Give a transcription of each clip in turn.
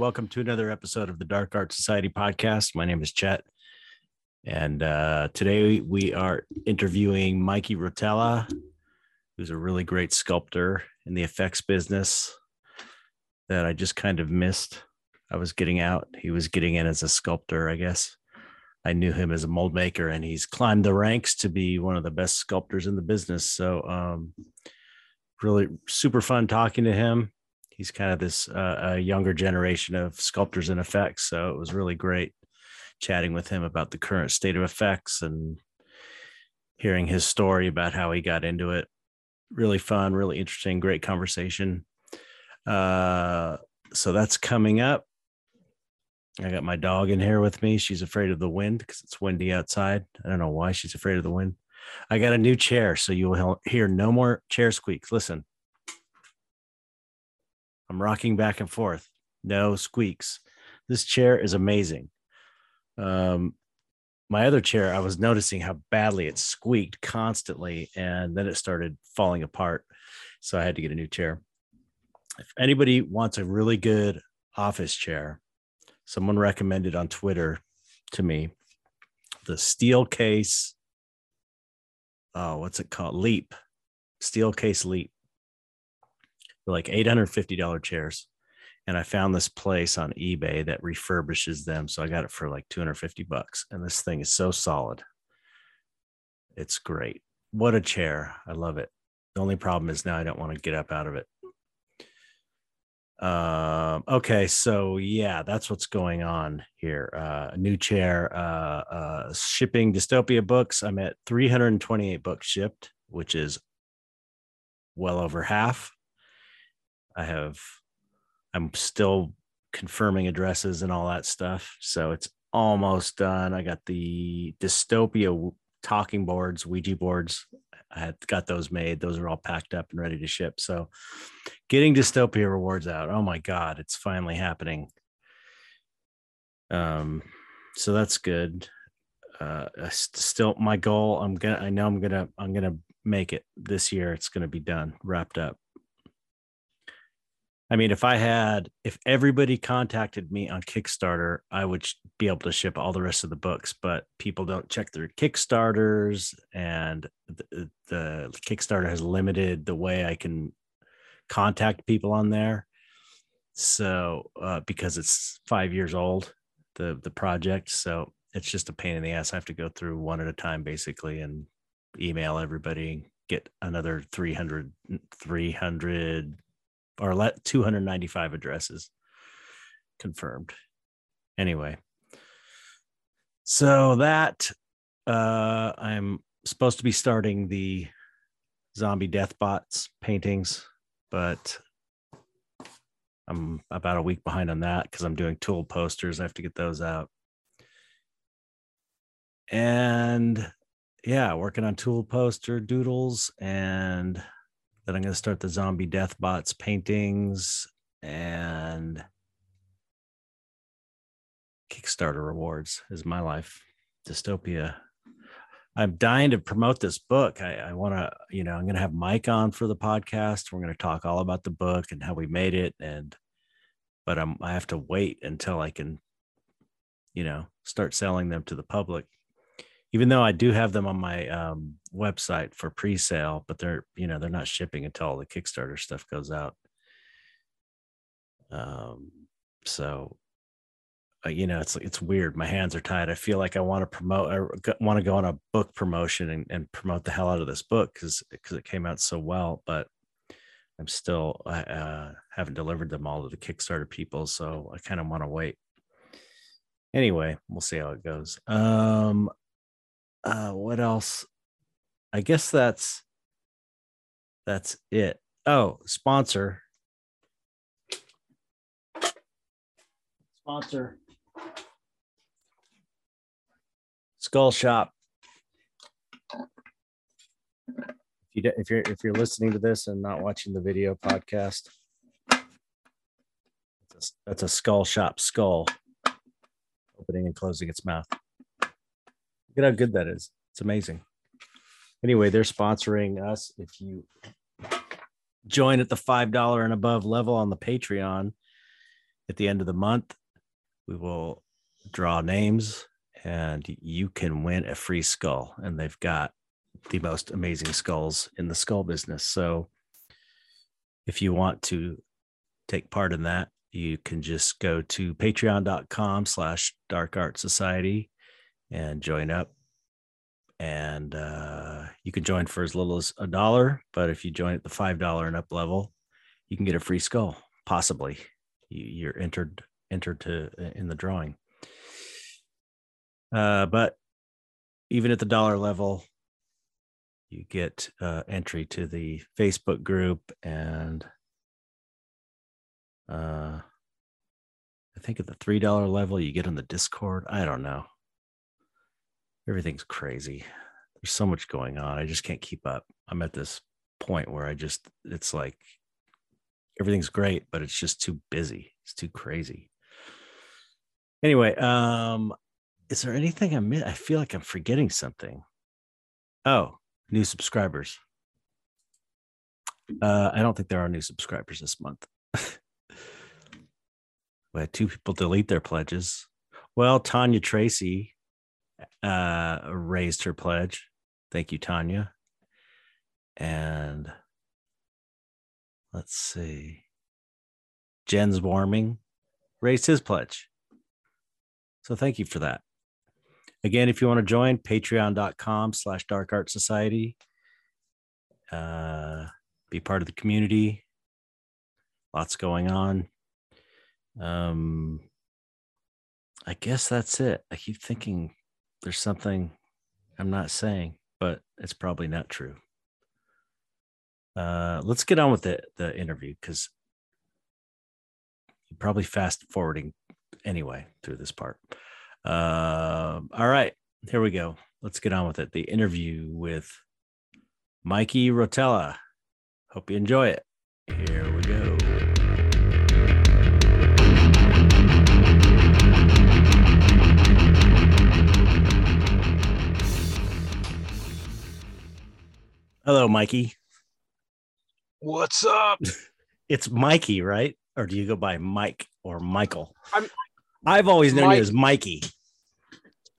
Welcome to another episode of the Dark Art Society podcast. My name is Chet. And uh, today we are interviewing Mikey Rotella, who's a really great sculptor in the effects business that I just kind of missed. I was getting out, he was getting in as a sculptor, I guess. I knew him as a mold maker, and he's climbed the ranks to be one of the best sculptors in the business. So, um, really super fun talking to him. He's kind of this uh, younger generation of sculptors and effects. So it was really great chatting with him about the current state of effects and hearing his story about how he got into it. Really fun, really interesting, great conversation. Uh, so that's coming up. I got my dog in here with me. She's afraid of the wind because it's windy outside. I don't know why she's afraid of the wind. I got a new chair, so you will hear no more chair squeaks. Listen, I'm rocking back and forth. No squeaks. This chair is amazing. Um, my other chair, I was noticing how badly it squeaked constantly, and then it started falling apart. So I had to get a new chair. If anybody wants a really good office chair, someone recommended on Twitter to me the Steelcase. Oh, what's it called? Leap, Steelcase Leap. They're like $850 chairs and I found this place on eBay that refurbishes them. So I got it for like 250 bucks. And this thing is so solid. It's great. What a chair. I love it. The only problem is now I don't want to get up out of it. Um, okay, so yeah, that's what's going on here. Uh, a new chair, uh, uh, shipping dystopia books. I'm at 328 books shipped, which is well over half. I have I'm still confirming addresses and all that stuff. So it's almost done. I got the dystopia talking boards, Ouija boards. I had got those made. Those are all packed up and ready to ship. So getting dystopia rewards out. Oh my God, it's finally happening. Um, so that's good. Uh, still my goal. I'm gonna, I know I'm gonna, I'm gonna make it this year. It's gonna be done, wrapped up. I mean, if I had, if everybody contacted me on Kickstarter, I would be able to ship all the rest of the books, but people don't check their Kickstarters, and the, the Kickstarter has limited the way I can contact people on there. So, uh, because it's five years old, the the project, so it's just a pain in the ass. I have to go through one at a time, basically, and email everybody, get another 300, 300 or let 295 addresses confirmed. Anyway, so that uh, I'm supposed to be starting the zombie death bots paintings, but I'm about a week behind on that because I'm doing tool posters. I have to get those out. And yeah, working on tool poster doodles and that I'm going to start the zombie death bots paintings and Kickstarter rewards is my life. Dystopia. I'm dying to promote this book. I, I want to, you know, I'm going to have Mike on for the podcast. We're going to talk all about the book and how we made it. And, but I'm, I have to wait until I can, you know, start selling them to the public even though I do have them on my um, website for pre-sale, but they're you know they're not shipping until the Kickstarter stuff goes out. Um, so uh, you know it's it's weird. My hands are tied. I feel like I want to promote. I want to go on a book promotion and, and promote the hell out of this book because because it came out so well, but. I'm still uh, haven't delivered them all to the Kickstarter people, so I kind of want to wait. Anyway, we'll see how it goes. Um, uh what else? I guess that's that's it. Oh sponsor. Sponsor. Skull shop. If you if you're if you're listening to this and not watching the video podcast that's a, that's a skull shop skull opening and closing its mouth At how good that is. It's amazing. Anyway, they're sponsoring us. If you join at the $5 and above level on the Patreon, at the end of the month, we will draw names and you can win a free skull. And they've got the most amazing skulls in the skull business. So if you want to take part in that, you can just go to patreon.com slash dark art society and join up. And uh, you can join for as little as a dollar. But if you join at the $5 and up level, you can get a free skull, possibly. You're entered entered to in the drawing. Uh, but even at the dollar level, you get uh, entry to the Facebook group and uh, I think at the three dollar level you get on the Discord. I don't know. Everything's crazy. There's so much going on. I just can't keep up. I'm at this point where I just it's like everything's great, but it's just too busy. It's too crazy. Anyway, um, is there anything I miss? I feel like I'm forgetting something. Oh, new subscribers. Uh, I don't think there are new subscribers this month. we had two people delete their pledges. Well, Tanya Tracy uh, raised her pledge. Thank you, Tanya. And let's see. Jen's Warming raised his pledge. So thank you for that. Again, if you want to join, patreon.com slash dark art society. Uh, be part of the community. Lots going on. Um, I guess that's it. I keep thinking there's something I'm not saying, but it's probably not true. Uh, let's get on with the the interview because you're probably fast forwarding anyway through this part. Uh, all right, here we go. Let's get on with it. The interview with Mikey Rotella. Hope you enjoy it. Here Hello, Mikey. What's up? It's Mikey, right? Or do you go by Mike or Michael? I'm, I've always known Mike- you as Mikey.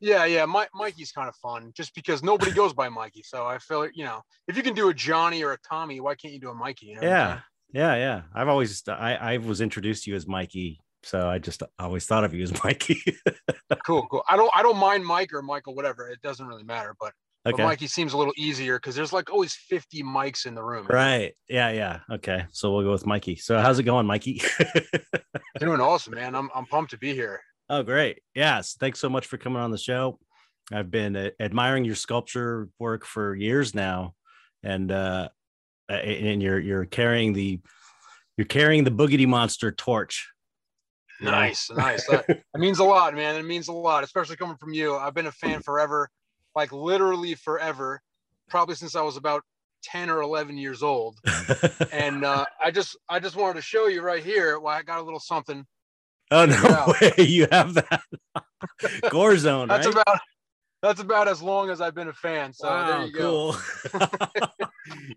yeah, yeah. My, Mikey's kind of fun, just because nobody goes by Mikey. So I feel like you know, if you can do a Johnny or a Tommy, why can't you do a Mikey? You know Yeah, yeah, yeah. I've always I I was introduced to you as Mikey, so I just always thought of you as Mikey. Cool, cool. I don't, I don't mind Mike or Michael, whatever. It doesn't really matter. But, but Mikey seems a little easier because there's like always 50 mics in the room. right? Yeah, yeah. Okay, so we'll go with Mikey. So how's it going, Mikey? Doing awesome, man. I'm, I'm pumped to be here. oh, great. Yes, thanks so much for coming on the show. I've been uh, admiring your sculpture work for years now, and uh, and you're you're carrying the you're carrying the boogity monster torch. Nice, nice. That, that means a lot, man. It means a lot, especially coming from you. I've been a fan forever, like literally forever, probably since I was about 10 or 11 years old. And uh, I just, I just wanted to show you right here. why I got a little something. oh no way, you have that gore zone, That's right? about, that's about as long as I've been a fan. So there you go. cool.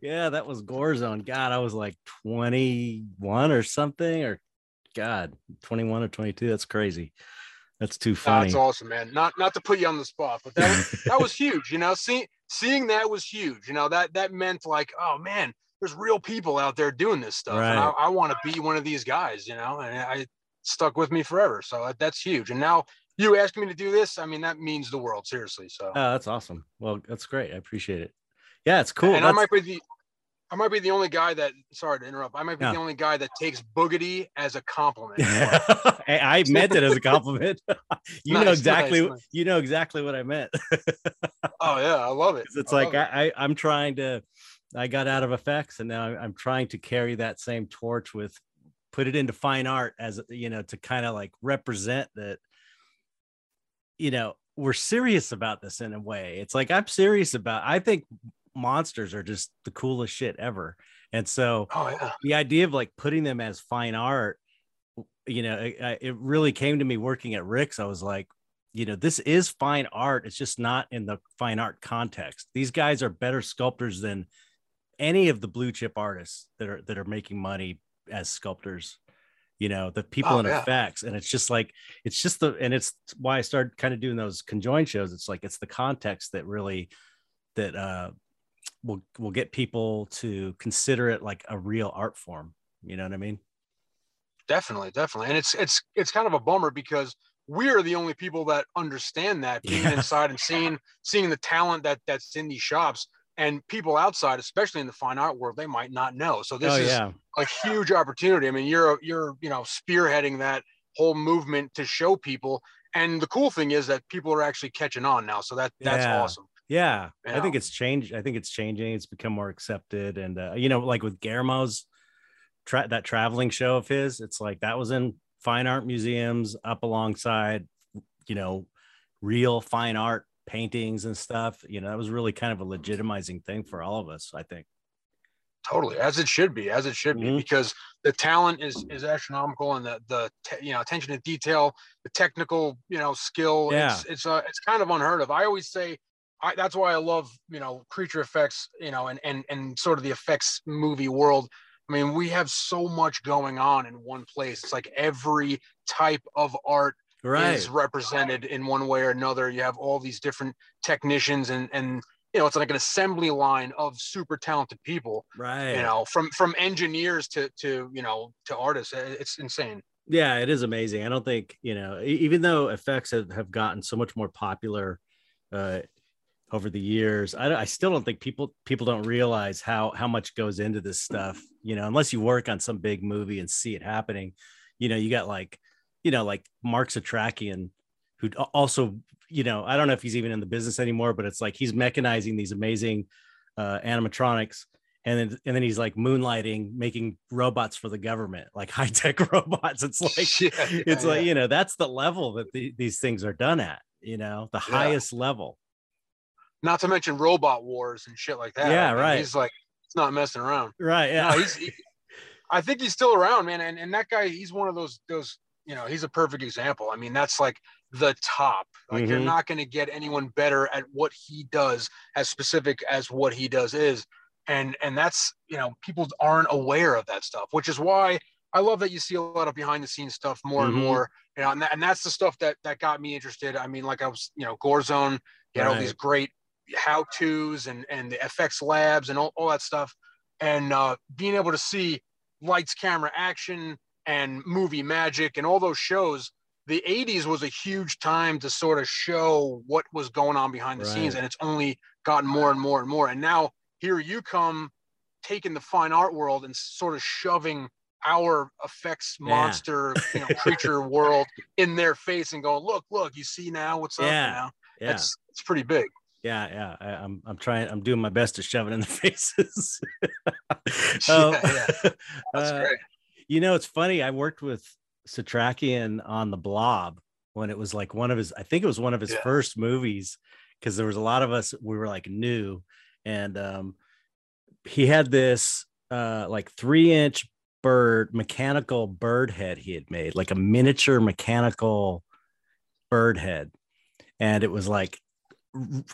yeah, that was Gore Zone. God, I was like 21 or something, or God, 21 or 22. That's crazy. That's too funny. That's awesome, man. Not, not to put you on the spot, but that was, that was huge. You know, seeing, seeing that was huge. You know, that, that meant like, oh man, there's real people out there doing this stuff. And I, I want to be one of these guys, you know, and I stuck with me forever. So that- that's huge. And now you asked me to do this. I mean, that means the world, seriously. So, Oh, that's awesome. Well, that's great. I appreciate it. Yeah, it's cool. and I might be the, I might be the only guy that, sorry to interrupt. I might be No. the only guy that takes boogity as a compliment. I meant it as a compliment. you know exactly. nice, nice. You know exactly what I meant. oh yeah. I love it. it's I like. I, I I'm trying to I got out of effects and now I'm trying to carry that same torch with put it into fine art as you know to kind of like represent that you know we're serious about this in a way it's like i'm serious about i think monsters are just the coolest shit ever. And so oh yeah. the idea of like putting them as fine art you know it, it really came to me working at rick's. I was like you know this is fine art. It's just not in the fine art context. These guys are better sculptors than any of the blue chip artists that are that are making money as sculptors you know the people Oh, in yeah. effects. And it's just like it's just the and it's why i started kind of doing those conjoined shows. It's like it's the context that really that uh will will get people to consider it like a real art form you know what i mean Definitely, definitely. And it's it's it's kind of a bummer because we're the only people that understand that being Yeah. inside and seeing seeing the talent that that's in these shops and people outside, especially in the fine art world, they might not know. So this oh is yeah a huge opportunity. I mean, you're you're you know spearheading that whole movement to show people. And the cool thing is that people are actually catching on now. So that that's Yeah. awesome. Yeah, I think it's changed. I think it's changing. It's become more accepted, and uh, you know, like with Guillermo's tra- that traveling show of his, it's like that was in fine art museums up alongside, you know, real fine art paintings and stuff. You know, that was really kind of a legitimizing thing for all of us. I think. Totally, as it should be, as it should Mhm. be, because the talent is is astronomical, and the the te- you know attention to detail, the technical you know skill, it's it's uh, it's kind of unheard of. I always say, I, that's why I love you know creature effects, you know, and and and sort of the effects movie world. I mean, we have so much going on in one place. It's like every type of art Right. is represented in one way or another. You have all these different technicians, and and you know it's like an assembly line of super talented people right. you know from from engineers to to you know to artists it's insane yeah it is amazing i don't think you know even though effects have, have gotten so much more popular uh over the years I, I still don't think people people don't realize how how much goes into this stuff you know unless you work on some big movie and see it happening. You know you got like you know like mark Setrakian, who also you know i don't know if he's even in the business anymore but it's like he's mechanizing these amazing uh animatronics and then and then he's like moonlighting making robots for the government like high-tech robots. It's like Yeah, yeah, it's like yeah. you know that's the level that the, these things are done at you know the highest level not to mention robot wars and shit like that. Yeah, I mean, right. he's like he's not messing around. Right yeah. No, he's he, i think he's still around man and, and that guy he's one of those those you know he's a perfect example. I mean that's like the top. Like you're Mhm. not going to get anyone better at what he does as specific as what he does is. And and that's you know people aren't aware of that stuff which is why i love that you see a lot of behind the scenes stuff more Mhm. and more you know and, that, and that's the stuff that that got me interested. I mean like i was you know gorezone he had all these great how to's and and the fx labs and all, all that stuff. And uh being able to see lights camera action and movie magic and all those shows the 80s was a huge time to sort of show what was going on behind the scenes. And it's only gotten more and more and more. And now here you come taking the fine art world and sort of shoving our effects Yeah. monster you know, creature world in their face and going look look you see now what's up Yeah. you know yeah. It's it's pretty big yeah yeah I, i'm i'm trying i'm doing my best to shove it in the faces Um, yeah. that's uh, great you know it's funny i worked with Setrakian on the blob when it was like one of his i think it was one of his Yeah. first movies because there was a lot of us we were like new and um he had this uh like three inch bird mechanical bird head he had made like a miniature mechanical bird head and it was like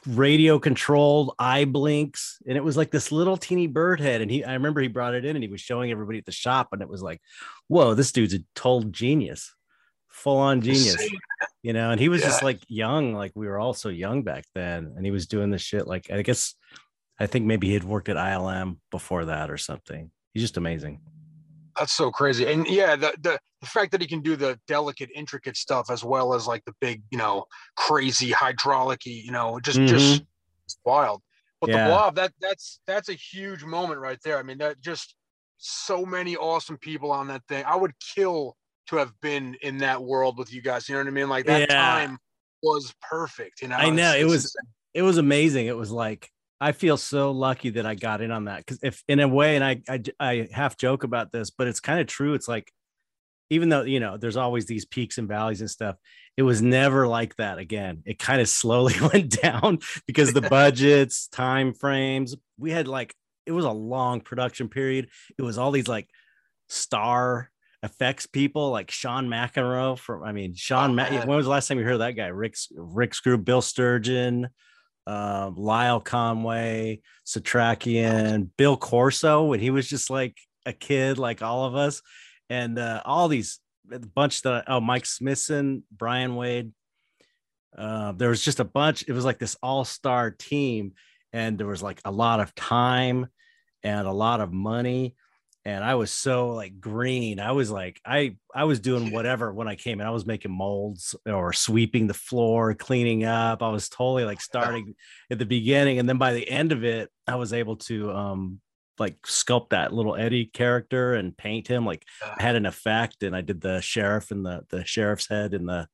radio controlled eye blinks and it was like this little teeny bird head and he i remember he brought it in and he was showing everybody at the shop and it was like whoa this dude's a total genius full on genius you know and he was just like young like we were all so young back then and he was doing this shit like i guess i think maybe he had worked at ilm before that or something. He's just amazing That's so crazy. And yeah, the, the the fact that he can do the delicate, intricate stuff as well as like the big, you know, crazy hydraulic you know, just mm-hmm. just it's wild. But Yeah. the blob, that that's that's a huge moment right there. I mean, that just so many awesome people on that thing. I would kill to have been in that world with you guys. You know what I mean? Like that Yeah. time was perfect. You know, I know, It's- it it's was- insane. it was amazing. It was like I feel so lucky that I got in on that because if in a way, and I, I I half joke about this, but it's kind of true. It's like even though you know there's always these peaks and valleys and stuff, it was never like that again. It kind of slowly went down because the budgets, time frames. We had like it was a long production period. It was all these like star effects people like Sean McEnroe from I mean Sean Oh, Ma- when was the last time you heard of that guy Rick Rick Screw Bill Sturgeon um, Lyle Conway Setrakian Bill Corso when he was just like a kid like all of us and uh, all these bunch that oh Mike Smithson, Brian Wade. Uh, there was just a bunch. It was like this all-star team, and there was like a lot of time and a lot of money and I was so like green. I was like, I I was doing whatever when I came in. I was making molds or sweeping the floor, cleaning up. I was totally like starting at the beginning, and then by the end of it, I was able to um like sculpt that little Eddie character and paint him. Like I had an effect, and I did the sheriff and the the sheriff's head in the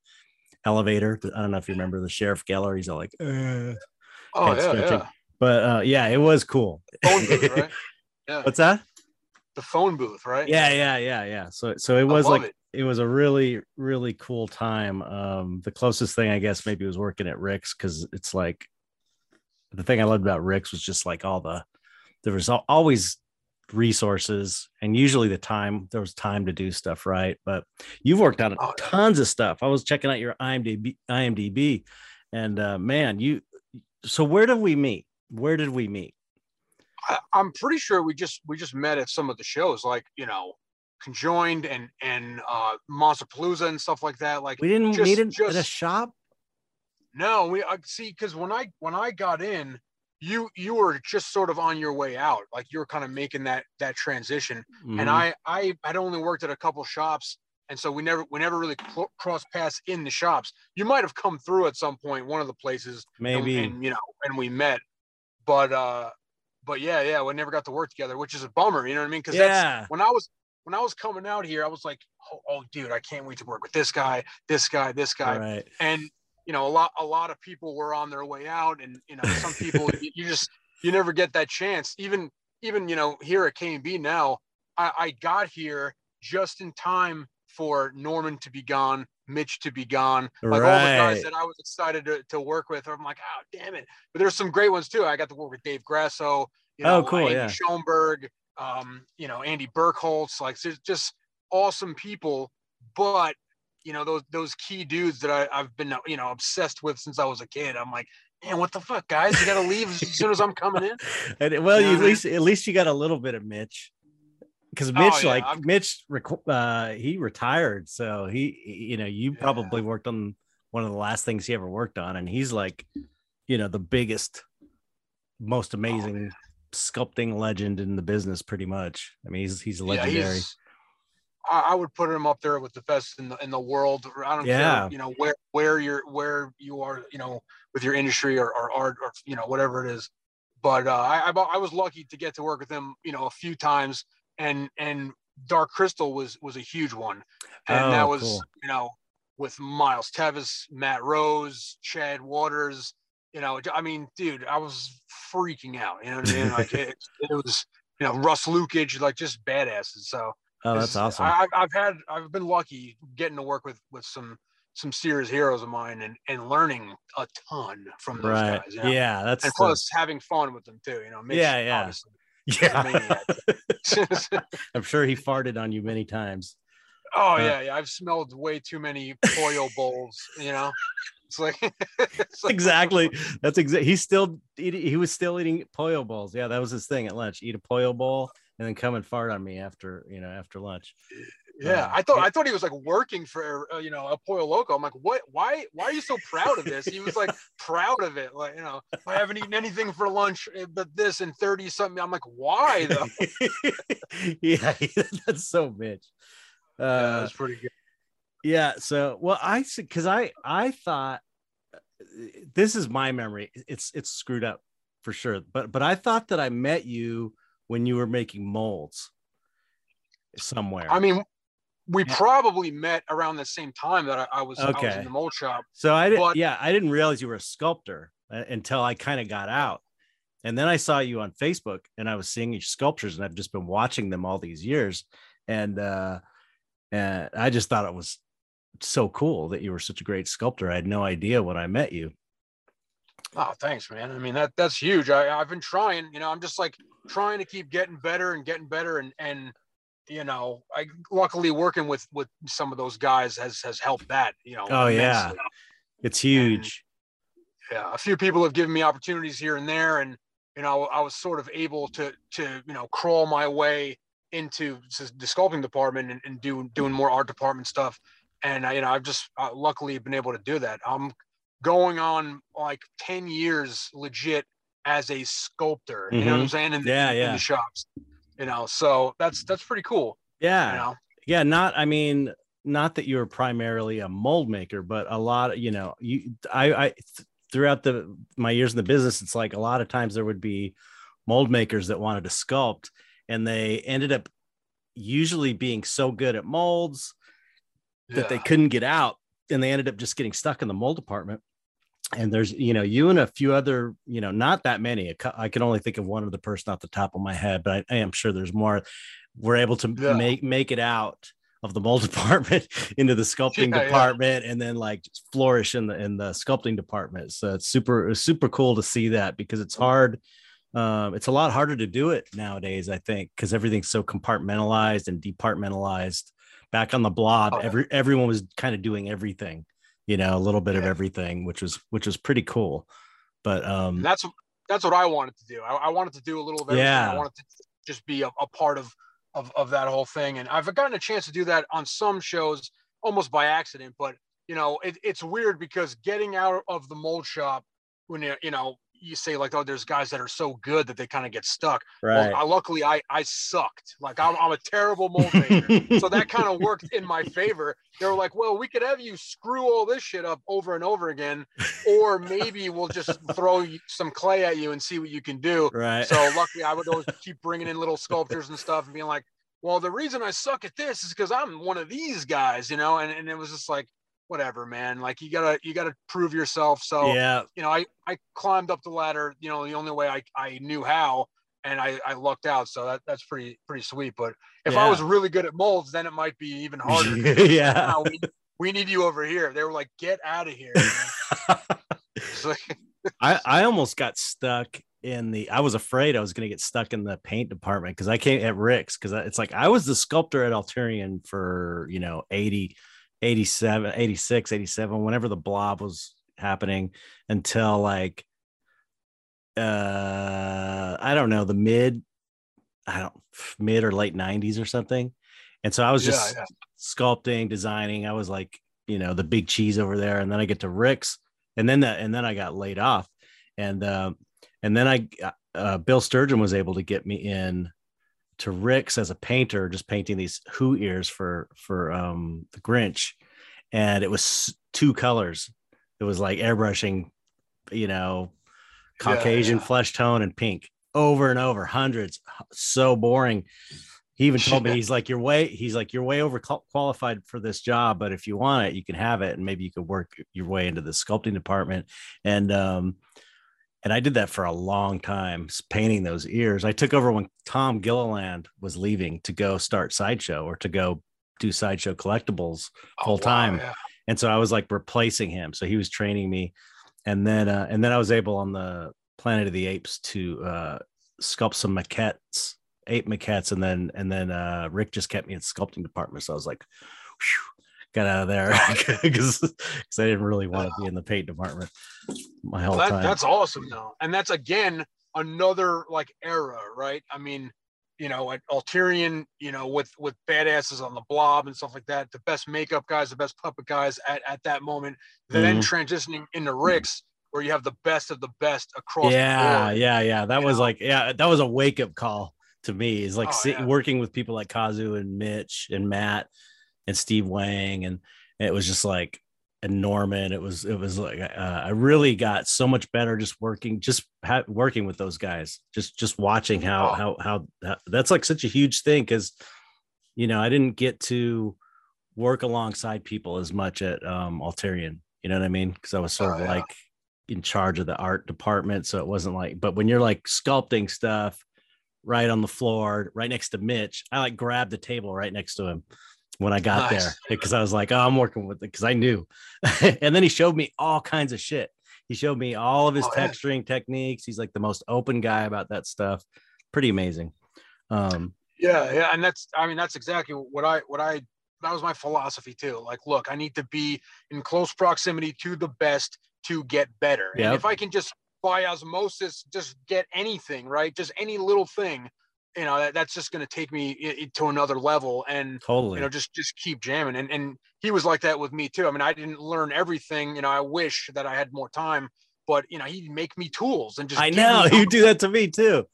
elevator. I don't know if you remember the sheriff Geller. He's all like, uh, oh yeah, yeah, but uh, yeah, it was cool. Right? Yeah. What's that? The phone booth, right? Yeah, yeah, yeah, yeah. So so it was like it. it. was a really really cool time. Um, the closest thing I guess maybe was working at Rick's because it's like the thing I loved about Rick's was just like all the there was always resources and usually the time there was time to do stuff right but you've worked on oh, tons of stuff i was checking out your imdb imdb and uh man you so where did we meet where did we meet I, am pretty sure we just we just met at some of the shows, like you know, conjoined and and uh Monsterpalooza and stuff like that. Like we didn't just, meet in, just, at a shop. No, we I see because when I when I got in, you you were just sort of on your way out, like you were kind of making that that transition. Mm-hmm. And I I had only worked at a couple shops, and so we never we never really cl- crossed paths in the shops. You might have come through at some point, one of the places, maybe, and, and you know, and we met. But uh but yeah, yeah, we never got to work together, which is a bummer. You know what I mean? Because yeah. that's when I was when I was coming out here, I was like, oh, oh, dude, I can't wait to work with this guy, this guy, this guy, right. and you know, a lot a lot of people were on their way out, and you know, some people you, you, just you never get that chance. Even even you know, here at KNB now, I, I got here just in time for Norman to be gone, Mitch to be gone. Like right. all the guys that I was excited to, to work with. I'm like, oh damn it. But there's some great ones too. I got to work with Dave Grasso, you oh, know, oh, cool, Andy yeah. Schoenberg, um, you know, Andy Bergholtz, like there's just awesome people. But you know, those those key dudes that I, I've been you know obsessed with since I was a kid. I'm like, man, what the fuck, guys? You gotta leave as soon as I'm coming in. and, well, you know at least at least you got a little bit of Mitch because oh, Mitch, oh, yeah. like I'm... Mitch, uh, he retired, so he, you know, you yeah. probably worked on one of the last things he ever worked on, and he's like, you know, the biggest, most oh, amazing oh, sculpting legend in the business, pretty much. I mean, he's he's legendary. Yeah, he's, I would put him up there with the best in the in the world. I don't yeah. care, you know, where where you're where you are, you know, with your industry or, or art or you know whatever it is. But uh, I I was lucky to get to work with him, you know, a few times and and Dark Crystal was was a huge one, and oh, that was cool. you know with Miles Teves, Matt Rose, Chad Waters. You know, I mean, dude, I was freaking out. You know what I mean? Like it, it was, you know, Russ Lukich, like just badasses. So oh, that's awesome. I, I've had, I've been lucky getting to work with with some some serious heroes of mine and and learning a ton from those right. guys. You know? Yeah, that's and plus the... having fun with them too. You know, Mitch, yeah, yeah. Yeah. I'm sure he farted on you many times. Oh uh, yeah, yeah. I've smelled way too many pollo bowls. You know, it's like, it's like exactly. That's exactly. He's still. He was still eating pollo bowls. Yeah, that was his thing at lunch. Eat a pollo bowl and then come and fart on me after you know after lunch. Yeah, uh, I thought I thought he was like working for uh, you know a Pollo Loco. I'm like, what? Why? Why are you so proud of this? He was like proud of it. Like you know, I haven't eaten anything for lunch, eh, but this and thirty something. I'm like, why though? yeah, that's so Mitch. Uh, yeah, that's pretty good. Yeah. So well, I because I I thought this is my memory. It's it's screwed up for sure. But but I thought that I met you when you were making molds somewhere. I mean, we yeah. probably met around the same time that I, I, was, okay. I was in the mold shop. So I didn't, yeah, I didn't realize you were a sculptor uh, until I kind of got out. And then I saw you on Facebook and I was seeing your sculptures and I've just been watching them all these years. And, uh, and I just thought it was so cool that you were such a great sculptor. I had no idea when I met you. Oh, thanks, man. I mean, that that's huge. I, I've been trying, you know, I'm just like trying to keep getting better and getting better and, and, you know, I luckily working with with some of those guys has has helped that. You know. Oh immensely. yeah, it's huge. And, yeah, a few people have given me opportunities here and there, and you know, I was sort of able to to you know crawl my way into the sculpting department and, and do, doing more art department stuff. And I, you know, I've just uh, luckily been able to do that. I'm going on like 10 years legit as a sculptor. You mm-hmm. know what I'm mm-hmm. saying? In, yeah, in, yeah. In the shops, you know, so that's, that's pretty cool. Yeah. You know? Yeah. Not, I mean, not that you were primarily a mold maker, but a lot of, you know, you, I, I, throughout the, my years in the business, it's like a lot of times there would be mold makers that wanted to sculpt and they ended up usually being so good at molds that yeah. they couldn't get out and they ended up just getting stuck in the mold department and there's you know you and a few other you know not that many. I can only think of one other person off the top of my head but i, I am sure there's more. We're able to yeah. make make it out of the mold department into the sculpting yeah, department yeah. and then like flourish in the in the sculpting department. So it's super it's super cool to see that because it's hard um, it's a lot harder to do it nowadays i think because everything's so compartmentalized and departmentalized. Back on the blob oh, every everyone was kind of doing everything you know a little bit yeah. of everything which was which was pretty cool. But um that's that's what i wanted to do. I, I, wanted to do a little bit yeah i wanted to just be a, a part of, of of that whole thing. And i've gotten a chance to do that on some shows almost by accident. But you know it, it's weird because getting out of the mold shop when you you know you say like, oh, there's guys that are so good that they kind of get stuck. Right. Well, I, luckily, I I sucked. Like I'm, I'm a terrible mold maker, so that kind of worked in my favor. They were like, well, we could have you screw all this shit up over and over again, or maybe we'll just throw some clay at you and see what you can do. Right. So luckily, I would always keep bringing in little sculptures and stuff and being like, well, the reason I suck at this is because I'm one of these guys, you know. And and it was just like, whatever, man. Like you gotta you gotta prove yourself. So yeah, you know, I I climbed up the ladder, you know, the only way I, I knew how and I, I lucked out. So that, that's pretty pretty sweet. But if yeah. I was really good at molds, then it might be even harder. yeah. we, we need you over here. They were like, get out of here. I, I almost got stuck in the I was afraid I was going to get stuck in the paint department because I came at Rick's because it's like I was the sculptor at Alterian for you know 80 87, 86, 87, whenever the blob was happening until like uh I don't know, the mid I don't mid or late 90s or something. And so I was just yeah, yeah. sculpting, designing. I was like, you know, the big cheese over there. And then I get to Rick's and then that and then I got laid off. And um and then I uh, Bill Sturgeon was able to get me in to Rick's as a painter, just painting these Who ears for for um, the Grinch, and it was two colors. It was like airbrushing, you know, Caucasian yeah, yeah. flesh tone and pink over and over, hundreds. So boring. He even told me he's like you're way he's like you're way over qualified for this job, but if you want it, you can have it, and maybe you could work your way into the sculpting department. And um, and I did that for a long time, painting those ears. I took over when Tom Gilliland was leaving to go start Sideshow or to go do Sideshow collectibles full oh, time. Wow, yeah. And so I was like replacing him. So he was training me. And then, uh, and then I was able on the Planet of the Apes to uh, sculpt some maquettes, ape maquettes. And then, and then uh, Rick just kept me in sculpting department. So I was like, whew, got out of there because I didn't really want to be in the paint department my whole well, that, time. That's awesome though, and that's again another like era, right? I mean, you know, at Alterian, you know, with with badasses on the blob and stuff like that, the best makeup guys, the best puppet guys at, at that moment, then mm-hmm. transitioning into Rick's where you have the best of the best across yeah yeah yeah that was know? like yeah that was a wake-up call to me is like oh, sit, yeah. working with people like kazu and mitch and matt and Steve Wang, and it was just like and Norman. It was it was like uh, I really got so much better just working just ha- working with those guys. Just just watching how, how how how that's like such a huge thing because you know I didn't get to work alongside people as much at um Alterian. You know what I mean? Because I was sort oh, of yeah. like in charge of the art department, so it wasn't like. But when you're like sculpting stuff right on the floor, right next to Mitch, I like grabbed the table right next to him when I got nice. there because I was like, oh, I'm working with it because I knew. and then he showed me all kinds of shit. He showed me all of his oh, texturing yeah. techniques. He's like the most open guy about that stuff. Pretty amazing. Um, yeah, yeah, and that's I mean that's exactly what I what I that was my philosophy too. Like, look, I need to be in close proximity to the best to get better. Yep. And if I can just by osmosis just get anything, right? Just any little thing, you know that, that's just going to take me to another level and totally you know just just keep jamming. And and he was like that with me too. I mean i didn't learn everything you know i wish that i had more time but you know he'd make me tools and just i know you do that to me too.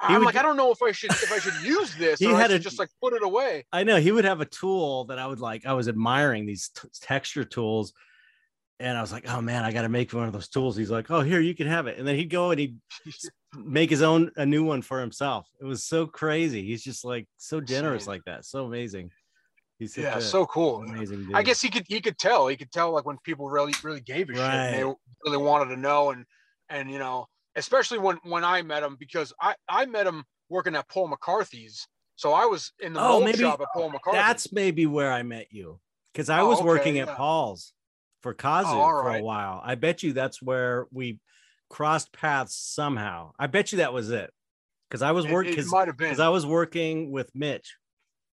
I'm would like i don't know if i should if i should use this He or had to just like put it away. I know he would have a tool that I would like. I was admiring these t- texture tools, and I was like, "Oh man, I got to make one of those tools." He's like, "Oh, here, you can have it," and then he'd go and he'd make his own a new one for himself. It was so crazy. He's just like so generous like that. So amazing. He's yeah so cool amazing. Dude. I guess he could he could tell he could tell like when people really really gave a shit and they really wanted to know and and you know especially when when I met him because I I met him working at Paul McCarthy's so I was in the Oh, mold maybe shop at Paul McCarthy. That's maybe where I met you because I Oh, was okay, working at. Paul's for Kazu Oh, for a while. I bet you that's where we crossed paths somehow. I bet you that was it because I was working it might have been because I was working with Mitch.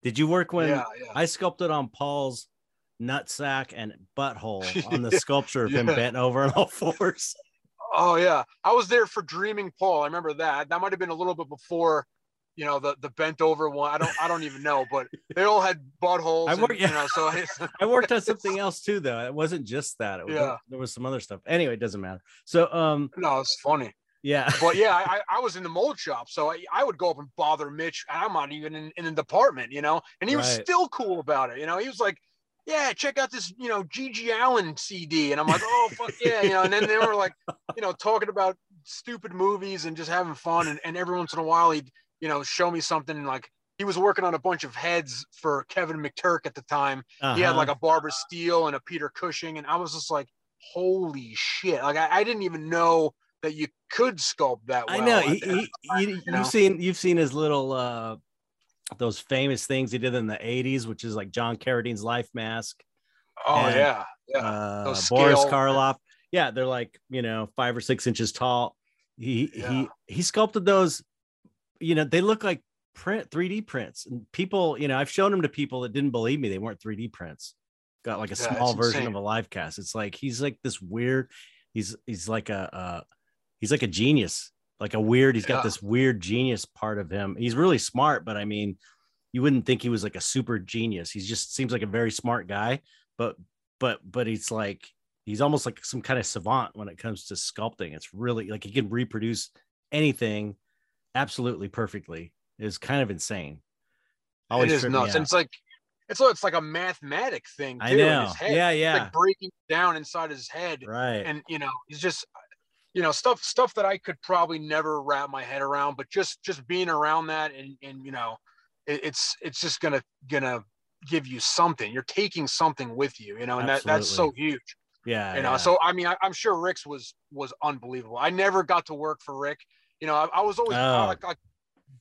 Did you work when yeah yeah I sculpted on Paul's nutsack and butthole on the sculpture of him bent over on all fours? oh yeah I was there for Dreaming Paul I remember that that might have been a little bit before you know the the bent over one I don't I don't even know but they all had buttholes I and, work- you know so I, I worked on something else too, though. It wasn't just that. Was, Yeah. there was some other stuff. Anyway, it doesn't matter. So, um, no it's funny yeah, but yeah, I, I was in the mold shop, so I, I would go up and bother Mitch. and I'm not even in, in the department, you know, and he was Right. still cool about it. You know, he was like, "Yeah, check out this, you know, Gigi Allen CD," and I'm like, "Oh fuck yeah," you know. And then they were like, you know, talking about stupid movies and just having fun. And, and every once in a while, he'd you know show me something like he was working on a bunch of heads for Kevin McTurk at the time. He had Uh-huh. like a Barbara Steele and a Peter Cushing, and I was just like, "Holy shit!" Like I, I didn't even know that you could sculpt that well. I know. He, he, you, you you've seen you've seen his little uh those famous things he did in the 80s, which is like John Carradine's life mask, Oh and, yeah, yeah. uh Boris Karloff. Yeah, they're like, you know, five or six inches tall. He Yeah. he he sculpted those, you know, they look like print 3D prints. And people, you know, I've shown them to people that didn't believe me, they weren't 3D prints. Got like a Yeah, small version insane. of a live cast. It's like he's like this weird, he's he's like a uh he's like a genius, like a weird, he's got this weird genius part of him. He's really smart, but I mean, you wouldn't think he was like a super genius. He just seems like a very smart guy, but but but he's like he's almost like some kind of savant when it comes to sculpting. It's really like he can reproduce anything absolutely perfectly. It's kind of insane. it is nuts. And it's like it's it's like a mathematic thing too I in know. his head. Yeah, It's yeah. like breaking down inside his head. right. And you know, he's just you know, stuff stuff that I could probably never wrap my head around, but just just being around that and and you know, it, it's it's just gonna gonna give you something. You're taking something with you, you know, and that that's so huge. yeah. you know yeah. so i mean I, i'm sure rick's was was unbelievable i never got to work for rick you know i, I was always Oh. like, like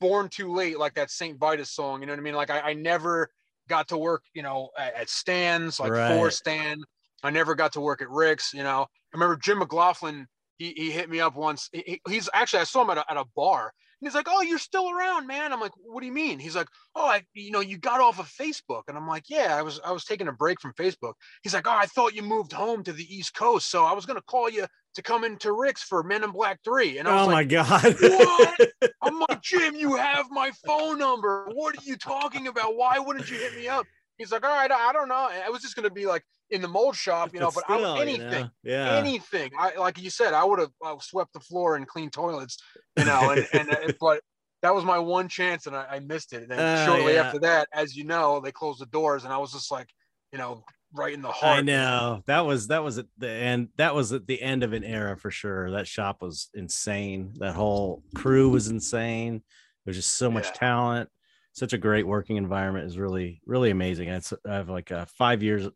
born too late like that saint vitus song you know what i mean like i, I never got to work you know at, at Stan's like Right. for Stan i never got to work at rick's you know i remember jim mclaughlin he, he hit me up once he, he- he's actually i saw him at a, at a bar he's like oh you're still around man i'm like what do you mean he's like oh i you know you got off of facebook and i'm like yeah i was i was taking a break from facebook He's like, oh, I thought you moved home to the East Coast, so I was gonna call you to come into Rick's for Men in Black Three. And I was like, oh my god. What? I'm like, Jim, you have my phone number. What are you talking about? Why wouldn't you hit me up? He's like, all right, I don't know. I was just gonna be like in the mold shop, you know, but, I, still, you anything, know, Yeah. anything. I like you said, I would have uh, swept the floor and cleaned toilets, you know, and, and uh, but that was my one chance and I, I missed it. And then Uh, shortly yeah. after that, as you know, they closed the doors and I was just like, you know, right in the heart. I know that was that was at the end. That was at the end of an era for sure. That shop was insane. That whole crew was insane. There's just so much Yeah. talent. Such a great working environment is really really amazing. It's I have like uh, five years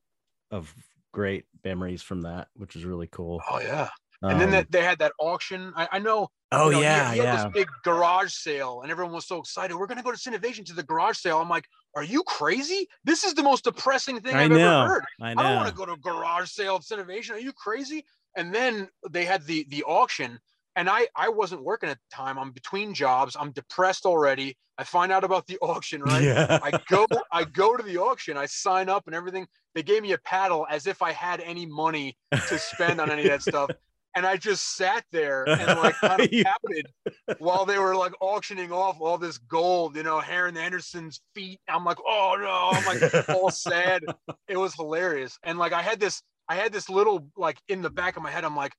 of great memories from that, which is really cool. Oh yeah. And then Um, they had that auction. I, I know. oh you know, yeah, he, had yeah. This big garage sale, and everyone was so excited. We're gonna go to Cinovation to the garage sale. I'm like, are you crazy? This is the most depressing thing I I've know. ever heard. I I don't want to go to a garage sale at Cinovation. Are you crazy? And then they had the the auction, and I I wasn't working at the time. I'm between jobs. I'm depressed already. I find out about the auction, right? Yeah. I go I go to the auction. I sign up and everything. They gave me a paddle as if I had any money to spend on any of that stuff. and I just sat there and like kind of while they were like auctioning off all this gold, you know, Harry Anderson's feet. I'm like, oh no, I'm like all sad. It was hilarious. And like I had this, I had this little like in the back of my head, I'm like,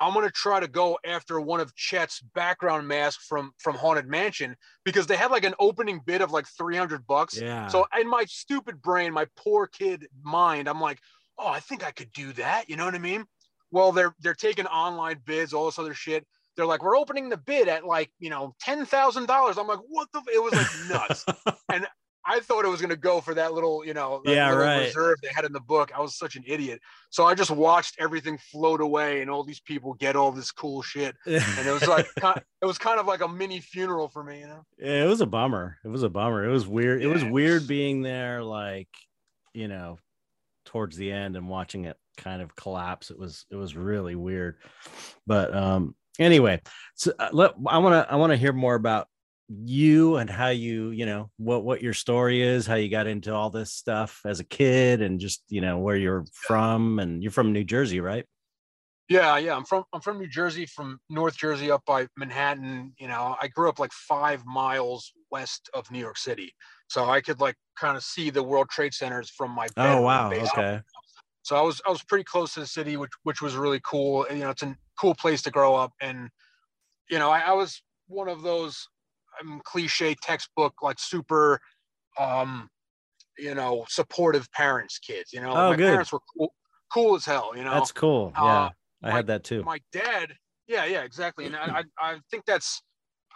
I'm gonna try to go after one of Chet's background masks from from Haunted Mansion because they had like an opening bid of like 300 bucks. Yeah. So in my stupid brain, my poor kid mind, I'm like, oh, I think I could do that. You know what I mean? Well, they're they're taking online bids, all this other shit. They're like, we're opening the bid at like you know ten thousand dollars. I'm like, what the? It was like nuts, and I thought it was going to go for that little, you know, yeah, right. reserve they had in the book. I was such an idiot. So I just watched everything float away and all these people get all this cool shit. And it was like, it was kind of like a mini funeral for me, you know? Yeah, it was a bummer. It was a bummer. It was weird. Yeah. It was weird being there, like, you know, towards the end and watching it kind of collapse. It was, it was really weird. But, um, anyway, so uh, let, I want to, I want to hear more about you and how you you know what what your story is how you got into all this stuff as a kid and just you know where you're from and you're from new jersey right? Yeah yeah i'm from i'm from new jersey from north jersey up by manhattan you know i grew up like five miles west of new york city so i could like kind of see the world trade centers from my oh wow okay. So i was i was pretty close to the city which which was really cool and, you know it's a cool place to grow up and you know I, I was one of those um, cliche textbook like super um you know supportive parents kids you know? Oh, my good. parents were cool, cool as hell you know? That's cool. Yeah. Uh, i my, had that too. my dad yeah yeah exactly. And I, I think that's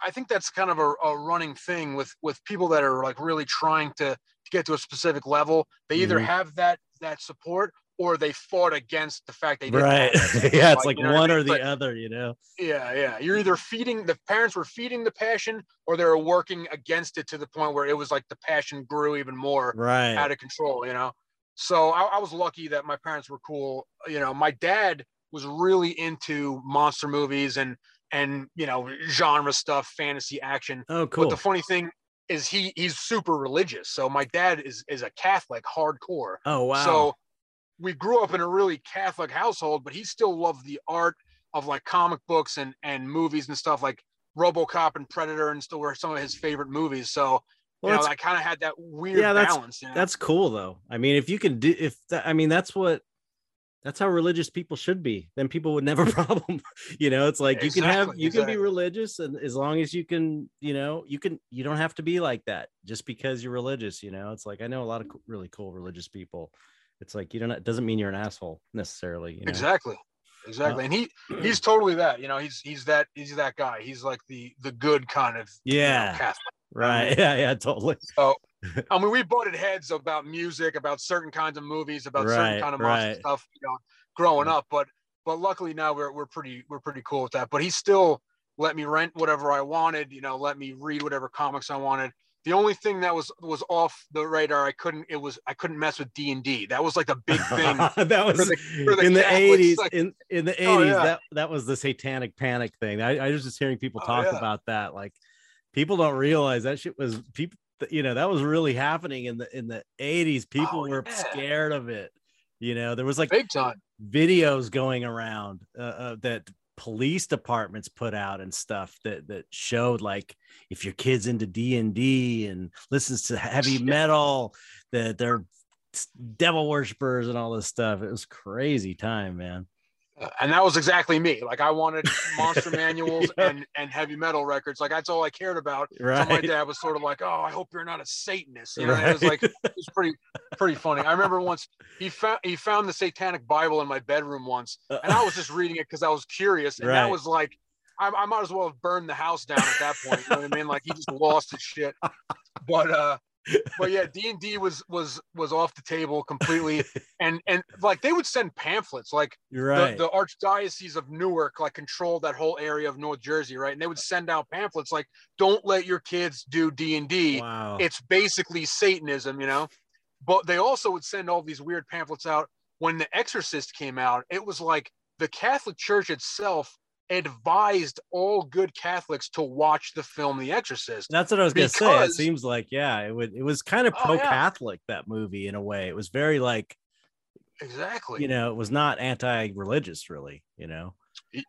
i think that's kind of a, a running thing with with people that are like really trying to, to get to a specific level. They either mm-hmm. have that that support or they fought against the fact they didn't right. yeah it's like, like you know one I mean? or the but, other you know? Yeah yeah. You're either feeding the parents were feeding the passion or they were working against it to the point where it was like the passion grew even more right. out of control you know? So I, I was lucky that my parents were cool you know? My dad was really into monster movies and and you know genre stuff fantasy action. Oh cool but the funny thing is he he's super religious. So my dad is is a catholic hardcore. Oh wow. so we grew up in a really Catholic household, but he still loved the art of like comic books and and movies and stuff like RoboCop and Predator and still were some of his favorite movies. So well, you know, I kind of had that weird yeah, that's, balance. You know? That's cool though. I mean, if you can do if that, I mean that's what that's how religious people should be. Then people would never problem. you know, it's like exactly, you can have you exactly. can be religious and as long as you can, you know, you can you don't have to be like that just because you're religious, you know. It's like I know a lot of really cool religious people it's like you don't it doesn't mean you're an asshole necessarily you know? exactly. Exactly. Uh, and he he's totally that you know he's he's that he's that guy. He's like the the good kind of yeah. You know, Catholic. right. I mean, yeah yeah totally. So i mean we butted heads about music about certain kinds of movies about right, certain kind of right. stuff you know growing up but but luckily now we're, we're pretty we're pretty cool with that. But he still let me rent whatever i wanted you know let me read whatever comics i wanted the only thing that was was off the radar, I couldn't. It was I couldn't mess with D and D. That was like a big thing. that was the, the in the eighties. Like, in in the eighties, oh, yeah. that that was the satanic panic thing. I, I was just hearing people oh, talk oh, yeah. about that. Like people don't realize that shit was people. You know that was really happening in the in the eighties. People oh, were yeah. scared of it. You know there was like big time videos going around uh, uh, that police departments put out and stuff that that showed like if your kid's into D&D and listens to heavy metal that they're devil worshippers and all this stuff. It was crazy time, man and that was exactly me. Like I wanted monster manuals yeah. and and heavy metal records. Like that's all I cared about. Right. So my dad was sort of like, "Oh, I hope you're not a Satanist." You know, right. it was like it was pretty pretty funny. I remember once he found he found the Satanic Bible in my bedroom once, and I was just reading it because I was curious, and right. that was like. I, I might as well have burned the house down at that point. You know what I mean? Like he just lost his shit. But uh, but yeah, D and D was was was off the table completely, and and like they would send pamphlets, like right. the, the archdiocese of Newark like controlled that whole area of North Jersey, right? And they would send out pamphlets like, "Don't let your kids do D and D. It's basically Satanism," you know. But they also would send all these weird pamphlets out when The Exorcist came out. It was like the Catholic Church itself advised all good Catholics to watch the film The Exorcist. That's what I was because, gonna say. It seems like yeah, it would it was kind of pro-Catholic oh, yeah. that movie in a way. It was very like exactly you know, it was not anti-religious really, you know.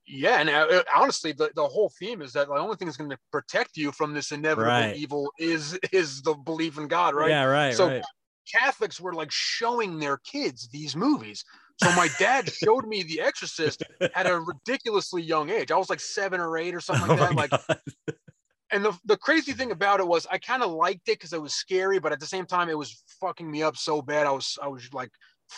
Yeah, and uh, honestly, the, the whole theme is that the only thing that's going to protect you from this inevitable Right. evil is is the belief in God, right? Yeah, right, So- right. Catholics were like showing their kids these movies. So my dad showed me The Exorcist at a ridiculously young age. I was like seven or eight or something like Oh that. Like, God. and the the crazy thing about it was I kind of liked it because it was scary, but at the same time it was fucking me up so bad. I was I was like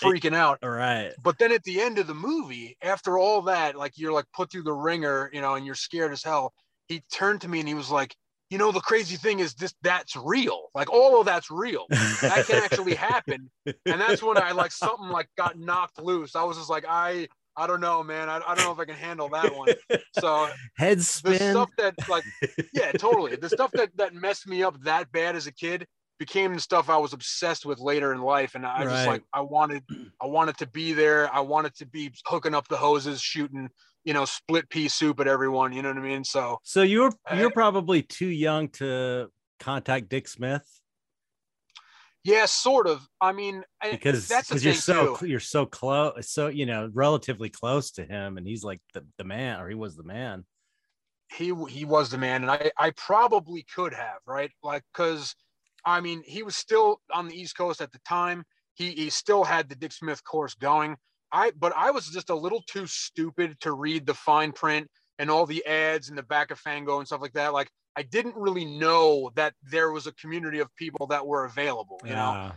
freaking out. All right. But then at the end of the movie, after all that, like you're like put through the ringer, you know, and you're scared as hell. He turned to me and he was like, "You know, the crazy thing is this that's real. Like all of that's real. That can actually happen." And that's when I like something like got knocked loose. I was just like, I I don't know, man. I, I don't know if I can handle that one. So Head the spin. stuff that like yeah, totally. The stuff that that messed me up that bad as a kid became the stuff I was obsessed with later in life. And I just like I wanted I wanted to be there. I wanted to be hooking up the hoses, shooting, you know, split pea soup at everyone. You know what I mean? So So you're you're I- probably too young to contact Dick Smith yeah, sort of. I mean, because that's because you're so too. you're so close, so you know, relatively close to him, and he's like the, the man, or he was the man. he he was the man and i i probably could have right like because i mean he was still on the east coast at the time he he still had the dick smith course going i but i was just a little too stupid to read the fine print and all the ads in the back of fango and stuff like that like i didn't really know that there was a community of people that were available you know Yeah.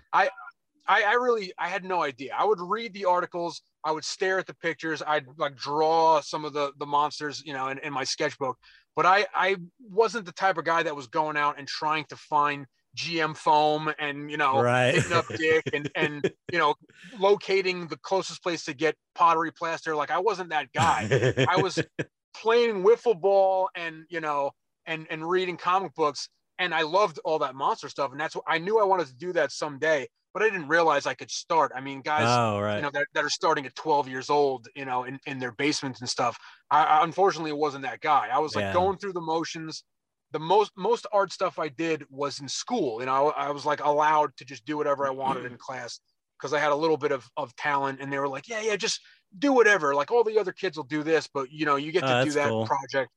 I, I really I had no idea. I would read the articles, I would stare at the pictures, I'd like draw some of the the monsters, you know, in, in my sketchbook. But I I wasn't the type of guy that was going out and trying to find GM foam and you know right. hitting up Dick and and you know locating the closest place to get pottery plaster. Like I wasn't that guy. I was playing wiffle ball and you know and and reading comic books and I loved all that monster stuff and that's what I knew I wanted to do that someday but I didn't realize I could start I mean guys oh right. you know that, that are starting at 12 years old you know in, in their basements and stuff I, I unfortunately wasn't that guy I was like Yeah. going through the motions the most most art stuff I did was in school you know I was like allowed to just do whatever I wanted in mm-hmm. class because I had a little bit of, of talent and they were like yeah yeah just do whatever like all the other kids will do this but you know you get Oh, to ah, do that cool. project.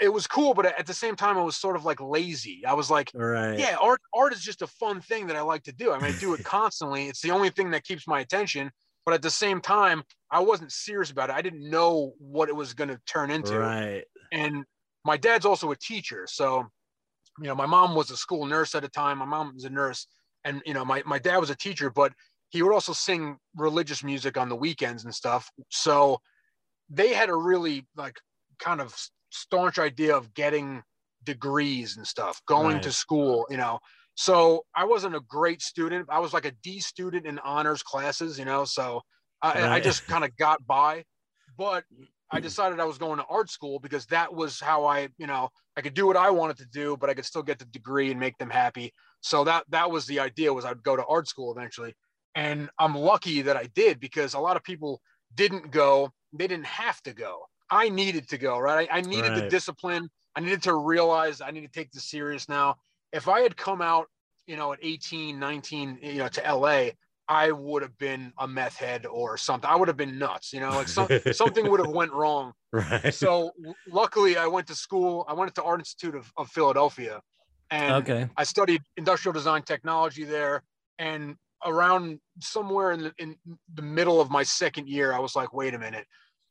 It was cool but at the same time I was sort of like lazy. I was like right. yeah art art is just a fun thing that i like to do. I mean i do it constantly. It's the only thing that keeps my attention. But at the same time i wasn't serious about it. I didn't know what it was going to turn into. Right. and my dad's also a teacher so you know my mom was a school nurse at the time. My mom was a nurse and you know my, my dad was a teacher but he would also sing religious music on the weekends and stuff. So they had a really like kind of staunch idea of getting degrees and stuff going to school you know. So i wasn't a great student. I was like a d student in honors classes you know so i, I just kind of got by. But i decided i was going to art school because that was how i you know i could do what i wanted to do but i could still get the degree and make them happy. So that that was the idea was i'd go to art school eventually. And i'm lucky that i did because a lot of people didn't go. They didn't have to go. I needed to go right? I, I needed the discipline. I needed to realize i need to take this serious now. If i had come out you know at 18 19 you know to la i would have been a meth head or something i would have been nuts you know like some, something would have went wrong Right. so l- luckily i went to school i went to art institute of, of philadelphia and okay. I studied industrial design technology there, and around somewhere in the, in the middle of my second year, I was like, wait a minute,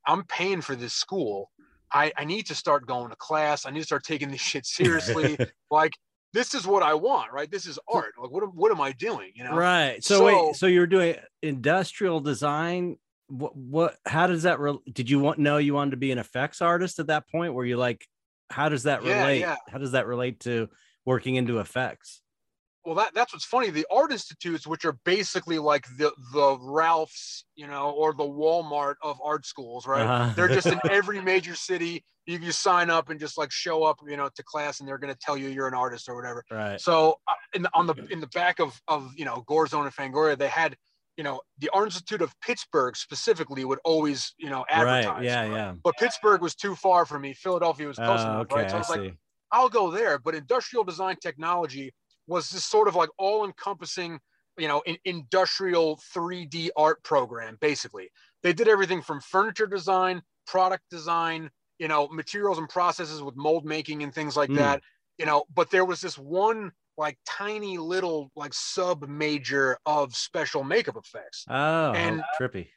I'm paying for this school. I, I need to start going to class. I need to start taking this shit seriously. like, this is what I want, right? This is art. Like, what am, what am I doing? You know? Right. So, So- wait, so you're doing industrial design. What, what, how does that, re- did you want, know you wanted to be an effects artist at that point? Where you like, how does that Yeah, relate? yeah. How does that relate to working into effects? Well that that's what's funny the art institutes which are basically like the the ralphs you know or the walmart of art schools right Uh-huh. they're just in every major city you can sign up and just like show up you know to class and they're going to tell you you're an artist or whatever right. so uh, in the, on the in the back of of you know Gorezone and Fangoria they had you know the art institute of pittsburgh specifically would always you know advertise Right. Yeah. Yeah. but pittsburgh was too far for me philadelphia was close Oh, enough okay. right so i I was like see. I'll go there. But industrial design technology was this sort of like all encompassing, you know, in, industrial 3D art program, basically. they did everything from furniture design, product design, you know, materials and processes with mold making and things like Mm. that. You know, but there was this one like tiny little like sub major of special makeup effects. Oh, And- trippy.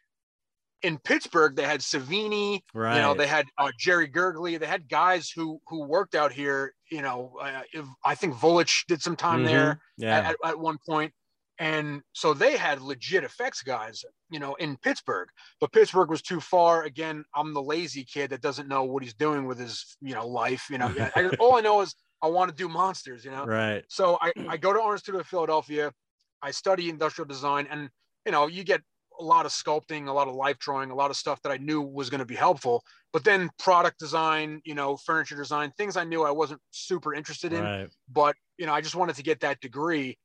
In Pittsburgh, they had Savini, Right. you know they had uh, jerry gergely they had guys who who worked out here you know uh, if, i think Vulich did some time Mhm. there Yeah. at, at one point and so they had legit effects guys you know in pittsburgh but pittsburgh was too far again i'm the lazy kid that doesn't know what he's doing with his you know life you know I, all i know is i want to do monsters you know right. so I, I go to Institute of Philadelphia. I study industrial design, and you know, you get a lot of sculpting, a lot of life drawing, a lot of stuff that I knew was going to be helpful. But then product design, you know, furniture design, things I knew I wasn't super interested in. Right. But you know, I just wanted to get that degree.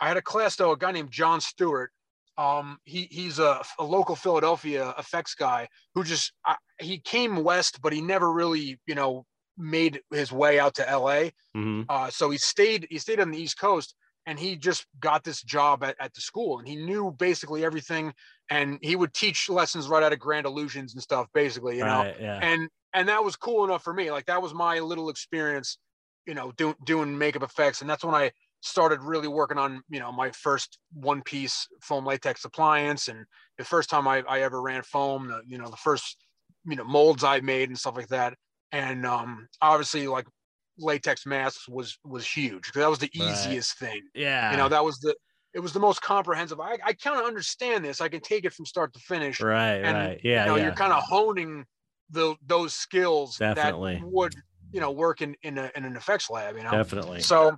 I had a class though, a guy named John Stewart. Um, he he's a, a local Philadelphia effects guy who just I, he came west, but he never really you know made his way out to LA. hmm Uh, so he stayed he stayed on the East Coast and he just got this job at, at the school and he knew basically everything and he would teach lessons right out of Grand Illusions and stuff basically, you know. Yeah. And and that was cool enough for me. Like that was my little experience, you know, doing doing makeup effects and that's when I started really working on, you know, my first one piece foam latex appliance and the first time I, I ever ran foam, the, you know, the first you know molds I made and stuff like that. And um obviously like latex masks was was huge because that was the Right. easiest thing yeah. you know that was the it was the most comprehensive i, I kind of understand this i can take it from start to finish right. and, right. Yeah. you know yeah. you're kind of honing the those skills Definitely. that would you know work in in, a, in an effects lab you know Definitely. so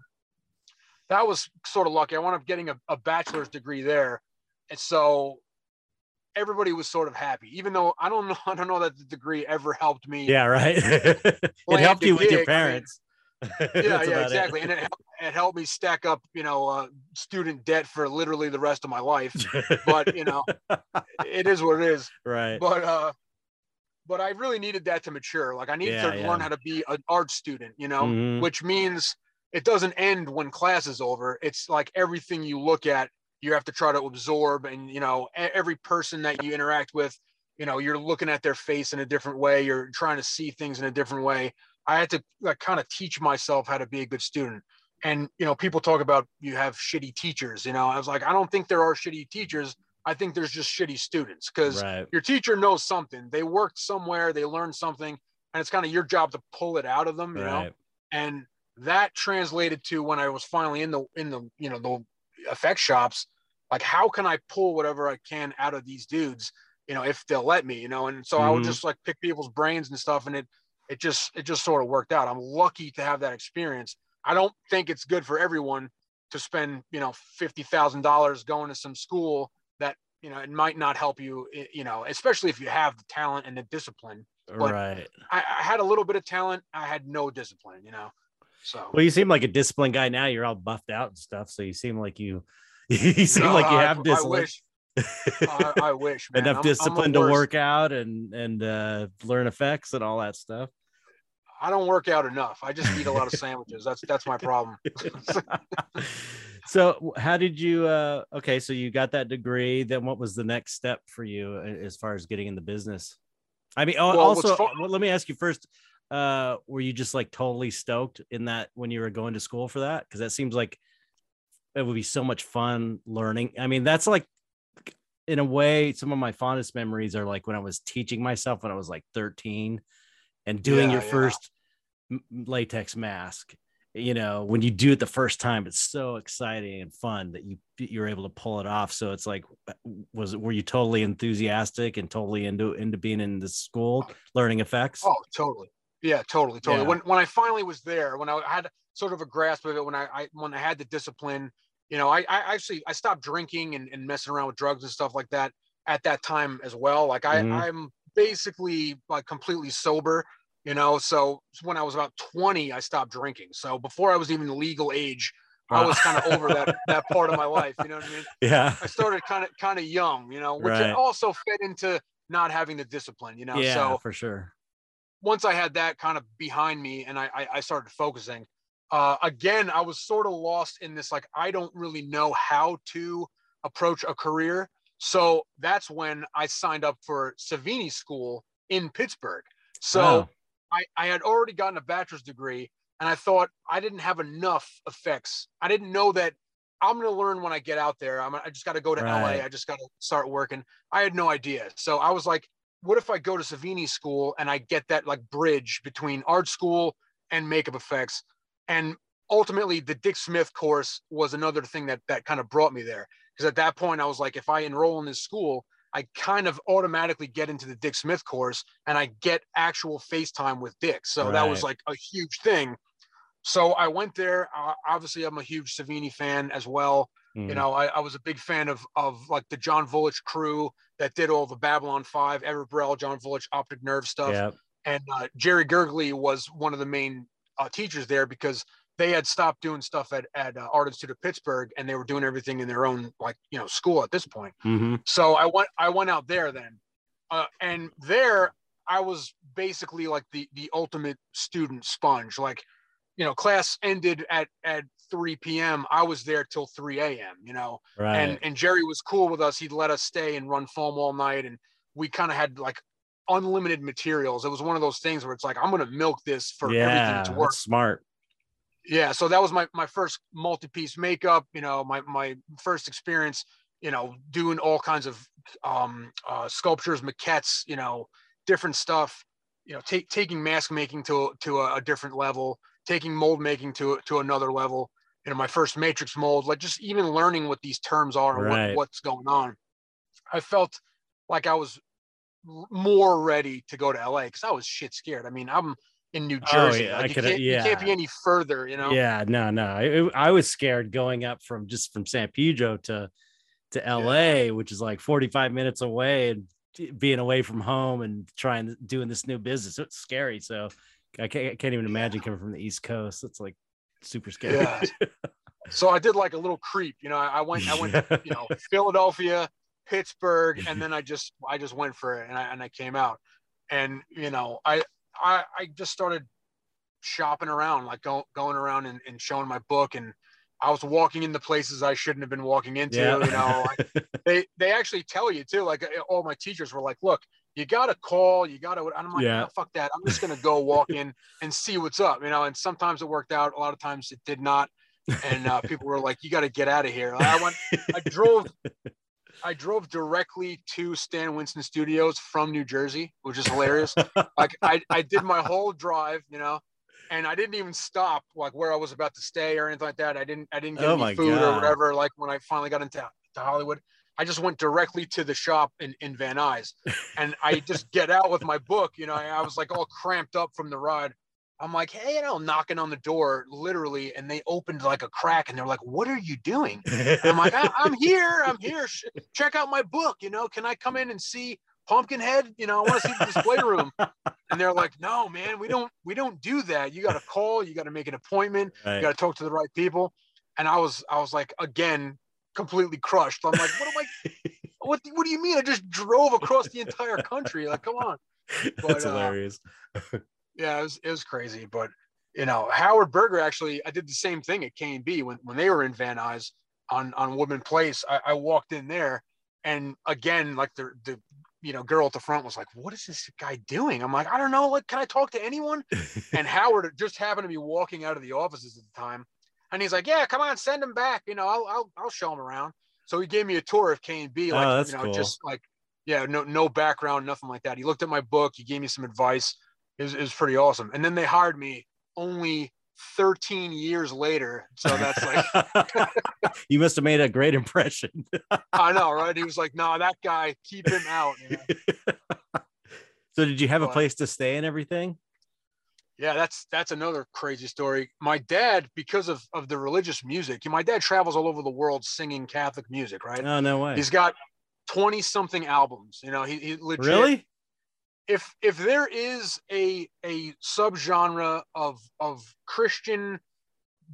that was sort of lucky i wound up getting a, a bachelor's degree there and so everybody was sort of happy even though i don't know i don't know that the degree ever helped me yeah. Right. it helped you with your gig, I mean, parents. yeah, yeah, about it. exactly. And it, hel- it helped me stack up, you know, uh, student debt for literally the rest of my life. But you know, it is what it is. right. But uh, but I really needed that to mature. Like I needed Yeah, to yeah. learn how to be an art student, you know, Mhm. which means it doesn't end when class is over. It's like everything you look at, you have to try to absorb, and you know, every person that you interact with, you know, you're looking at their face in a different way. You're trying to see things in a different way. I had to like kind of teach myself how to be a good student. And you know, people talk about you have shitty teachers. You know, I was like, I don't think there are shitty teachers. I think there's just shitty students because Right. your teacher knows something. They worked somewhere, they learned something, and it's kind of your job to pull it out of them, you know. And that translated to when I was finally in the in the you know the effect shops, like how can I pull whatever I can out of these dudes, you know, if they'll let me, you know. And so I would Mhm. just like pick people's brains and stuff, and it it just it just sort of worked out. I'm lucky to have that experience. I don't think it's good for everyone to spend you know fifty thousand dollars going to some school that you know it might not help you you know especially if you have the talent and the discipline But- right. I, I had a little bit of talent i had no discipline you know so Well, you seem like a disciplined guy now. You're all buffed out and stuff, so you seem like you. You seem No, like you I- have I discipline. wish I, I wish man. Enough I'm- I'm discipline to work out and and uh, learn effects and all that stuff. I don't work out enough. I just eat a lot of sandwiches. That's that's my problem. So how did you uh okay so you got that degree. Then what was the next step for you as far as getting in the business? I mean Well, also fun- let me ask you first uh were you just like totally stoked in that when you were going to school for that? Because that seems like it would be so much fun learning. I mean that's like in a way some of my fondest memories are like when i was teaching myself when i was like 13 and doing Yeah, your yeah. first latex mask you know when you do it the first time it's so exciting and fun that you you're able to pull it off so it's like was were you totally enthusiastic and totally into into being in the school learning effects oh totally yeah totally totally Yeah. when when i finally was there when i had sort of a grasp of it when i, I when i had the discipline you know I, I actually i stopped drinking and, and messing around with drugs and stuff like that at that time as well like i Mhm. i'm basically like completely sober you know? So when i was about 20 i stopped drinking. So before i was even legal age i was kind of over that that part of my life you know what i mean? Yeah. I started kind of kind of young you know which Right. also fit into not having the discipline you know? Yeah so for sure. once I had that kind of behind me and I, I, I started focusing, uh, again, I was sort of lost in this, like, I don't really know how to approach a career. So that's when I signed up for Savini School in Pittsburgh. So I, I had already gotten a bachelor's degree and I thought I didn't have enough effects. I didn't know that I'm going to learn when I get out there. I'm, I just got to go to Right. LA. I just got to start working. I had no idea. So I was like, what if I go to Savini school and I get that like bridge between art school and makeup effects? And ultimately the Dick Smith course was another thing that, that kind of brought me there. Cause at that point I was like, if I enroll in this school, I kind of automatically get into the Dick Smith course and I get actual FaceTime with Dick. So that was like a huge thing. So I went there. Uh, obviously, I'm a huge Savini fan as well. mm, You know, I, I was a big fan of of like the John Vulich crew that did all the Babylon Five, Everett John Vulich, Optic Nerve stuff, yeah, and uh, Jerry Gergely was one of the main uh, teachers there because they had stopped doing stuff at at uh, Art Institute of Pittsburgh and they were doing everything in their own like you know school at this point. hmm So I went I went out there then, uh, and there I was basically like the the ultimate student sponge. Like, you know, class ended at at 3 p.m. I was there till 3 a.m. You know, right. and and Jerry was cool with us. He'd let us stay and run foam all night, and we kind of had like unlimited materials. It was one of those things where it's like I'm gonna milk this for yeah, everything to work that's smart. Yeah so that was my my first multi-piece makeup you know my my first experience you know doing all kinds of um uh sculptures maquettes you know different stuff you know take, taking mask making to to a, a different level taking mold making to to another level you know my first matrix mold like just even learning what these terms are and Right. what, what's going on i felt like i was more ready to go to la because i was shit scared i mean i'm in new Oh, jersey yeah, like, I you, could- can't, you can't be any further you know Yeah, no, no. I, I was scared going up from just from San Pedro to to LA, which is like 45 minutes away and being away from home and trying doing this new business. It's scary. So I can't, I can't even imagine coming from the East Coast. It's like super scary. Yeah. So I did like a little creep, you know. I I went, I went, you know, Philadelphia, Pittsburgh, and then I just, I just went for it, and I and I came out, and you know, I I I just started shopping around, like going going around and, and showing my book, and I was walking into places I shouldn't have been walking into. Yeah. You know, they they actually tell you too. Like uh, all my teachers were like, "Look, you got to call, you got to." I'm like, Yeah. "No, fuck that. I'm just gonna go walk in and see what's up." You know, and sometimes it worked out. A lot of times it did not and uh, people were like, "You got to get out of here." I went, I drove, I drove directly to Stan Winston Studios from New Jersey, which is hilarious. like I, I did my whole drive, you know, and I didn't even stop like where I was about to stay or anything like that. I didn't, I didn't get Oh any my food or whatever. Like when I finally got into to Hollywood, I just went directly to the shop in, in Van Nuys, and I just get out with my book. You know, I was like all cramped up from the ride. I'm like, hey, you know, knocking on the door, literally, and they opened like a crack, and they're like, "What are you doing?" And I'm like, I- "I'm here, I'm here. Check out my book. You know, can I come in and see Pumpkinhead? You know, I want to see the display room." And they're like, "No, man, we don't, we don't do that. You got to call, you got to make an appointment, you got to talk to the right people." And I was, I was like, again, completely crushed. I'm like, "What am I? What, what do you mean? I just drove across the entire country. Like, come on." That's uh, hilarious. yeah, it was, it was crazy. But you know, Howard Berger actually, I did the same thing at K and B when when they were in Van Nuys on on Woodman Place. I, I walked in there, and again, like the the you know girl at the front was like, "What is this guy doing?" I'm like, "I don't know. Like, can I talk to anyone?" And Howard just happened to be walking out of the offices at the time, and he's like, "Yeah, come on, send him back. You know, I'll I'll, I'll show him around." So he gave me a tour of K and B, oh, like Oh, you know, cool. just like yeah, no no background, nothing like that. He looked at my book, he gave me some advice. It was pretty awesome. And then they hired me only 13 years later. So that's like, you must have made a great impression. I know, right? He was like, no, that guy, keep him out. you know? so did you have a place to stay and everything? Yeah, that's that's another crazy story. My dad, because of of the religious music, my dad travels all over the world singing Catholic music, right? Oh no way. He's got 20 something albums. You know, he, he legit really? If if there is a a subgenre of of Christian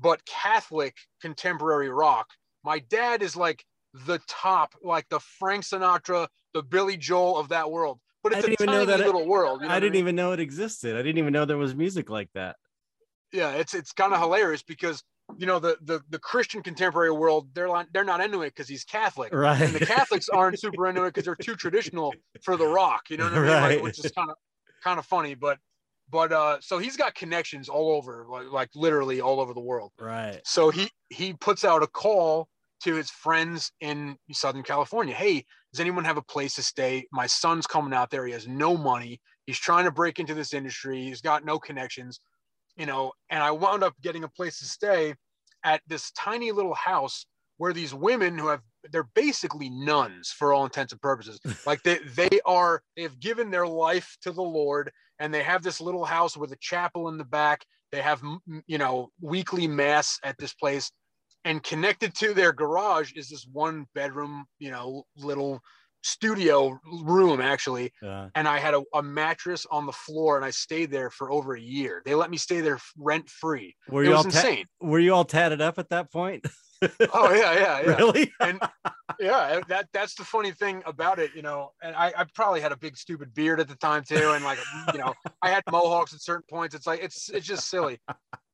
but Catholic contemporary rock, my dad is like the top, like the Frank Sinatra, the Billy Joel of that world. But it's a didn't even tiny know that it- little world. you know I didn't mean? even know it existed. I didn't even know there was music like that. Yeah, it's it's kind of hilarious because you know the the, the Christian contemporary world they're not they're not into it because he's Catholic, right? And the Catholics aren't super into it because they're too traditional for the Rock. You know what I mean? Right. Like, which is kind of kind of funny, but but uh, so he's got connections all over, like, like literally all over the world. right. So he he puts out a call to his friends in Southern California. Hey, does anyone have a place to stay? My son's coming out there. He has no money. He's trying to break into this industry. He's got no connections, you know. And I wound up getting a place to stay at this tiny little house where these women who have they're basically nuns for all intents and purposes. Like they they are they have given their life to the Lord and they have this little house with a chapel in the back. They have you know weekly mass at this place and connected to their garage is this one bedroom, you know, little studio room actually Uh, and I had a, a mattress on the floor and I stayed there for over a year. They let me stay there rent free. were It you was all ta- insane. were you all tatted up at that point? Oh yeah, yeah, yeah. really? and yeah, that that's the funny thing about it, you know. And I, I probably had a big stupid beard at the time too, and like you know, I had mohawks at certain points. It's like it's it's just silly.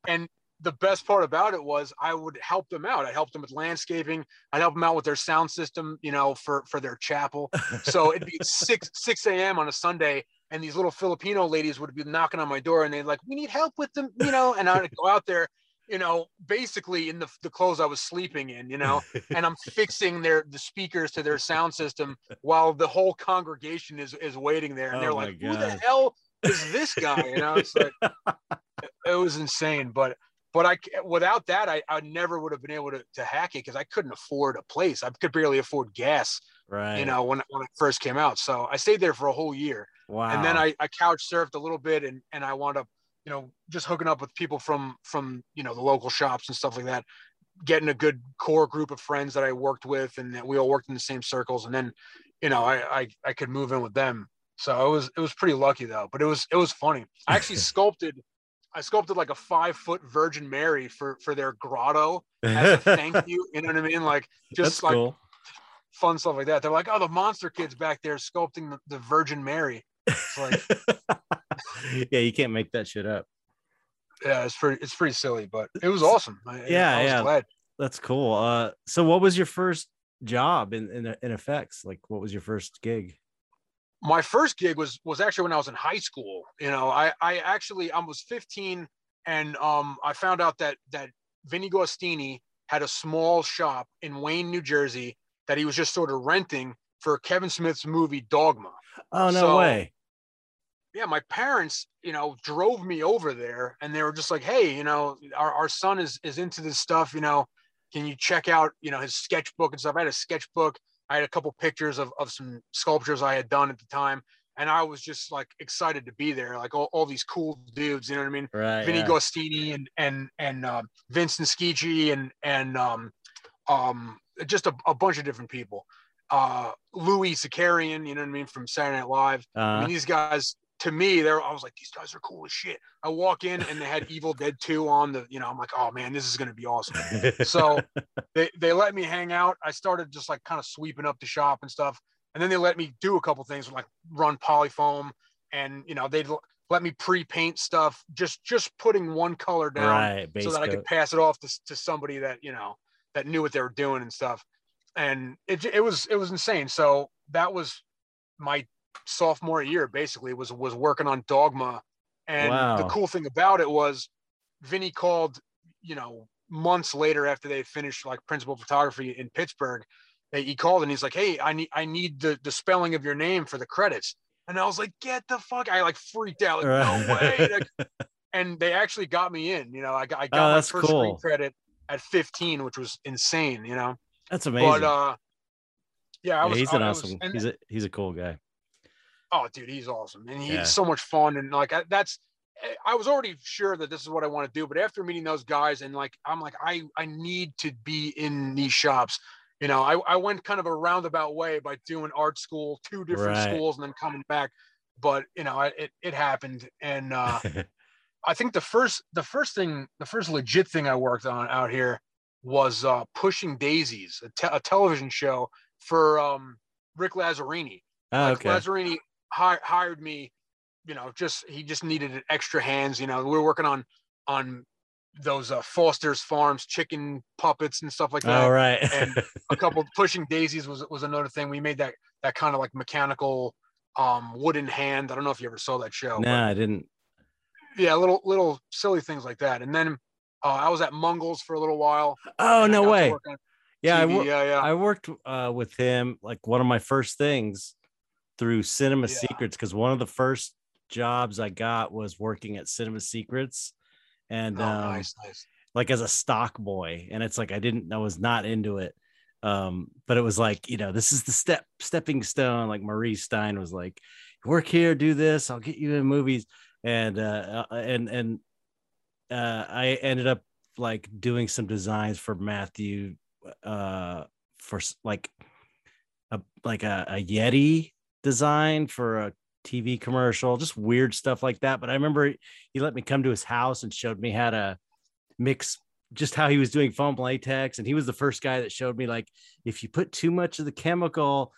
And the best part about it was I would help them out. I helped them with landscaping. I'd help them out with their sound system, you know, for for their chapel. So it'd be six six a.m. on a Sunday, and these little Filipino ladies would be knocking on my door, and they'd like, "We need help with them," you know. And I'd go out there, you know, basically in the the clothes I was sleeping in, you know, and I'm fixing their the speakers to their sound system while the whole congregation is is waiting there, and Oh they're my like, "Who the hell is this guy?" You know, it's like it was insane, but. But I, without that, I, I never would have been able to, to hack it because I couldn't afford a place. I could barely afford gas right. you know, when, when it first came out. So I stayed there for a whole year. wow. And then I, I couch surfed a little bit and, and I wound up, you know, just hooking up with people from, from, you know, the local shops and stuff like that, getting a good core group of friends that I worked with and that we all worked in the same circles. And then, you know, I, I, I could move in with them. So it was, it was pretty lucky though, but it was, it was funny. I actually sculpted, I sculpted like a five foot Virgin Mary for, for their grotto as a thank you. You know what I mean? Like just That's like cool. fun stuff like that. They're like, oh, the monster kids back there sculpting the, the Virgin Mary. It's like, yeah, you can't make that shit up. yeah, it's pretty, it's pretty silly, but it was awesome. I, Yeah, I was yeah. glad. That's cool. Uh, so what was your first job in in, in effects? Like, what was your first gig? My first gig was was actually when I was in high school. You know, I I actually I was 15, and um I found out that that Vinny Guastini had a small shop in Wayne, New Jersey, that he was just sort of renting for Kevin Smith's movie Dogma. Oh no So- way! yeah, my parents, you know, drove me over there and they were just like, Hey, you know, our, our son is, is into this stuff, you know, can you check out, you know, his sketchbook and stuff. I had a sketchbook. I had a couple pictures of, of some sculptures I had done at the time. And I was just like excited to be there. Like all, all these cool dudes, you know what I mean? Right. Vinny yeah. Guastini and, and, and, um, Vincent Schicchi and, and, um, um, just a, a bunch of different people. Uh, Louis Zakarian, you know what I mean? From Saturday Night Live. I Uh, mean, these guys, to me, they're I was like, these guys are cool as shit. I walk in and they had Evil Dead 2 on the, you know, I'm like, oh man, this is gonna be awesome. So they they let me hang out. I started just like kind of sweeping up the shop and stuff. And then they let me do a couple things like run polyfoam and you know, they'd let me pre-paint stuff, just just putting one color down right. So that I could pass it off to, to somebody that you know that knew what they were doing and stuff. And it it was it was insane. So that was my sophomore year basically was was working on Dogma. And the cool thing about it was Vinny called, you know, months later after they finished like principal photography in Pittsburgh. He he called and he's like, "Hey, I need I need the the spelling of your name for the credits." And I was like, "Get the fuck!" I like freaked out. Like, no way! Like, and they actually got me in. You know, I got, I got Oh, my first screen cool. credit at 15, which was insane. You know, That's amazing. but uh, yeah, I Yeah, he's an I was- awesome. and- he's a he's a cool guy. Oh, dude, he's awesome, and he's Yeah. so much fun. And like I- that's, eh, I was already sure that this is what I want to do. But after meeting those guys, and like I'm like I I need to be in these shops. You know, I, I went kind of a roundabout way by doing art school, two different Right. schools, and then coming back. But you know, I, it it happened, and uh, I think the first the first thing the first legit thing I worked on out here was uh, Pushing Daisies, a, te- a television show for um, Rick Lazzarini. oh, Like okay. Lazzarini hi- hired me, you know, just he just needed extra hands. You know, we were working on on those uh, Foster's Farms chicken puppets and stuff like that. All right. and a couple pushing daisies was was another thing. We made that that kind of like mechanical um wooden hand. I don't know if you ever saw that show. nah, I didn't. Yeah, little little silly things like that. And then uh, I was at Mungle's for a little while. Oh no way. Yeah, I, wor- yeah, yeah. I worked uh, with him like one of my first things through Cinema Yeah. Secrets because one of the first jobs I got was working at Cinema Secrets, and oh, um, nice, nice. like as a stock boy, and it's like I didn't, I was not into it, um, but it was like you know this is the step stepping stone. Like Maurice Stein was like, work here, do this, I'll get you in movies, and uh, uh, and and uh, I ended up like doing some designs for Matthew uh for like a like a, a Yeti design for a TV commercial, just weird stuff like that. But I remember he let me come to his house and showed me how to mix just how he was doing foam latex. And he was the first guy that showed me like if you put too much of the chemical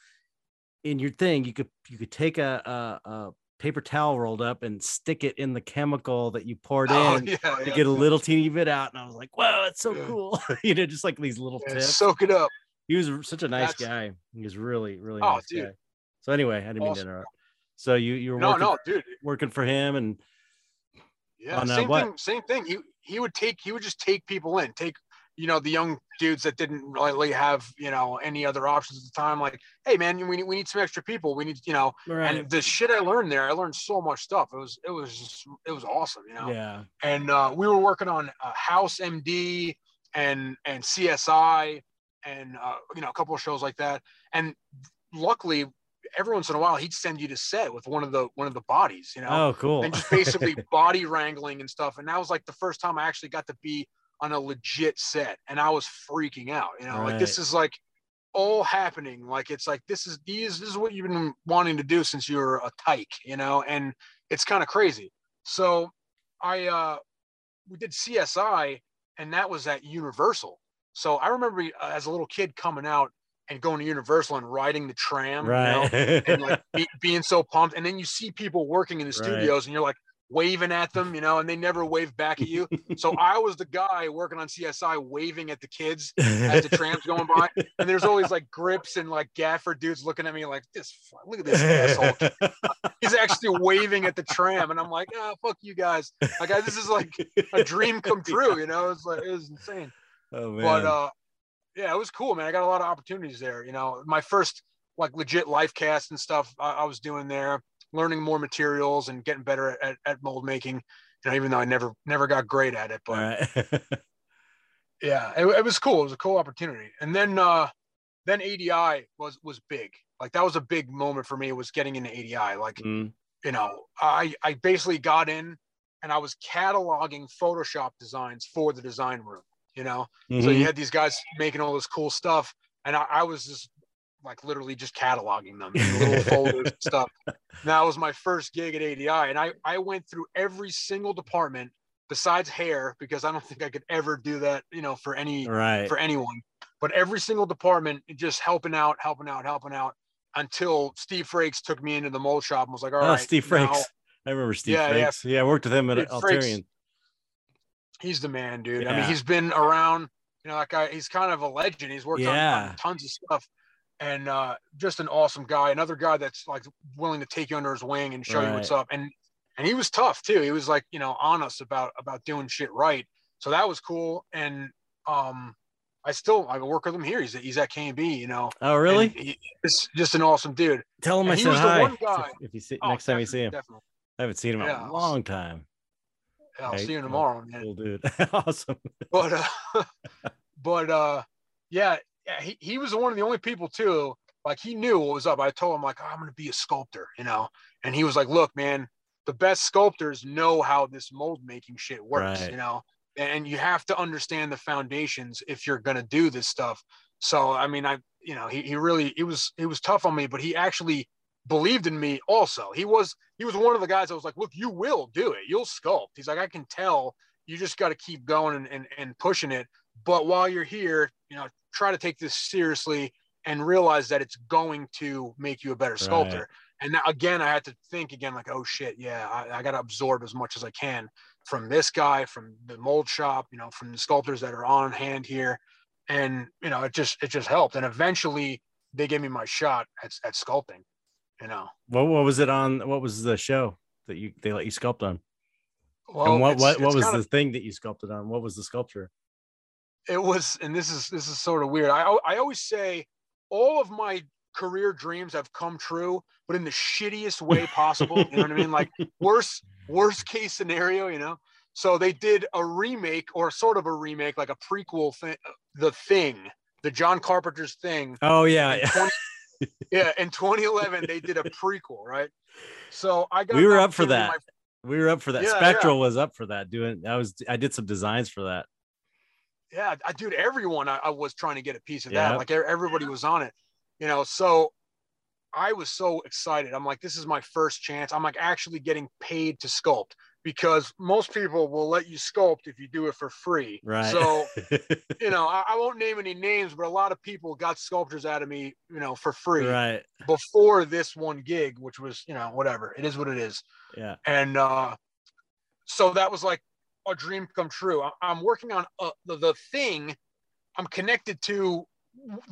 in your thing, you could you could take a, a, a paper towel rolled up and stick it in the chemical that you poured Oh, in yeah, to yeah. get a little teeny bit out. And I was like, wow, that's so Yeah. cool. you know, just like these little tips. soak it up. he was such a nice That's- guy. He was really, really Oh, nice dude. guy. So anyway, I didn't mean to Awesome. interrupt. So you you were No, working, no, dude. working for him and Yeah, On, uh, same what? thing. Same thing. He he would take he would just take people in, take you know the young dudes that didn't really have you know any other options at the time. Like, hey man, we need we need some extra people. We need you know. And the shit I learned there, I learned so much stuff. It was it was just it was awesome, you know. yeah. And uh, we were working on uh, House MD and and CSI and uh, you know a couple of shows like that. And luckily, every once in a while, he'd send you to set with one of the one of the bodies, you know Oh, cool. and just basically body wrangling and stuff. And that was like the first time I actually got to be on a legit set, and I was freaking out. You know, like this is like all happening. Like it's like this is these this is what you've been wanting to do since you were a tyke. You know, and it's kind of crazy. So I uh we did CSI, and that was at Universal. So I remember uh, as a little kid coming out and going to Universal and riding the tram. you know, and like be, being so pumped. And then you see people working in the Right. studios and you're like waving at them, you know, and they never wave back at you. so I was the guy working on CSI waving at the kids as the tram's going by. And there's always like grips and like gaffer dudes looking at me like this. Look at this asshole. He's actually waving at the tram. And I'm like, oh, fuck you guys. Like, I, this is like a dream come true, you know? It's like, it was insane oh man. but uh yeah it was cool man. I got a lot of opportunities there you know. My first like legit life cast and stuff I, I was doing there learning more materials and getting better at, at mold making you know even though i never never got great at it but right. yeah it, it was cool. It was a cool opportunity. And then uh then adi was was big. Like that was a big moment for me was getting into adi like Mm, you know i i basically got in and i was cataloging photoshop designs for the design room you know so mhm. you had these guys making all this cool stuff, and I, I was just like literally just cataloging them in little folders and stuff. And that was my first gig at ADI, and I I went through every single department besides hair because I don't think I could ever do that, you know, for any right. for anyone. But every single department, just helping out, helping out, helping out, until Steve Frakes took me into the mold shop and was like, "All oh, right, Steve now- Frakes. I remember Steve Yeah, yeah. Frakes. Yeah, I worked with him at Alterian. He's the man, dude. I mean, he's been around. You know, that guy. He's kind of a legend. He's worked on- on, tons of stuff, and uh, just an awesome guy. Another guy that's like willing to take you under his wing and show you what's up. And and he was tough too. He was like you know honest about about doing shit right. So that was cool. And um, I still I work with him here. He's he's at K and B. You know. Oh, really? He- He's just an awesome dude. Tell him and I said hi. one guy- If you see Oh, next time you see him, definitely. I haven't seen him in Yeah, a I'll long time. I'll Hey, see you tomorrow, man. Cool dude. awesome. but uh, but uh, yeah, yeah, he, he was one of the only people too. Like he knew what was up. I told him like, oh, I'm gonna be a sculptor, you know. And he was like, look, man, the best sculptors know how this mold making shit works, Right. you know. And you have to understand the foundations if you're gonna do this stuff. So I mean, I you know, he, he really it was it was tough on me, but he actually believed in me also. He was he was one of the guys that was like, look, you will do it. You'll sculpt. He's like, I can tell you just got to keep going and, and, and pushing it. But while you're here, you know, try to take this seriously and realize that it's going to make you a better sculptor. And now, again, I had to think again, like, oh shit, yeah, I, I got to absorb as much as I can from this guy, from the mold shop, you know, from the sculptors that are on hand here, and you know, it just it just helped. And eventually, they gave me my shot at, at sculpting. You know, what what was it on? What was the show that you they let you sculpt on? well, and what it's- what what it's was kinda- the thing that you sculpted on? What was the sculpture? it was and this is this is sort of weird I, I always say all of my career dreams have come true but in the shittiest way possible you know what i mean like worst worst case scenario you know so they did a remake or sort of a remake like a prequel thing the thing the john carpenter's thing Oh yeah, yeah. in 2011 they did a prequel right so i got We were up for opportunity- that. we were up for that. Yeah, Spectral was up for that. Doing I was I did some designs for that. yeah, I, dude, everyone I, I was trying to get a piece of Yeah. that. Like everybody was on it, you know. So I was so excited. I'm like, this is my first chance. I'm like actually getting paid to sculpt because most people will let you sculpt if you do it for free. Right. So you know, I, I won't name any names, but a lot of people got sculptures out of me, you know, for free right. before this one gig, which was, you know, whatever. It is what it is Yeah. and uh, so that was like a dream come true. I- I'm working on uh, the, the thing. I'm connected to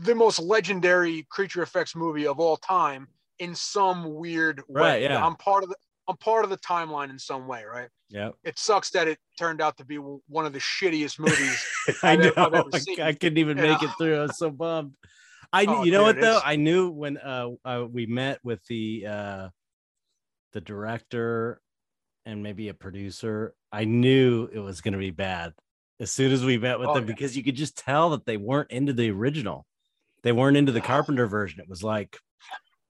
the most legendary creature effects movie of all time in some weird way. Right, yeah. I'm part of the I'm part of the timeline in some way, right? Yeah. It sucks that it turned out to be one of the shittiest movies. I I've know. I, seen. I couldn't even You make know? it through. I was so bummed. I Oh, you know what though? I knew when uh, uh we met with the uh the director and maybe a producer, I knew it was gonna be bad as soon as we met with Oh, them yeah. because you could just tell that they weren't into the original. They weren't into the Carpenter version. It was like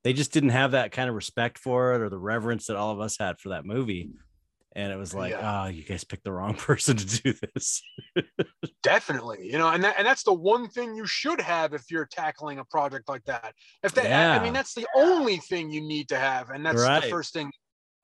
they just didn't have that kind of respect for it or the reverence that all of us had for that movie. And it was like, Yeah. oh, you guys picked the wrong person to do this. Definitely, you know, and that, and that's the one thing you should have if you're tackling a project like that. If that, I- I mean, that's the only thing you need to have, and that's Right. the first thing.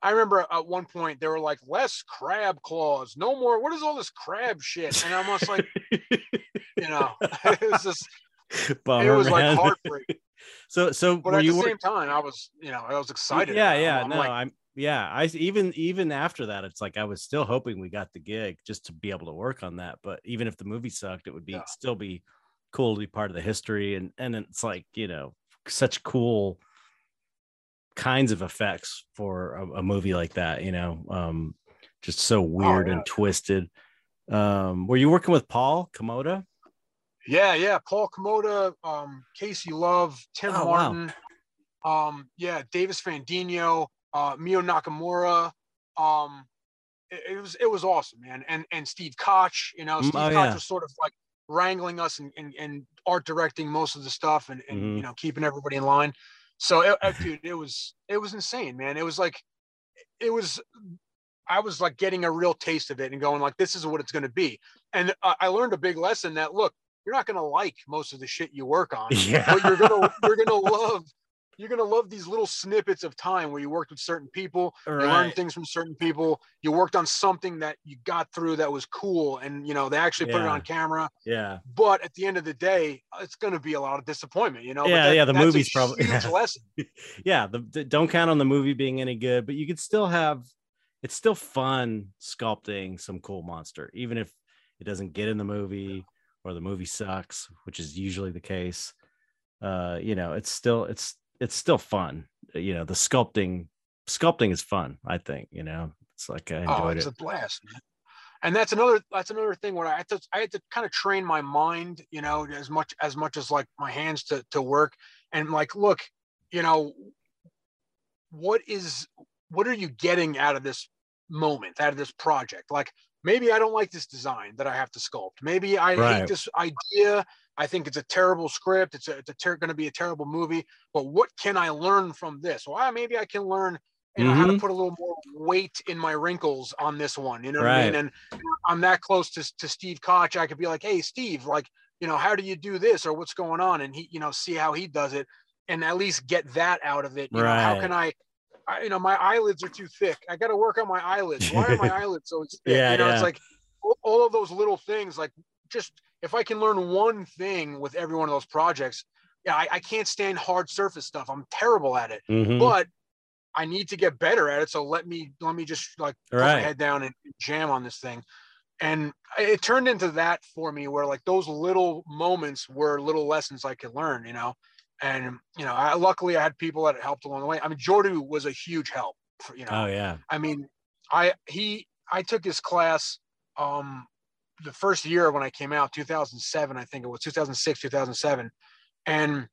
I remember at one point they were like, "Less crab claws, no more." What is all this crab shit? And I'm almost like, you know, it was just, it was man. like heartbreak. So, so But at you the wor- same time, I was, you know, I was excited. Yeah, yeah, I'm no, like, I'm yeah. I even even after that, it's like I was still hoping we got the gig just to be able to work on that. But even if the movie sucked, it would be Yeah. still be cool to be part of the history. And and it's like you know such cool kinds of effects for a, a movie like that. You know, um, just so weird Oh, yeah. and twisted. Um, were you working with Paul Komoda? Yeah, yeah. Paul Komoda, um, Casey Love, Tim Oh, wow. Martin, um, yeah, Davis Fandino, uh, Mio Nakamura. Um, it, it was it was awesome, man. And and Steve Koch, you know, Mm, Steve oh, Koch yeah. was sort of like wrangling us and, and, and art directing most of the stuff and, and Mhm. you know keeping everybody in line. So it, it- dude, it was it was insane, man. It was like it was I was like getting a real taste of it and going like, this is what it's going to be. And I, I learned a big lesson that look, you're not going to like most of the shit you work on, Yeah. but you're gonna you're gonna love you're gonna love these little snippets of time where you worked with certain people, you learned things from certain people, you worked on something that you got through that was cool, and you know they actually put it on camera. Yeah. But at the end of the day, it's gonna be a lot of disappointment, you know. Yeah, yeah, the movie's probably- huge lesson. yeah the, the- don't count on the movie being any good but you could still have it's still fun sculpting some cool monster even if it doesn't get in the movie or the movie sucks which is usually the case uh you know it's still it's it's still fun you know the sculpting sculpting is fun i think you know it's like i oh, enjoyed Oh, it's it a blast, man. And that's another that's another thing where I had to I had to kind of train my mind, you know, as much as much as like my hands to to work and like look, you know, what is what are you getting out of this moment, out of this project? Like maybe I don't like this design that I have to sculpt. Maybe I Right. hate this idea. I think it's a terrible script. It's a, it's a ter- going to be a terrible movie. But what can I learn from this? Well, maybe I can learn you know, how to Mhm. put a little more weight in my wrinkles on this one. You know what I mean? And I'm that close to, to Steve Koch. I could be like, hey, Steve, like, you know, how do you do this or what's going on? And he, you know, see how he does it and at least get that out of it. You know, how can I, I, you know, my eyelids are too thick. I got to work on my eyelids. Why are my eyelids so thick? Yeah, you know, yeah. it's like all- all of those little things, like just if I can learn one thing with every one of those projects, yeah, I, I can't stand hard surface stuff. I'm terrible at it Mhm. but I need to get better at it. So let me let me just like put Right. my head down and jam on this thing. And it turned into that for me where like those little moments were little lessons I could learn, you know. And you know, I luckily I had people that helped along the way. I mean, Jordu was a huge help. For, you know, Oh yeah. I mean, I he I took his class um the first year when I came out, 2007, I think it was 2006, 2007, and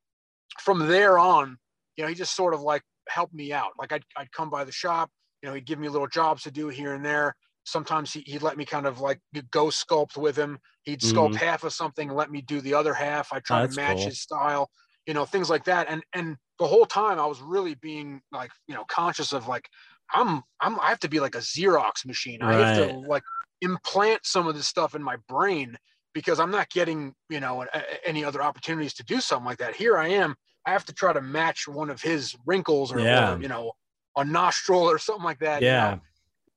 from there on, you know, he just sort of like helped me out. Like I'd I'd come by the shop, you know, he'd give me little jobs to do here and there. Sometimes he, he'd let me kind of like go sculpt with him. He'd sculpt mm-hmm. half of something and let me do the other half. I try. That's to match cool. his style, you know, things like that. And and the whole time I was really being like, you know, conscious of like I'm I'm I have to be like a Xerox machine. I have to like implant some of this stuff in my brain because I'm not getting, you know, any other opportunities to do something like that. Here I am. I have to try to match one of his wrinkles or, or, you know, a nostril or something like that. you know? Yeah.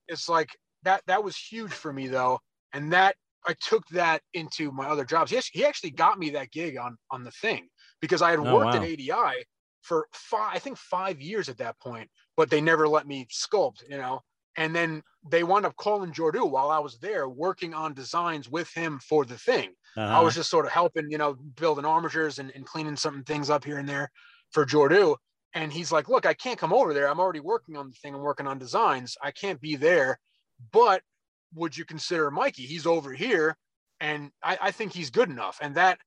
It's like that that was huge for me though. And that I took that into my other jobs. He actually, he actually got me that gig on on the thing because I had Oh, worked at. ADI for five, I think five years at that point, but they never let me sculpt, you know. And then they wound up calling Jordu while I was there working on designs with him for the thing. I Uh-huh. was just sort of helping, you know, building armatures and, and cleaning some things up here and there for Jordu. And he's like, look, I can't come over there. I'm already working on the thing. I'm working on designs. I can't be there. But would you consider Mikey? He's over here. And I, I think he's good enough. And that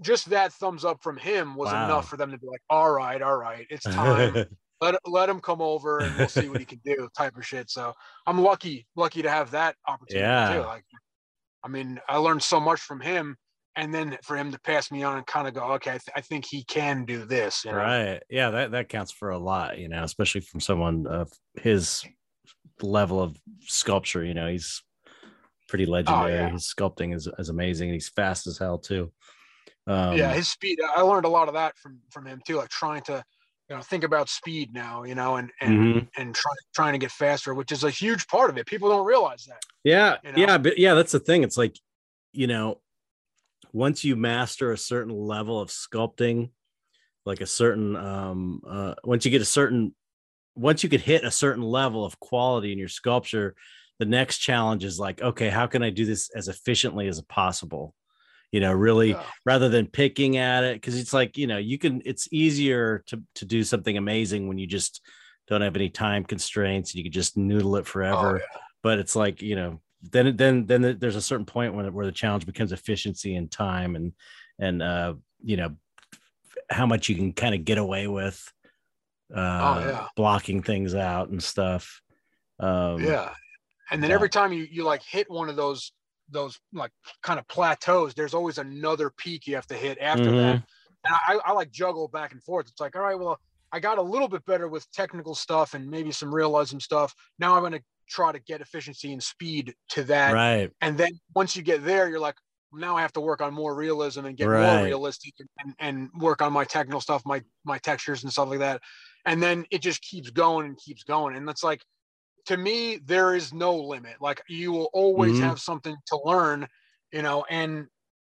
just that thumbs up from him was Wow. enough for them to be like, all right, all right, it's time. let let him come over and we'll see what he can do, type of shit. So I'm lucky, lucky to have that opportunity Yeah. too. Like, I mean, I learned so much from him, and then for him to pass me on and kind of go, okay, I, th- I think he can do this. You know? right. Yeah, that that counts for a lot, you know, especially from someone of his level of sculpture. You know, he's pretty legendary. Oh, yeah. His sculpting is, is amazing. and He's fast as hell too. Um, yeah, his speed. I learned a lot of that from from him too. Like trying to, you know, think about speed now. You know, and and mhm. and trying trying to get faster, which is a huge part of it. People don't realize that. Yeah, you know? yeah, but yeah, that's the thing. It's like, you know, once you master a certain level of sculpting, like a certain um uh once you get a certain once you could hit a certain level of quality in your sculpture, the next challenge is like, okay, how can I do this as efficiently as possible? You know, really Yeah. rather than picking at it, because it's like, you know, you can it's easier to to do something amazing when you just don't have any time constraints and you can just noodle it forever Oh, yeah. but it's like you know then then then there's a certain point when where the challenge becomes efficiency and time and and uh you know how much you can kind of get away with uh Oh, yeah. blocking things out and stuff um yeah and then yeah. every time you you like hit one of those those like kind of plateaus there's always another peak you have to hit after that. Mhm. and I, I like juggle back and forth. It's like all right well i got a little bit better with technical stuff and maybe some realism stuff. Now i'm going to try to get efficiency and speed to that. Right. And then once you get there you're like now i have to work on more realism and get more realistic and, and work on my technical stuff my my textures and stuff like that. And then it just keeps going and keeps going. And that's like to me there is no limit. Like you will always Mhm. have something to learn you know and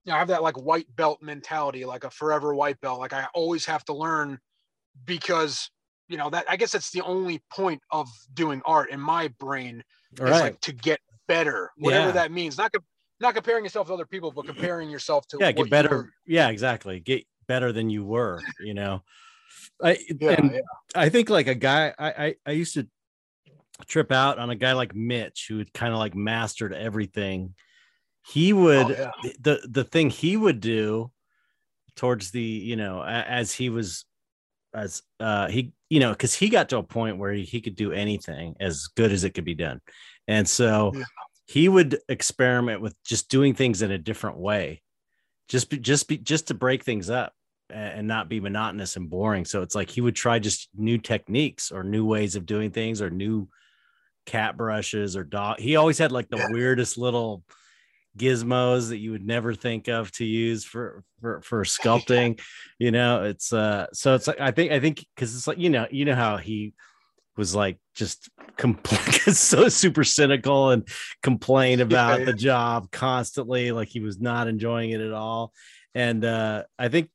you know, i have that like white belt mentality like a forever white belt. Like i always have to learn because you know that i guess that's the only point of doing art in my brain all is right. like to get better whatever Yeah. that means. Not not comparing yourself to other people but comparing yourself to yeah get better yeah exactly. Get better than you were you know? I yeah, and yeah. I think like a guy I, I I used to trip out on a guy like Mitch who had kind of like mastered everything. He would Oh, yeah. the the thing he would do towards the you know as he was as uh he you know because he got to a point where he, he could do anything as good as it could be done and so Yeah. he would experiment with just doing things in a different way just be, just be just to break things up and not be monotonous and boring so it's like he would try just new techniques or new ways of doing things or new cat brushes or dog he always had like the Yeah. weirdest little gizmos that you would never think of to use for for, for sculpting you know it's uh so it's like i think i think because it's like you know you know how he was like just compl- so super cynical and complained about yeah. the job constantly like he was not enjoying it at all and uh i think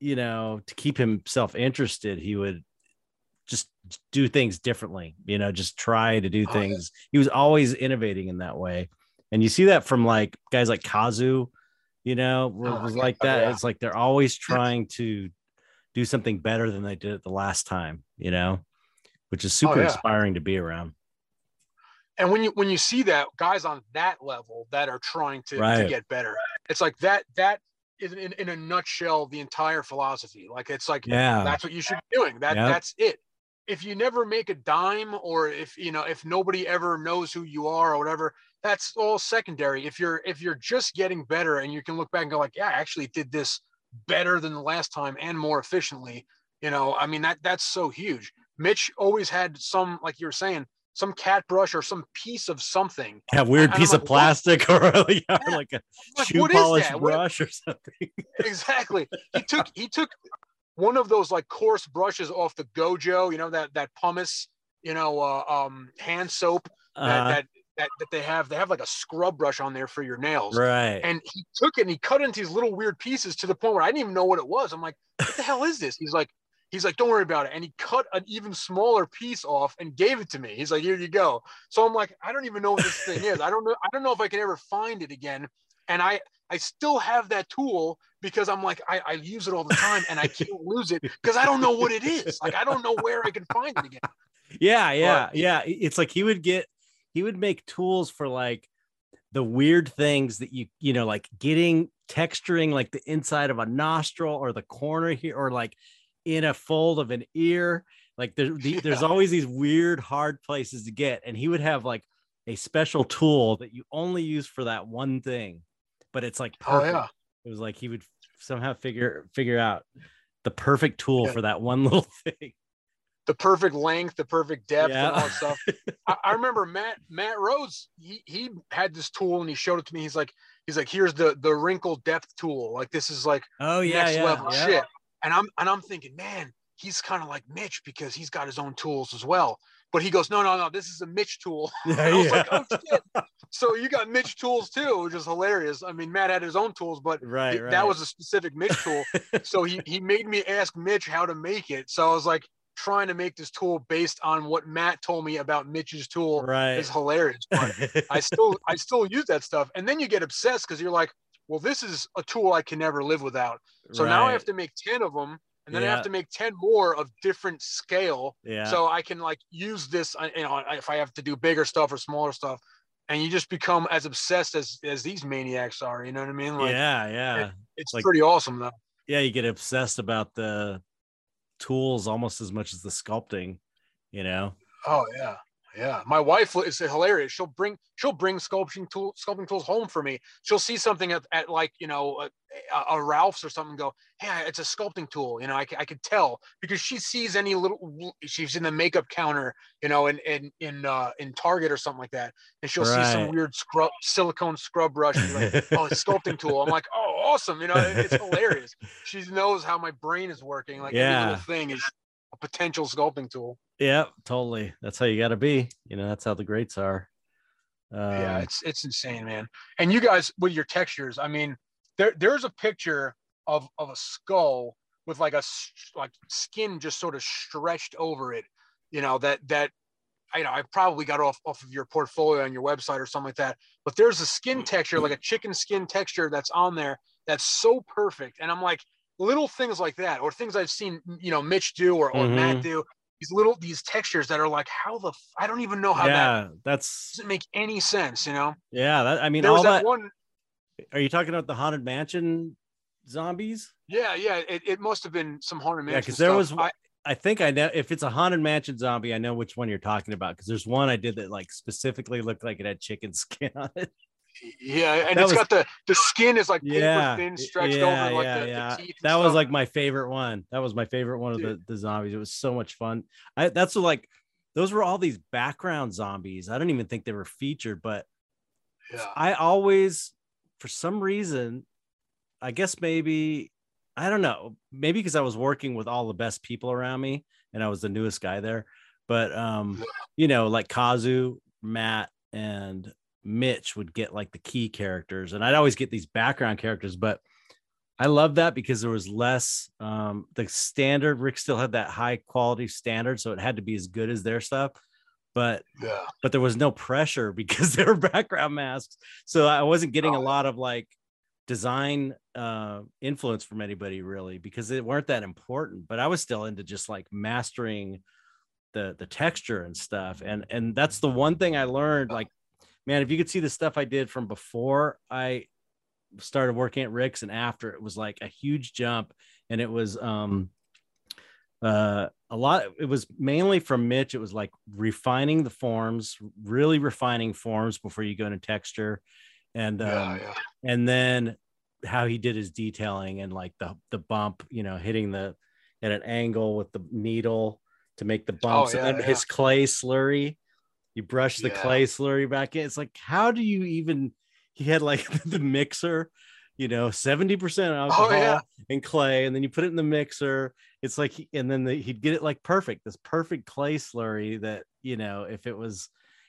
you know to keep himself interested he would just do things differently, you know, just try to do things. Oh, yeah. He was always innovating in that way. And you see that from like guys like Kazu, you know, oh, was like oh, that. Oh, yeah. It's like they're always trying to do something better than they did it the last time, you know, which is oh, super oh, inspiring to be around. And when you when you see that guys on that level that are trying to, right. to get better, it's like that that is in, in a nutshell the entire philosophy. Like it's like yeah, that's what you should be doing. That yep. that's it. If you never make a dime, or if you know if nobody ever knows who you are or whatever, that's all secondary. If you're if you're just getting better and you can look back and go like, yeah, I actually did this better than the last time and more efficiently. You know, I mean that that's so huge. Mitch always had some, like you were saying, some cat brush or some piece of something. Yeah, weird piece of plastic or, yeah, yeah. like a like, shoe polish brush what? or something. exactly. He took he took one of those like coarse brushes off the Gojo, you know that that pumice, you know, uh, um, hand soap that, uh, that that, that they have. They have like a scrub brush on there for your nails. Right. And he took it and he cut into these little weird pieces to the point where i didn't even know what it was. I'm like what the hell is this? He's like he's like don't worry about it. And he cut an even smaller piece off and gave it to me. He's like here you go. So i'm like i don't even know what this thing is. I don't know i don't know if i can ever find it again and i i still have that tool because i'm like i, I use it all the time and i can't lose it because i don't know what it is. Like i don't know where i can find it again. Yeah yeah but, yeah it's like he would get he would make tools for like the weird things that you you know like getting texturing like the inside of a nostril or the corner here or like in a fold of an ear. Like there, the, there's always these weird hard places to get. And he would have like a special tool that you only use for that one thing but it's like oh, perfect. Oh, yeah. it was like he would somehow figure figure out the perfect tool yeah. for that one little thing the perfect length, the perfect depth, yeah. and all that stuff. I, I, remember Matt Matt Rose. He he had this tool and he showed it to me. He's like he's like here's the the wrinkle depth tool. Like this is like oh yeah next yeah, level shit. And I'm and I'm thinking, man, he's kind of like Mitch because he's got his own tools as well. But he goes, no, no, no, this is a Mitch tool. Yeah, was like, oh so you got Mitch tools too, which is hilarious. I mean, Matt had his own tools, but right, right. that was a specific Mitch tool. so he he made me ask Mitch how to make it. So I was like, trying to make this tool based on what Matt told me about Mitch's tool right. is hilarious. But I still I still use that stuff. And then you get obsessed because you're like, well, this is a tool I can never live without. So right. now I have to make 10 of them and then yeah. I have to make 10 more of different scale. Yeah. So I can like use this, uh, you know, if I have to do bigger stuff or smaller stuff. And you just become as obsessed as as these maniacs are. You know what I mean? Like, yeah, yeah. It, it's like, pretty awesome though. Yeah, you get obsessed about the tools almost as much as the sculpting, you know? Oh yeah. Yeah, my wife is hilarious. She'll bring she'll bring sculpting tool sculpting tools home for me. She'll see something at, at like you know a, a, Ralph's or something. go, hey, it's a sculpting tool. You know, I, I could tell because she sees any little. She's in the makeup counter, you know, in in in uh, in Target or something like that, and she'll right. see some weird scrub silicone scrub brush. Like, oh, it's sculpting tool. I'm like, oh, awesome. You know, it's hilarious. She knows how my brain is working. Like yeah. every little thing is potential sculpting tool. Yeah, totally. That's how you got to be. You know, that's how the greats are. Um, yeah, it's it's insane, man. And you guys with your textures, I mean, there there's a picture of of a skull with like a like skin just sort of stretched over it. You know that that you know I probably got off off of your portfolio on your website or something like that. But there's a skin texture, like a chicken skin texture that's on there that's so perfect. And I'm like, little things like that, or things I've seen, you know, Mitch do or, or mm-hmm. Matt do. These little these textures that are like, how the f- I don't even know how yeah, that that's doesn't make any sense, you know. Yeah, that I mean, there all that, that one. Are you talking about the haunted mansion zombies? Yeah, yeah. It, it must have been some haunted mansion. Yeah, because there was. I, I think I know if it's a haunted mansion zombie, I know which one you're talking about because there's one I did that like specifically looked like it had chicken skin on it. Yeah, and that it's was, got the the skin is like yeah, thin, stretched yeah, over like yeah, the, yeah. The that was like my favorite one. That was my favorite one of the, the zombies. It was so much fun. I that's like those were all these background zombies. I don't even think they were featured, but yeah. I always, for some reason, I guess maybe I don't know, maybe because I was working with all the best people around me and I was the newest guy there. But um, you know, like Kazu, Matt, and Mitch would get like the key characters, and I'd always get these background characters, but I love that because there was less um the standard Rick still had that high quality standard so it had to be as good as their stuff but yeah. but there was no pressure because they were background masks so I wasn't getting a lot of like design uh influence from anybody really because they weren't that important but I was still into just like mastering the the texture and stuff and and that's the one thing I learned like man if you could see the stuff I did from before I started working at Rick's and after it was like a huge jump. And it was um uh a lot it was mainly from Mitch. It was like refining the forms really refining forms before you go into texture. And um yeah yeah. and then how he did his detailing and like the the bump you know hitting the at an angle with the needle to make the bumps Oh, yeah, and his clay slurry you brush the Yeah. clay slurry back in it's like how do you even he had like the mixer you know 70% alcohol Oh, yeah. and clay and then you put it in the mixer it's like and then the, he'd get it like perfect this perfect clay slurry that you know if it was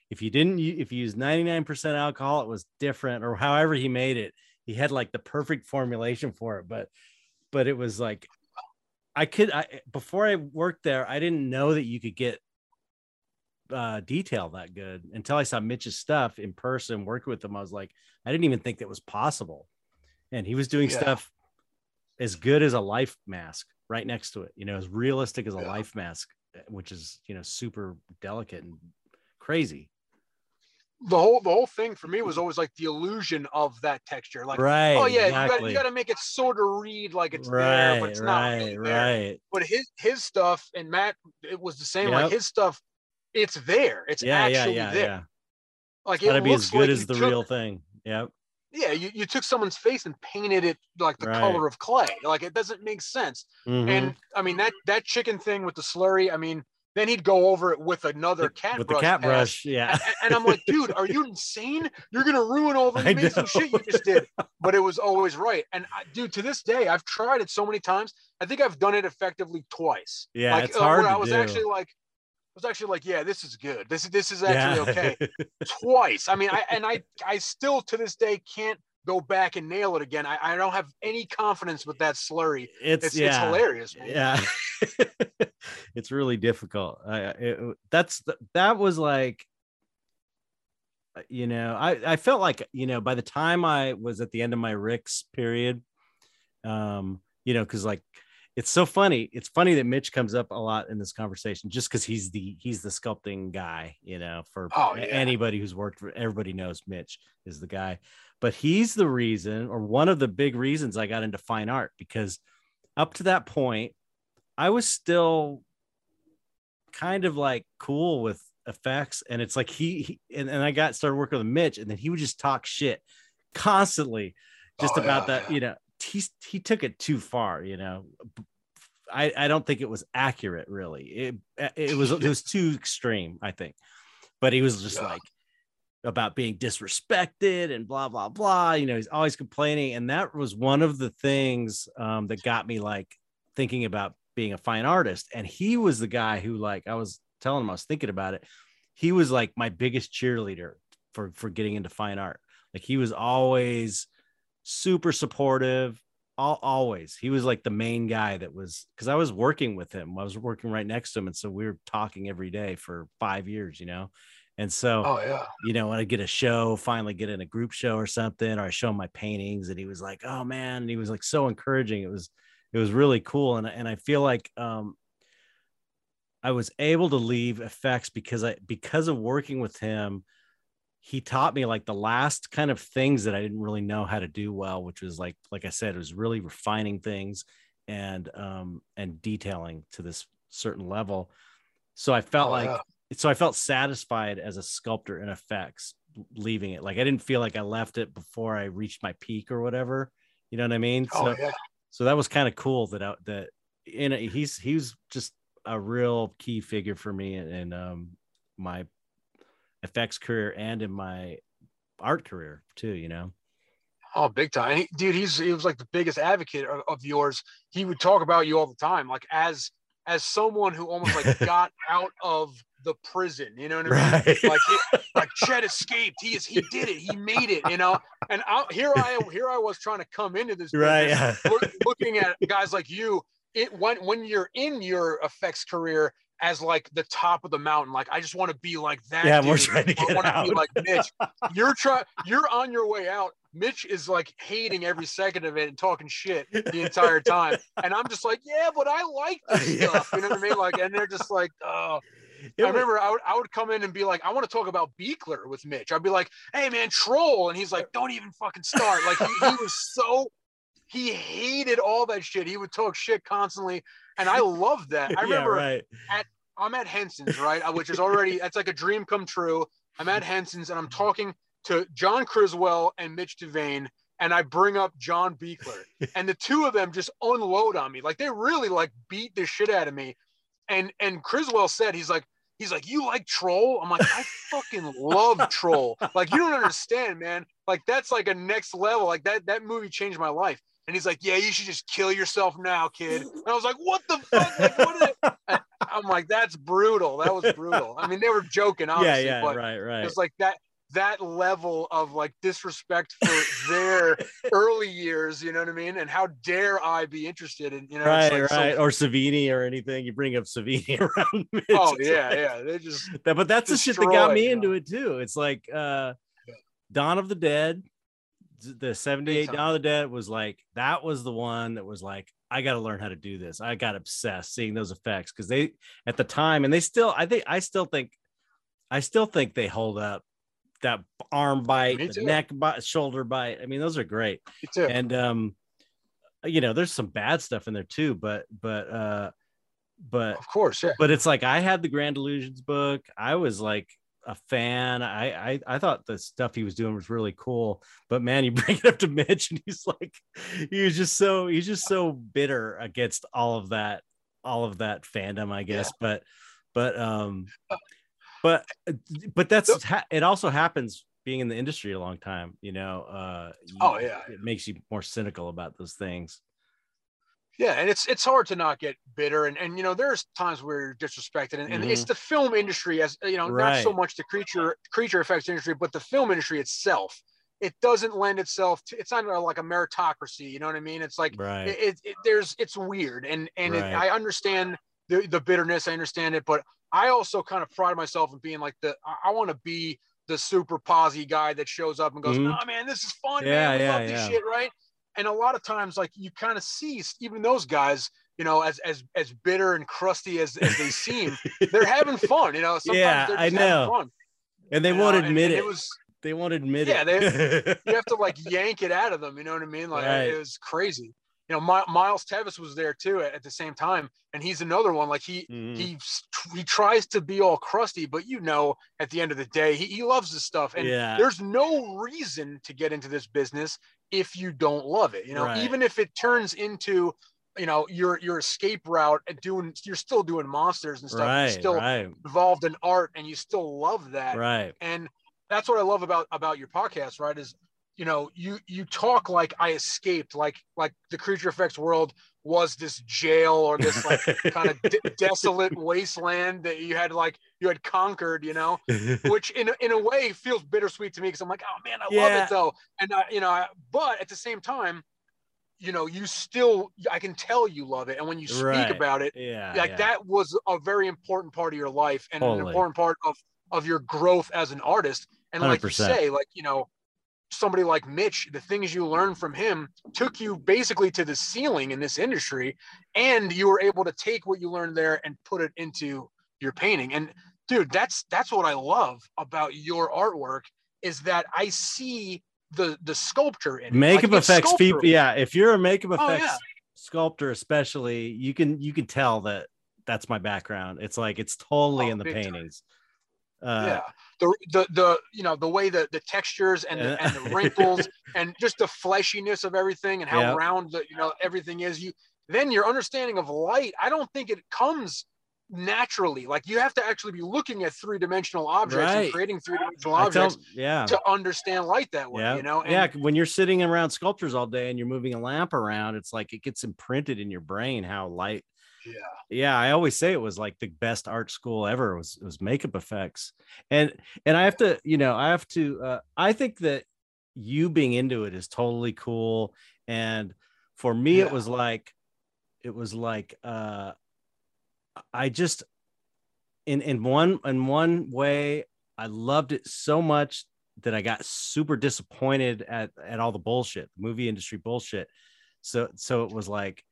if you didn't if you used 99% alcohol it was different or however he made it he had like the perfect formulation for it but but it was like i could i before i worked there i didn't know that you could get uh detail that good until i saw mitch's stuff in person working with him i was like i didn't even think that was possible and he was doing Yeah. stuff as good as a life mask right next to it you know as realistic as a Yeah. life mask which is you know super delicate and crazy the whole the whole thing for me was always like the illusion of that texture like right oh yeah you, gotta, you gotta make it sort of read like it's there but right it's not right really there. right but his his stuff and matt it was the same Yep. like his stuff it's there it's yeah yeah actually yeah there yeah like gotta it be looks as good like as the took- real thing yep yeah you, you took someone's face and painted it like the Right. color of clay like it doesn't make sense Mhm. and i mean that that chicken thing with the slurry i mean then he'd go over it with another cat with brush the cat pass. brush yeah A- and I'm like, dude, are you insane? You're gonna ruin all the amazing shit you just did. But it was always right. And I, dude, to this day, I've tried it so many times. I think I've done it effectively twice. Yeah, like, it's uh, hard I was do. actually like, was actually like, yeah, this is good. This this is actually Yeah. okay. Twice. I mean, I and I I still to this day can't go back and nail it again. I, I don't have any confidence with that slurry. it's, It's it's yeah hilarious. Man. yeah it's really difficult I, it, that's that was like uh, you know i i felt like you know by the time i was at the end of my rick's period um you know because like it's so funny it's funny that mitch comes up a lot in this conversation just because he's the he's the sculpting guy you know for Oh, yeah. anybody who's worked for everybody knows mitch is the guy but he's the reason or one of the big reasons i got into fine art because up to that point i was still kind of like cool with effects and it's like he, he and, and i got started working with mitch and then he would just talk shit constantly just Oh, about yeah, that yeah. you know he, he took it too far you know I, I don't think it was accurate really. It, it was it was too extreme i think. But he was just Yeah. like about being disrespected and blah blah blah. You know he's always complaining. And that was one of the things um, that got me like thinking about being a fine artist. And he was the guy who like i was telling him i was thinking about it. He was like my biggest cheerleader for for getting into fine art. Like he was always super supportive all, always he was like the main guy that was because i was working with him i was working right next to him and so we were talking every day for five years you know and so Oh yeah. you know, when I get a show, finally get in a group show or something, or I show him my paintings, and he was like, "Oh man," and he was like so encouraging. It was, it was really cool, and and I feel like um, I was able to leave effects because I because of working with him, he taught me like the last kind of things that I didn't really know how to do well, which was like like I said, it was really refining things and um and detailing to this certain level. So I felt Oh, like so I felt satisfied as a sculptor in effects leaving it. Like I didn't feel like I left it before I reached my peak or whatever. You know what I mean? Oh so yeah. so that was kind of cool that I, that in he's he's just a real key figure for me and, in um my effects career and in my art career too, you know. Oh, big time, he, dude. He's he was like the biggest advocate of, of yours. He would talk about you all the time, like as as someone who almost like got out of the prison. You know what I mean? Right. Like, he, like Chet escaped. He is. He did it. He made it. You know. And I, here I here I was trying to come into this. right. business, look- looking at guys like you. It when when you're in your effects career as like the top of the mountain. Like I just want to be like that. Yeah, we're trying to I get want to out. be like Mitch. You're trying. You're on your way out. Mitch is like hating every second of it and talking shit the entire time, and I'm just like, yeah, but I like this Yeah. stuff. You know what I mean? Like, and they're just like, oh. It I was- remember I would, I would come in and be like, I want to talk about Buechler with Mitch. I'd be like, hey man, troll. And he's like, don't even fucking start. Like he, he was so he hated all that shit. He would talk shit constantly. And I loved that. I yeah, remember right. I'm at Henson's, right? Which is already that's like a dream come true. I'm at Henson's and I'm talking to John Criswell and Mitch Devane, and I bring up John Buechler, and the two of them just unload on me. Like they really like beat the shit out of me. And and Criswell said he's like he's like you like Troll. I'm like I fucking love Troll. Like you don't understand, man. Like that's like a next level. Like that that movie changed my life. And he's like, yeah, you should just kill yourself now, kid. And I was like, what the fuck? Like, what? I'm like, that's brutal. That was brutal. I mean, they were joking, Yeah, obviously, yeah, but right, right. it's like that that level of like disrespect for their early years, you know what I mean? And how dare I be interested in, you know? right, like so- right. or Savini or anything. You bring up Savini around oh yeah, like- yeah. They just That, but that's the shit that got me you into it too. It's like uh Yeah. Dawn of the Dead, the 78 dollar Dawn of the Dead was like that was the one that was like, I gotta learn how to do this. I got obsessed seeing those effects because they at the time, and they still, I think I still think I still think they hold up that arm bite, the neck bite, shoulder bite. I mean, those are great and um you know there's some bad stuff in there too but but uh but of course, yeah. but it's like i had the grand illusions book i was like a fan. I, I i thought the stuff he was doing was really cool but man you bring it up to mitch and he's like he was just so he's just so bitter against all of that all of that fandom i guess. But but um but but that's ha- it also happens being in the industry a long time you know uh Oh, yeah. it makes you more cynical about those things Yeah, and it's it's hard to not get bitter, and and you know there's times where you're disrespected, and, and it's the film industry as you know, not so much the creature creature effects industry, but the film industry itself. It doesn't lend itself to. It's not like a meritocracy. You know what I mean? It's like right it, it, it- there's it's weird, and and it, I understand the the bitterness. I understand it, but I also kind of pride myself in being like the. I, I want to be the super posy guy that shows up and goes, Mhm. "Nah, man, this is fun, Yeah, man. We yeah, love this yeah. shit, right?" And a lot of times, like you kind of see even those guys, you know, as as as bitter and crusty as, as they seem, they're having fun. You know, sometimes Yeah, they're I know. fun. and they you won't and- admit and it. It was they won't admit Yeah, it you have to like yank it out of them. You know what I mean? Like Right. it was crazy. You know, My, Miles Teves was there too at, at the same time, and he's another one. Like he Mhm. he he tries to be all crusty, but you know, at the end of the day, he, he loves this stuff, and yeah there's no reason to get into this business if you don't love it. You know, Right. even if it turns into you know your your escape route and doing you're still doing monsters and stuff. right You're still right involved in art, and you still love that right and that's what i love about about your podcast right is you know you you talk like i escaped like like the creature effects world was this jail or this like kind of de- desolate wasteland that you had like you had conquered you know which in a, in a way feels bittersweet to me because i'm like oh man i love it though and I, you know I, but at the same time you know you still i can tell you love it and when you speak Right. about it yeah like yeah. that was a very important part of your life and an important part of of your growth as an artist and like you 100%. say like you know somebody like mitch the things you learned from him took you basically to the ceiling in this industry and you were able to take what you learned there and put it into your painting and dude that's that's what i love about your artwork is that i see the the sculpture in makeup Like, effects people yeah if you're a makeup Oh, effects yeah. sculptor especially you can you can tell that that's my background it's like it's totally Oh, in the paintings. time. Uh yeah the, the the you know the way the the textures and the, and the wrinkles and just the fleshiness of everything and how Yeah. round the you know everything is you then your understanding of light i don't think it comes naturally. Like you have to actually be looking at three-dimensional objects Right. and creating three-dimensional I tell, objects yeah. to understand light that way yeah. you know and yeah when you're sitting around sculptures all day and you're moving a lamp around it's like it gets imprinted in your brain how light yeah, yeah, I always say it was like the best art school ever was was makeup effects. And and I have to, you know, I have to uh I think that you being into it is totally cool. And for me, Yeah. it was like it was like uh I just in in one in one way, I loved it so much that I got super disappointed at at all the bullshit, the movie industry bullshit. So so it was like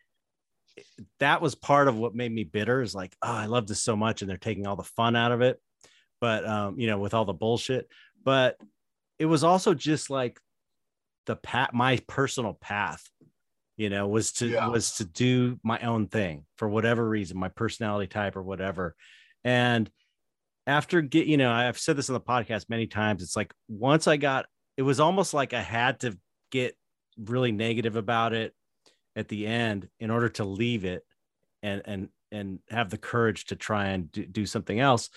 that was part of what made me bitter is like, oh, I love this so much, and they're taking all the fun out of it. But um, you know, with all the bullshit. But it was also just like the path, my personal path, you know, was to Yeah. was to do my own thing for whatever reason, my personality type or whatever. And after get, you know, I've said this on the podcast many times. It's like once I got, it was almost like I had to get really negative about it at the end in order to leave it and and and have the courage to try and do, do something else.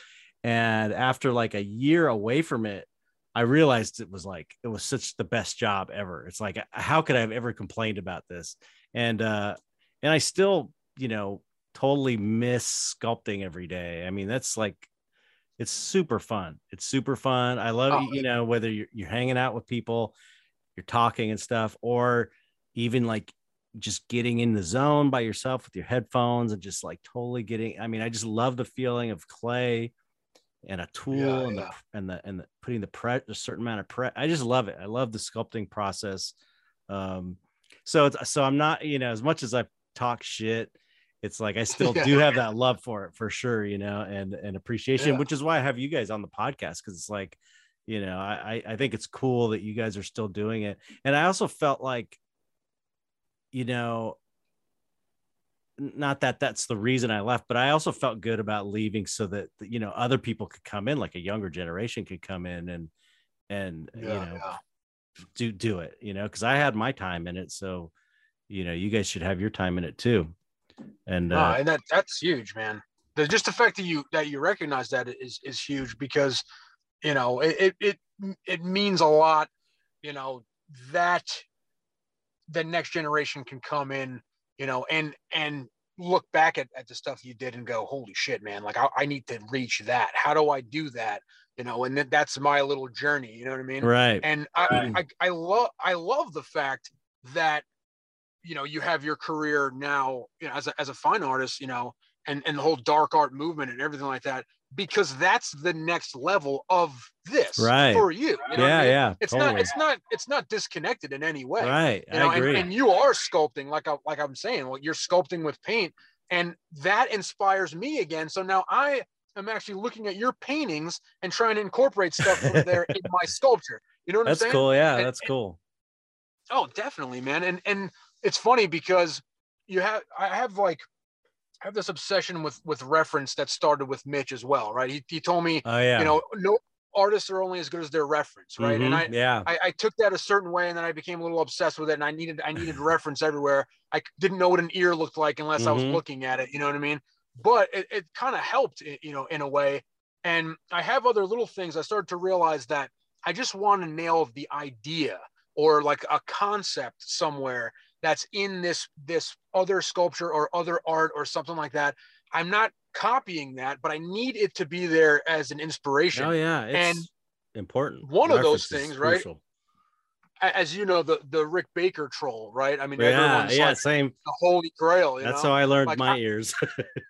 And after like a year away from it i realized it was like it was such the best job ever. It's like how could i have ever complained about this? And uh and i still you know totally miss sculpting every day. I mean that's like it's super fun. It's super fun. I love Oh. you know whether you're, you're hanging out with people you're talking and stuff or even like just getting in the zone by yourself with your headphones and just like totally getting i mean i just love the feeling of clay and a tool Yeah, and, yeah. The, and the and the putting the pre a certain amount of pre i just love it i love the sculpting process um so it's so i'm not you know as much as i talk shit it's like i still Yeah. do have that love for it for sure you know and and appreciation which is why i have you guys on the podcast because it's like you know I, I i think it's cool that you guys are still doing it and i also felt like you know not that that's the reason i left but i also felt good about leaving so that you know other people could come in like a younger generation could come in and and you know yeah. do do it you know because i had my time in it so you know you guys should have your time in it too and No, uh, and that that's huge, man. The, just the fact that you that you recognize that is is huge because you know it it it, it means a lot. You know that the next generation can come in, you know, and and look back at, at the stuff you did and go, holy shit, man! Like I, I need to reach that. How do I do that? You know, and that, that's my little journey. You know what I mean? right and I, Mm. I, I love I love the fact that you know you have your career now you know as a, as a fine artist you know and and the whole dark art movement and everything like that because that's the next level of this Right. for you, you know yeah I mean? yeah it's totally. not it's not it's not disconnected in any way right you know, i and, agree and you are sculpting like I, like I'm saying, well, you're sculpting with paint, and that inspires me again. So now I am actually looking at your paintings and trying to incorporate stuff from there in my sculpture. You know what that's I'm saying? That's cool yeah And- that's cool Oh, definitely, man. And and it's funny because you have I have like I have this obsession with with reference that started with Mitch as well, right? He he told me, oh yeah you know, no artists are only as good as their reference, right? And Mhm, I yeah I, I took that a certain way, and then I became a little obsessed with it. And I needed I needed reference everywhere. I didn't know what an ear looked like unless I was Mhm. looking at it. You know what I mean? But it, it kind of helped, you know, in a way. And I have other little things. I started to realize that I just want to nail the idea or like a concept somewhere that's in this this other sculpture or other art or something like that. I'm not copying that, but I need it to be there as an inspiration oh yeah it's and important one of those things, right? crucial. as you know, the the Rick Baker troll, right? I mean, yeah everyone's yeah like same the holy grail. You that's know? how i learned Like, my I- ears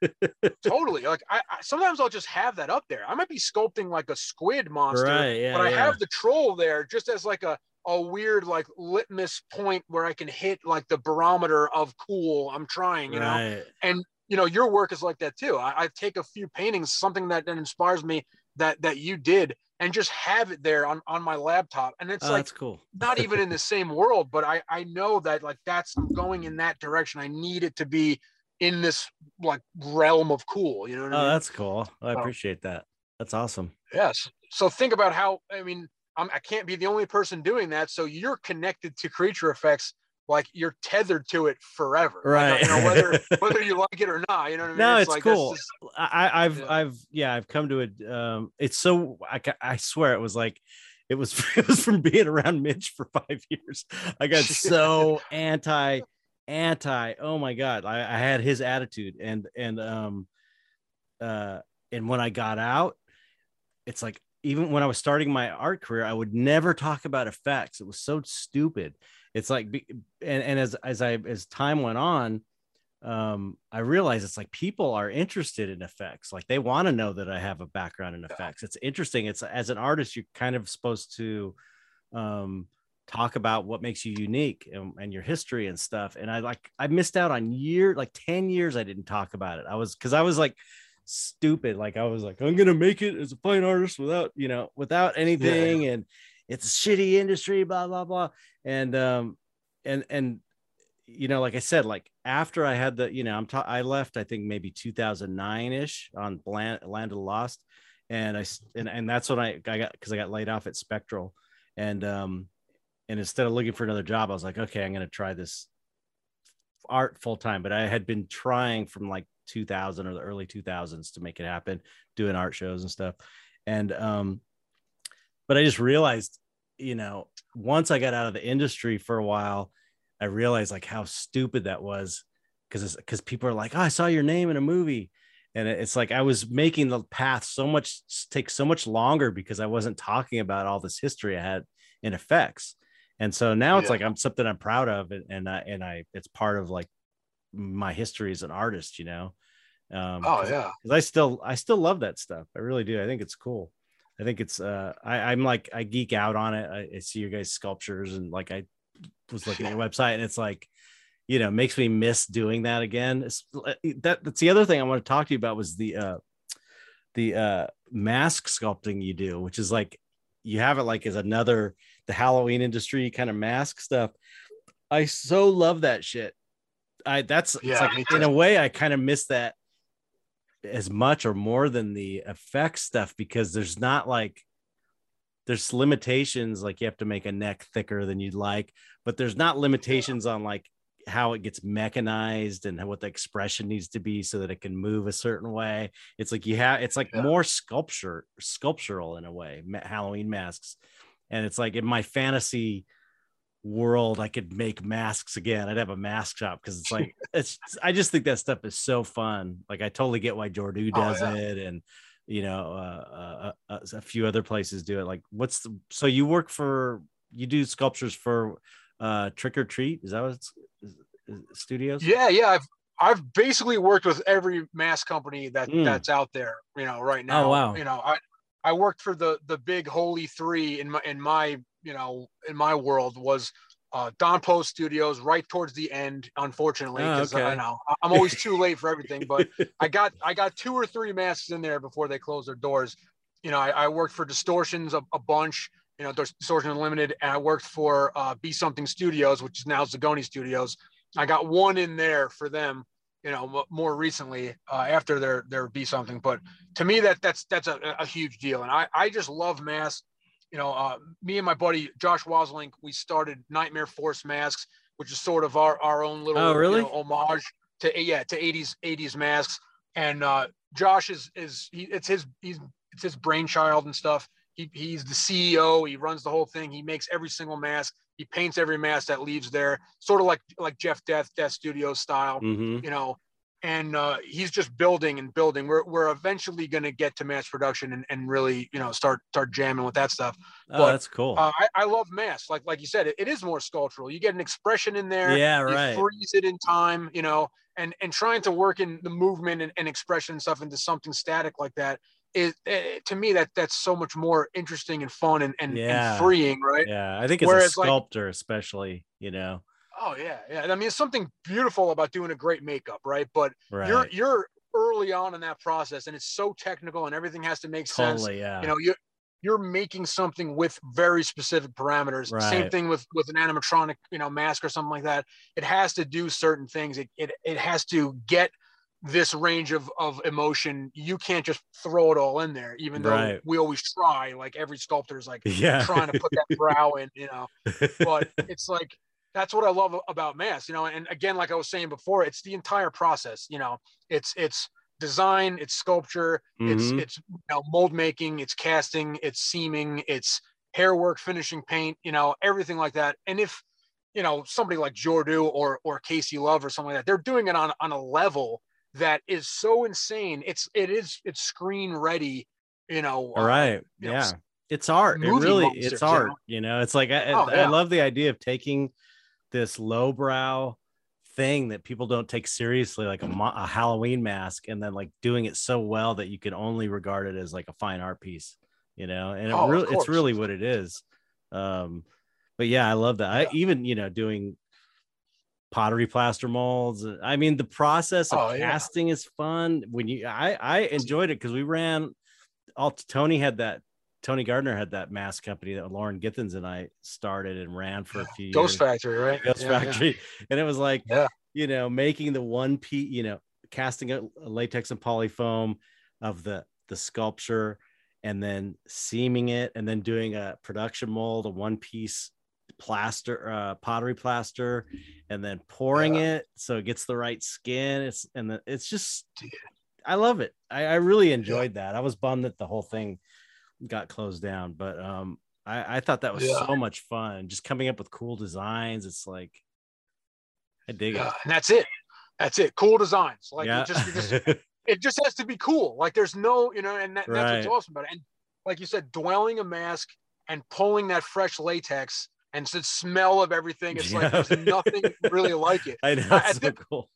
totally. Like I, I sometimes I'll just have that up there. I might be sculpting like a squid monster, right yeah but I yeah. have the troll there just as like a a weird like litmus point where I can hit like the barometer of cool. I'm trying, you know. And You know, your work is like that too. I, I take a few paintings, something that, that inspires me that that you did, and just have it there on on my laptop, and it's oh, like that's cool not even in the same world, but I I know that like that's I'm going in that direction. I need it to be in this like realm of cool. You know what I oh mean? that's cool i appreciate that that's awesome yes. So think about how I mean I'm, I can't be the only person doing that. So you're connected to creature effects. Like you're tethered to it forever, Like, Right. you know, whether whether you like it or not, you know what I mean? No, it's like, cool. just- I, I've, Yeah. I've, yeah, I've come to it. Um, it's so I, I swear it was like, it was, it was from being around Mitch for five years. I got so anti anti. Oh my god, I, I had his attitude, and and um, uh, and when I got out, it's like even when I was starting my art career, I would never talk about effects. It was so stupid. It's like, and, and as as I as time went on, um, I realized it's like people are interested in effects. Like they want to know that I have a background in effects. It's interesting. It's as an artist, you're kind of supposed to um, talk about what makes you unique and, and, your history and stuff. And I like I missed out on year like 10 years I didn't talk about it. I was because I was like stupid. Like I was like, I'm gonna make it as a fine artist without, you know, without anything. Yeah. And it's a shitty industry, blah, blah, blah. And um, and and you know, like I said, like after I had the, you know, I'm ta- I left, I think maybe 2009 ish on Land, Land of the Lost. And I, and, and that's when I, I got, cause I got laid off at Spectral. And, um, and instead of looking for another job, I was like, okay, I'm to try this art full time. But I had been trying from like 2000 or the early 2000s to make it happen, doing art shows and stuff. And, um, but I just realized, you know, once I got out of the industry for a while, I realized like how stupid that was because because people are like, oh, I saw your name in a movie. And it's like I was making the path so much take so much longer because I wasn't talking about all this history I had in effects. And so now it's like I'm something I'm proud of, and and I, and I it's part of like my history as an artist, you know. Um, oh yeah, because I still I still love that stuff. I really do. I think it's cool. I think it's uh I, I'm like I geek out on it. I, I see your guys' sculptures and like I was looking at your website and it's like you know makes me miss doing that again it's, uh, that that's the other thing i want to talk to you about was the uh the uh mask sculpting you do which is like you have it like as another the halloween industry kind of mask stuff i so love that shit i that's yeah, like in a way i kind of miss that as much or more than the effects stuff because there's not like there's limitations like you have to make a neck thicker than you'd like but there's not limitations on like how it gets mechanized and what the expression needs to be so that it can move a certain way. It's like you have it's like yeah. more sculpture sculptural in a way halloween masks. And it's like in my fantasy world i could make masks again. I'd have a mask shop because it's like it's i just think that stuff is so fun. Like i totally get why jordu oh, does oh, yeah. it and you know uh, uh, uh, a few other places do it. Like what's the, so you work for you do sculptures for uh trick or treat? Is that what it's is, is studios? Yeah yeah i've i've basically worked with every mask company that mm. that's out there you know right now. oh wow. You know i i worked for the the big holy three in my in my you know in my world was uh, Don Post Studios right towards the end, unfortunately, because oh, okay. I know I'm always too late for everything. But I got I got two or three masks in there before they closed their doors. You know, I, I worked for Distortions a, a, bunch. You know, Distortion Unlimited, and I worked for uh, Be Something Studios, which is now Zagone Studios. I got one in there for them. You know, more recently uh, after their their Be Something. But to me, that that's that's a, a huge deal, and I I just love masks you know, uh, me and my buddy Josh Waslink, we started Nightmare Force masks, which is sort of our, our own little oh, really? you know, homage to yeah to 80s 80s masks. And uh, Josh is is he, it's his he's it's his brainchild and stuff. He, he's the CEO. He runs the whole thing. He makes every single mask. He paints every mask that leaves there, sort of like like Jeff Death Death Studio style. Mm-hmm. You know, and uh, he's just building and building. We're we're eventually going to get to mass production and, and really you know start start jamming with that stuff. Oh, but, that's cool. Uh, I, I love mass. Like like you said, it, it is more sculptural. You get an expression in there. Yeah, right. freeze it in time, you know, and and trying to work in the movement and, and expression and stuff into something static like that is it, to me that that's so much more interesting and fun and and, yeah. and freeing, right? Yeah, I think as Whereas, a sculptor, like, especially, you know Oh yeah, yeah. I mean, it's something beautiful about doing a great makeup, right? But right. you're you're early on in that process, and it's so technical, and everything has to make totally, sense. Yeah. You know, you you're making something with very specific parameters. Right. Same thing with with an animatronic, you know, mask or something like that. It has to do certain things. It it it has to get this range of of emotion you can't just throw it all in there even though right. we always try like every sculptor is like yeah. trying to put that brow in you know but it's like that's what I love about mass, you know. And again, like I was saying before, it's the entire process. You know, it's it's design, it's sculpture, mm-hmm. it's it's you know, mold making, it's casting, it's seaming, it's hair work, finishing paint, you know, everything like that. And if you know somebody like Jordu or or Casey Love or something like that. They're doing it on on a level that is so insane. It's it is it's screen ready. You know. All right. Uh, yeah. Know, it's art. It really monsters, it's art. You know, it's like I, oh, yeah. I love the idea of taking this lowbrow thing that people don't take seriously, like a, a Halloween mask, and then like doing it so well that you can only regard it as like a fine art piece. You know, and it oh, really it's really what it is. Um, but yeah, I love that. Yeah. I even you know doing pottery plaster molds. I mean, the process of oh, casting yeah. is fun. When you, I, I enjoyed it because we ran. All Tony had that. Tony Gardner had that mask company that Lauren Githens and I started and ran for a few Ghost years. Factory, right? Ghost yeah, Factory, and it was like, yeah, you know, making the one piece, you know, casting a, a latex and polyfoam of the the sculpture and then seaming it and then doing a production mold, a one piece plaster uh pottery plaster and then pouring yeah. it so it gets the right skin it's and the, it's just i love it i, I really enjoyed yeah. that i was bummed that the whole thing got closed down but um i i thought that was yeah. so much fun just coming up with cool designs it's like i dig it and that's it that's it cool designs like yeah. it just, it just it just has to be cool like there's no you know and that, right. that's what's awesome about it and like you said dwelling a mask and pulling that fresh latex and the smell of everything. It's yeah. like there's nothing really like it. I know. So cool.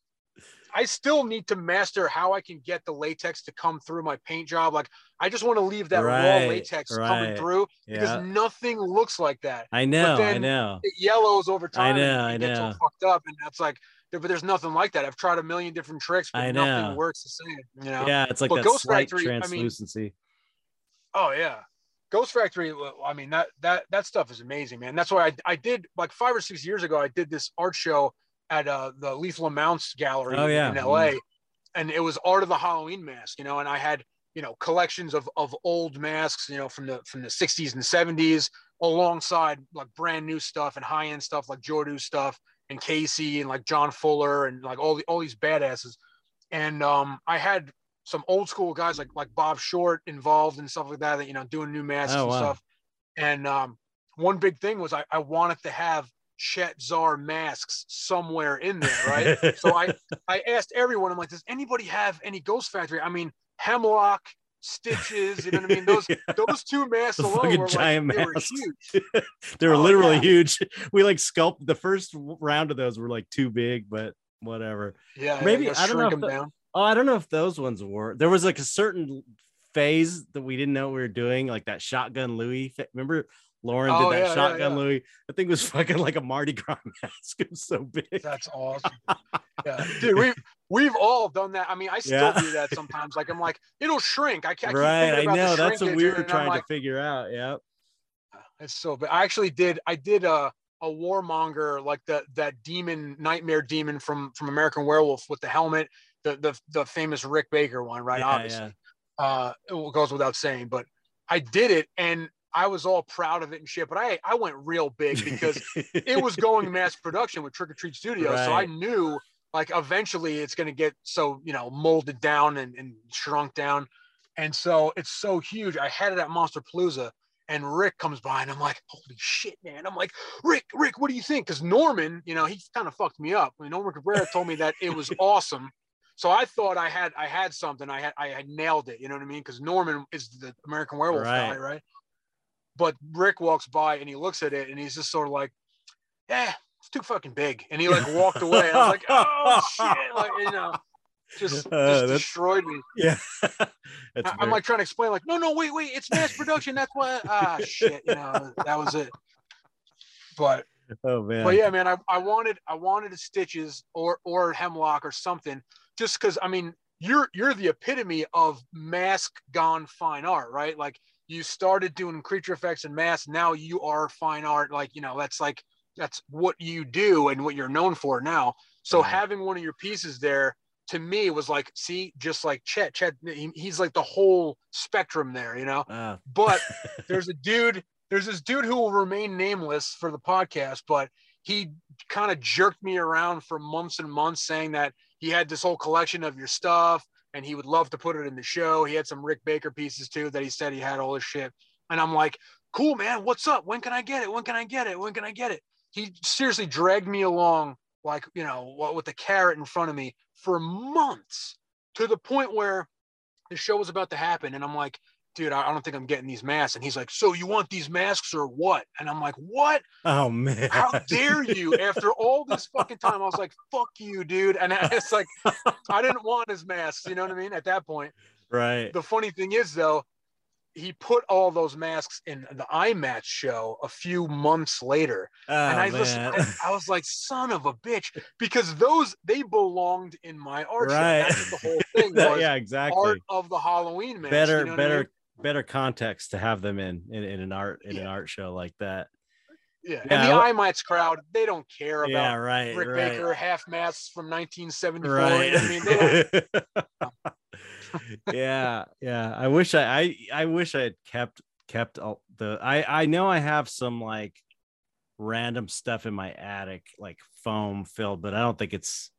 I still need to master how I can get the latex to come through my paint job. Like I just want to leave that right, raw latex right. coming through because yeah. nothing looks like that. I know. I know. It yellows over time. I know. And I know. All fucked up, and that's like. But there's nothing like that. I've tried a million different tricks, but nothing works the same. You know. Yeah, it's like but that Ghost slight Factory, translucency. I mean, oh yeah, Ghost Factory, I mean that that that stuff is amazing, man. That's why I I did like five or six years ago. I did this art show at uh, the Lethal Amounts Gallery oh, yeah. in LA, mm. and it was art of the Halloween mask, you know. And I had you know collections of of old masks, you know, from the from the 60s and 70s, alongside like brand new stuff and high end stuff like Jordu stuff and Casey and like John Fuller and like all the all these badasses. And um, I had some old school guys like like Bob Short involved and stuff like that, that you know, doing new masks oh, and wow. stuff. And um, one big thing was I, I wanted to have Chet Zar masks somewhere in there, right? so I I asked everyone, I'm like, does anybody have any Ghost Factory? I mean, Hemlock, Stitches, you know what I mean? Those those two masks alone were giant like, masks. They were huge. they were oh, literally yeah. huge. We like sculpt the first round of those were like too big, but whatever. Yeah, maybe yeah, I don't know. If the, down. Oh, I don't know if those ones were. There was like a certain phase that we didn't know we were doing, like that shotgun Louis. Remember Lauren oh, did that yeah, shotgun yeah, yeah. Louis? I think it was fucking like a Mardi Gras mask. It was so big. That's awesome. yeah, dude, we've we've all done that. I mean, I still do that sometimes. Like I'm like, it'll shrink. I can't. Right, I know. That's what we were trying like, to figure out. Yeah. It's so. But I actually did. I did a a warmonger like that that demon nightmare demon from from American Werewolf with the helmet the the, the famous Rick Baker one, right? Obviously. Uh, it goes without saying, but I did it and I was all proud of it and shit. But I I went real big because it was going mass production with Trick or Treat Studios, right. so I knew like eventually it's going to get so you know molded down and, and shrunk down, and so it's so huge. I had it at Monsterpalooza and Rick comes by and I'm like, holy shit, man. I'm like, Rick, Rick, what do you think? Because Norman, you know, he kind of fucked me up. I mean, Norman Cabrera told me that it was awesome. So I thought I had I had something. I had I had nailed it. You know what I mean? Because Norman is the American Werewolf right. guy, right? But Rick walks by and he looks at it and he's just sort of like, "Yeah, it's too fucking big," and he like walked away. I was like, "Oh shit!" Like you know, just, uh, just destroyed me. Yeah, I, am like trying to explain, like, "No, no, wait, wait, it's mass production. That's why." Ah, shit. You know, that was it. But oh man. But yeah, man, I, I wanted I wanted stitches or or hemlock or something just because I mean you're you're the epitome of mask gone fine art, right? Like you started doing creature effects and masks, now you are fine art. Like you know that's like that's what you do and what you're known for now. So right. having one of your pieces there to me was like, see, just like Chet, Chet, he's like the whole spectrum there, you know. Uh. But there's a dude, there's this dude who will remain nameless for the podcast, but he kind of jerked me around for months and months saying that he had this whole collection of your stuff and he would love to put it in the show. He had some Rick Baker pieces too that he said he had all this shit. And I'm like, cool, man, what's up? When can I get it? When can I get it? When can I get it? he seriously dragged me along like you know with the carrot in front of me for months to the point where the show was about to happen and i'm like dude i don't think i'm getting these masks and he's like so you want these masks or what and i'm like what oh man how dare you after all this fucking time i was like fuck you dude and it's like i didn't want his masks you know what i mean at that point right the funny thing is though he put all those masks in the iMatch show a few months later. Oh, and I man. listened, I, I was like, son of a bitch, because those they belonged in my art Right. show. That's the whole thing That- was. yeah, exactly. Art of the Halloween mask. better, you know what I better, mean? Better context to have them in in, in an art in an art show like that. Yeah. Yeah, and the I- iMatch crowd, they don't care about Yeah, right, Rick right, Baker half masks from 1974. right. I mean, they yeah, yeah. I wish I, I, I wish I had kept kept all the. I, I know I have some like random stuff in my attic, like foam filled, but I don't think it's.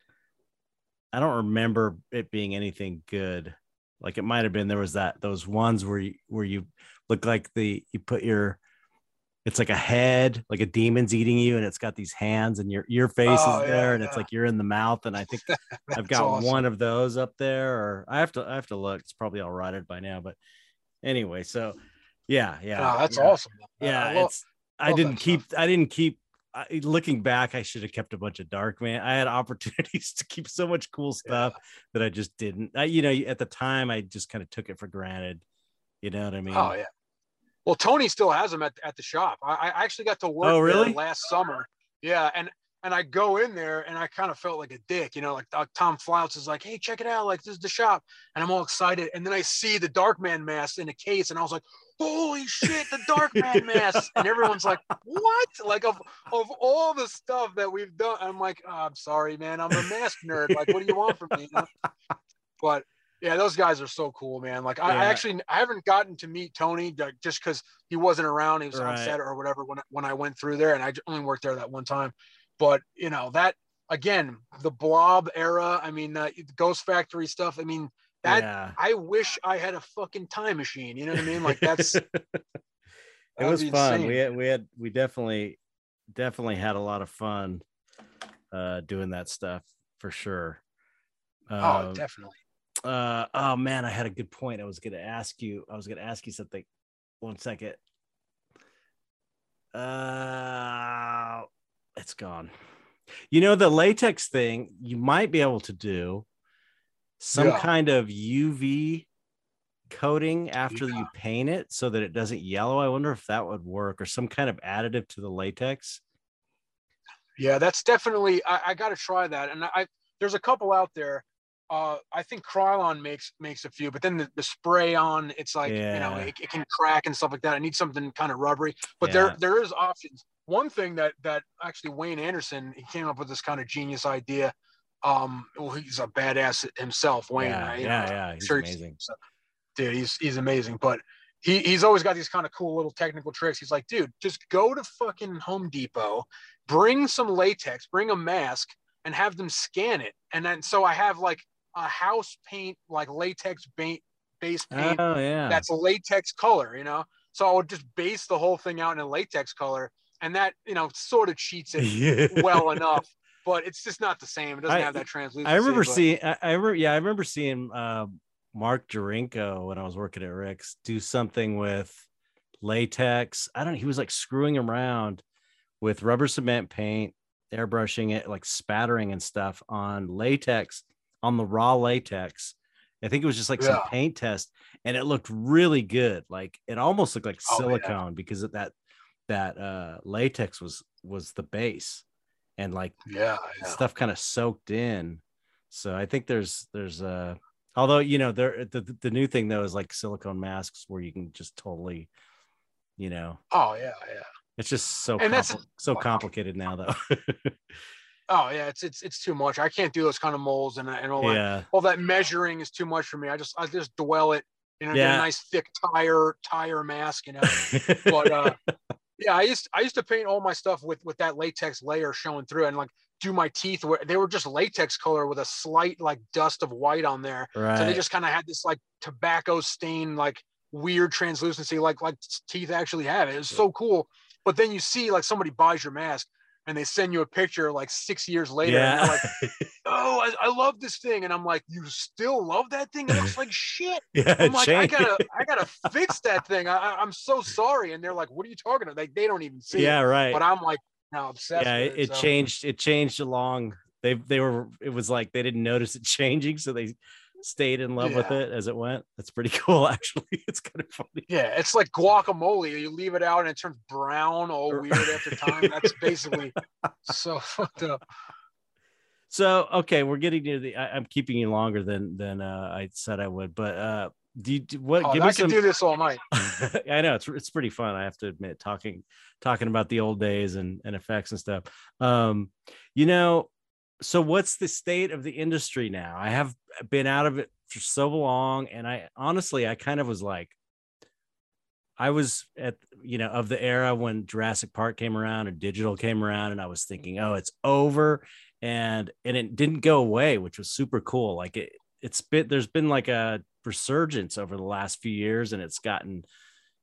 I don't remember it being anything good. Like it might have been there was that those ones where you where you look like the you put your it's like a head, like a demon's eating you, and it's got these hands, and your your face Oh, is yeah, there, and it's like you're in the mouth. And I think I've got awesome. one of those up there, or I have to I have to look. It's probably all rotted by now, but anyway, so yeah, yeah, Oh, that's yeah. awesome. Yeah, I love- it's I didn't keep I didn't keep. I, looking back, I should have kept a bunch of dark man. I had opportunities to keep so much cool stuff that I just didn't. I, you know, at the time, I just kind of took it for granted. You know what I oh, mean? Oh yeah. Well, Tony still has them at, at the shop. I, I actually got to work Oh, there really? last summer. Yeah, and and I go in there and I kind of felt like a dick, you know, like uh, Tom Floutz is like, "Hey, check it out! Like this is the shop," and I'm all excited, and then I see the Darkman mask in a case, and I was like, "Holy shit, the Darkman mask!" And everyone's like, "What?" Like of of all the stuff that we've done, I'm like, oh, "I'm sorry, man, I'm a mask nerd. Like, what do you want from me?" You know? But yeah, those guys are so cool, man. Like I, I actually I haven't gotten to meet Tony like, just because he wasn't around. He was Right. on set or whatever when when I went through there, and I only worked there that one time. But you know that again, the Blob era. I mean, uh, Ghost Factory stuff. I mean, that yeah. I wish I had a fucking time machine. You know what I mean? Like that's it was fun. insane. We had we had we definitely definitely had a lot of fun uh doing that stuff for sure. oh, Um, definitely. uh oh man, I had a good point. I was gonna ask you, I was gonna ask you something. One second. Uh it's gone. You know, the latex thing, you might be able to do some Yeah. kind of UV coating after Yeah. you paint it so that it doesn't yellow. I wonder if that would work or some kind of additive to the latex. Yeah, that's definitely. I, I got to try that, and I there's a couple out there. Uh, I think Krylon makes makes a few, but then the, the spray on, it's like you know, it, it can crack and stuff like that. I need something kind of rubbery, but Yeah. there there is options. One thing that that actually Wayne Anderson he came up with this kind of genius idea. Um, well, he's a badass himself, Wayne. yeah, I- yeah, know, yeah. He's sure he's- amazing. so- dude, he's he's amazing. But he he's always got these kind of cool little technical tricks. He's like, dude, just go to fucking Home Depot, bring some latex, bring a mask, and have them scan it. And then so I have like a house paint, like latex paint base paint Oh yeah. that's a latex color, you know. So I would just base the whole thing out in a latex color, and that you know sort of cheats it well enough. But it's just not the same. It doesn't I- have that translucency. I remember but- seeing. I, I remember. Yeah, I remember seeing uh, Mark Jarinko when I was working at Rick's do something with latex. I don't. know. He was like screwing around with rubber cement paint, airbrushing it, like spattering and stuff on latex on the raw latex. I think it was just like some paint test, and it looked really good. Like it almost looked like Oh, yeah. silicone because of that that uh, latex was was the base, and like Yeah, yeah. stuff kind of soaked in. So I think there's there's uh although you know there the, the new thing though is like silicone masks where you can just totally you know Oh yeah, yeah. it's just so so complicated now though. Oh yeah, it's it's it's too much. I can't do those kind of molds and and all that. All that measuring is too much for me. I just I just dwell it. You know, Yeah. a nice thick tire tire mask. You know, but uh, yeah, I used I used to paint all my stuff with with that latex layer showing through and like do my teeth where they were just latex color with a slight like dust of white on there. right. So they just kind of had this like tobacco stain, like weird translucency, like like teeth actually have. It was so cool. But then you see like somebody buys your mask and they send you a picture like six years later. Yeah. Like, oh, I, I, love this thing. And I'm like, you still love that thing? It looks like shit. yeah, I'm like, I gotta, I gotta fix that thing. I, am so sorry. And they're like, what are you talking about? Like, they don't even see yeah, it. right. But I'm like, now obsessed. Yeah, it, it, so. changed. It changed along. They they were. It was like they didn't notice it changing, so they stayed in love yeah. with it as it went. That's pretty cool, actually. It's kind of funny. Yeah, it's like guacamole. You leave it out and it turns brown, all weird after time. That's basically so fucked up. So okay, we're getting near the. I, am keeping you longer than than uh, I said I would, but uh, do you do, what? Oh, give I can some... do this all night. I know it's it's pretty fun. I have to admit, talking talking about the old days and and effects and stuff. Um, you know, so what's the state of the industry now? I have been out of it for so long, and I honestly, I kind of was like, I was at you know of the era when Jurassic Park came around and digital came around, and I was thinking, oh, it's over, and and it didn't go away, which was super cool. Like it, it's been there's been like a resurgence over the last few years, and it's gotten,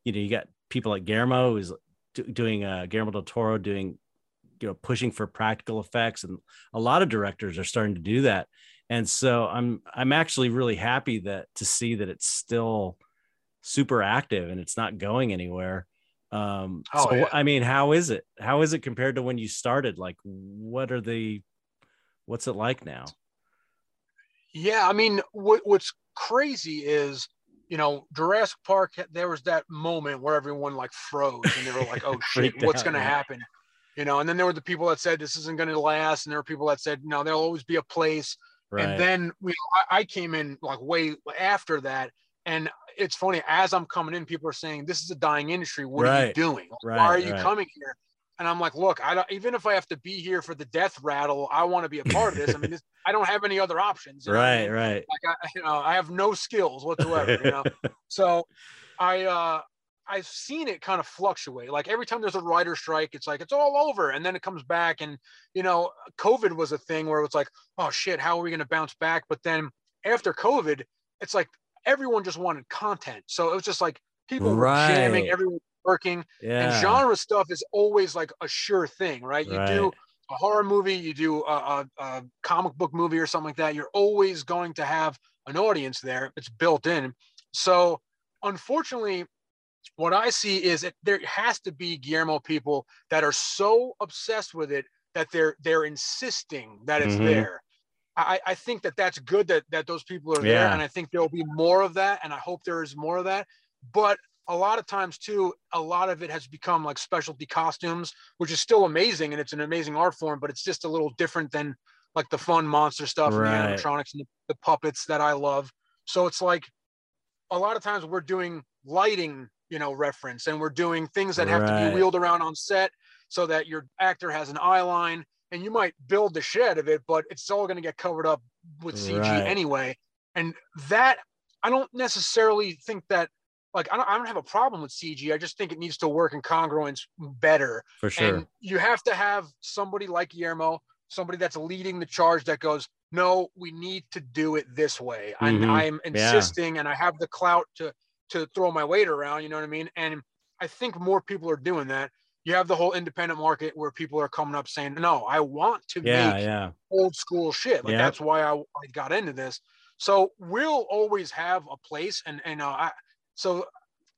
you know, you got people like Guillermo who's doing uh Guillermo del Toro doing you know pushing for practical effects and a lot of directors are starting to do that. And so i'm i'm actually really happy that to see that it's still super active and it's not going anywhere. Um oh, so yeah. i mean how is it? How is it compared to when you started? Like what are the what's it like now? Yeah i mean what, what's crazy is you know jurassic park there was that moment where everyone like froze and they were like oh shit what's going to happen you know, and then there were the people that said this isn't going to last, and there were people that said no, there'll always be a place. Right. And then we, I, I came in like way after that, and it's funny as I'm coming in, people are saying this is a dying industry. What right. are you doing? Right, Why are you coming here? And I'm like, look, I don't, even if I have to be here for the death rattle, I want to be a part of this. I mean, this, I don't have any other options. right, I mean? right. Like I, you know, I have no skills whatsoever. You know, so I, uh, I've seen it kind of fluctuate. Like every time there's a writer strike, it's like it's all over, and then it comes back. And you know, COVID was a thing where it's like, oh shit, how are we going to bounce back? But then after COVID, it's like everyone just wanted content, so it was just like people right. were jamming, everyone working, yeah. and genre stuff is always like a sure thing, right? You right. do a horror movie, you do a, a, a comic book movie or something like that. You're always going to have an audience there. It's built in. So unfortunately what I see is that there has to be Guillermo people that are so obsessed with it that they're they're insisting that it's mm-hmm. there. I, I think that that's good that that those people are there, and I think there will be more of that, and I hope there is more of that. But a lot of times too, a lot of it has become like specialty costumes, which is still amazing and it's an amazing art form, but it's just a little different than like the fun monster stuff right. and the animatronics and the, the puppets that I love. So it's like a lot of times we're doing lighting you know reference and we're doing things that have right. to be wheeled around on set so that your actor has an eye line and you might build the shed of it but it's all going to get covered up with cg right. anyway and that i don't necessarily think that like I don't, I don't have a problem with cg i just think it needs to work in congruence better for sure and you have to have somebody like guillermo somebody that's leading the charge that goes no we need to do it this way mm-hmm. and i'm insisting yeah. and i have the clout to to throw my weight around. You know what I mean? And I think more people are doing that. You have the whole independent market where people are coming up saying, "No, I want to yeah, make yeah. old school shit." Like that's why I, I, got into this. So we'll always have a place, and and uh, I, so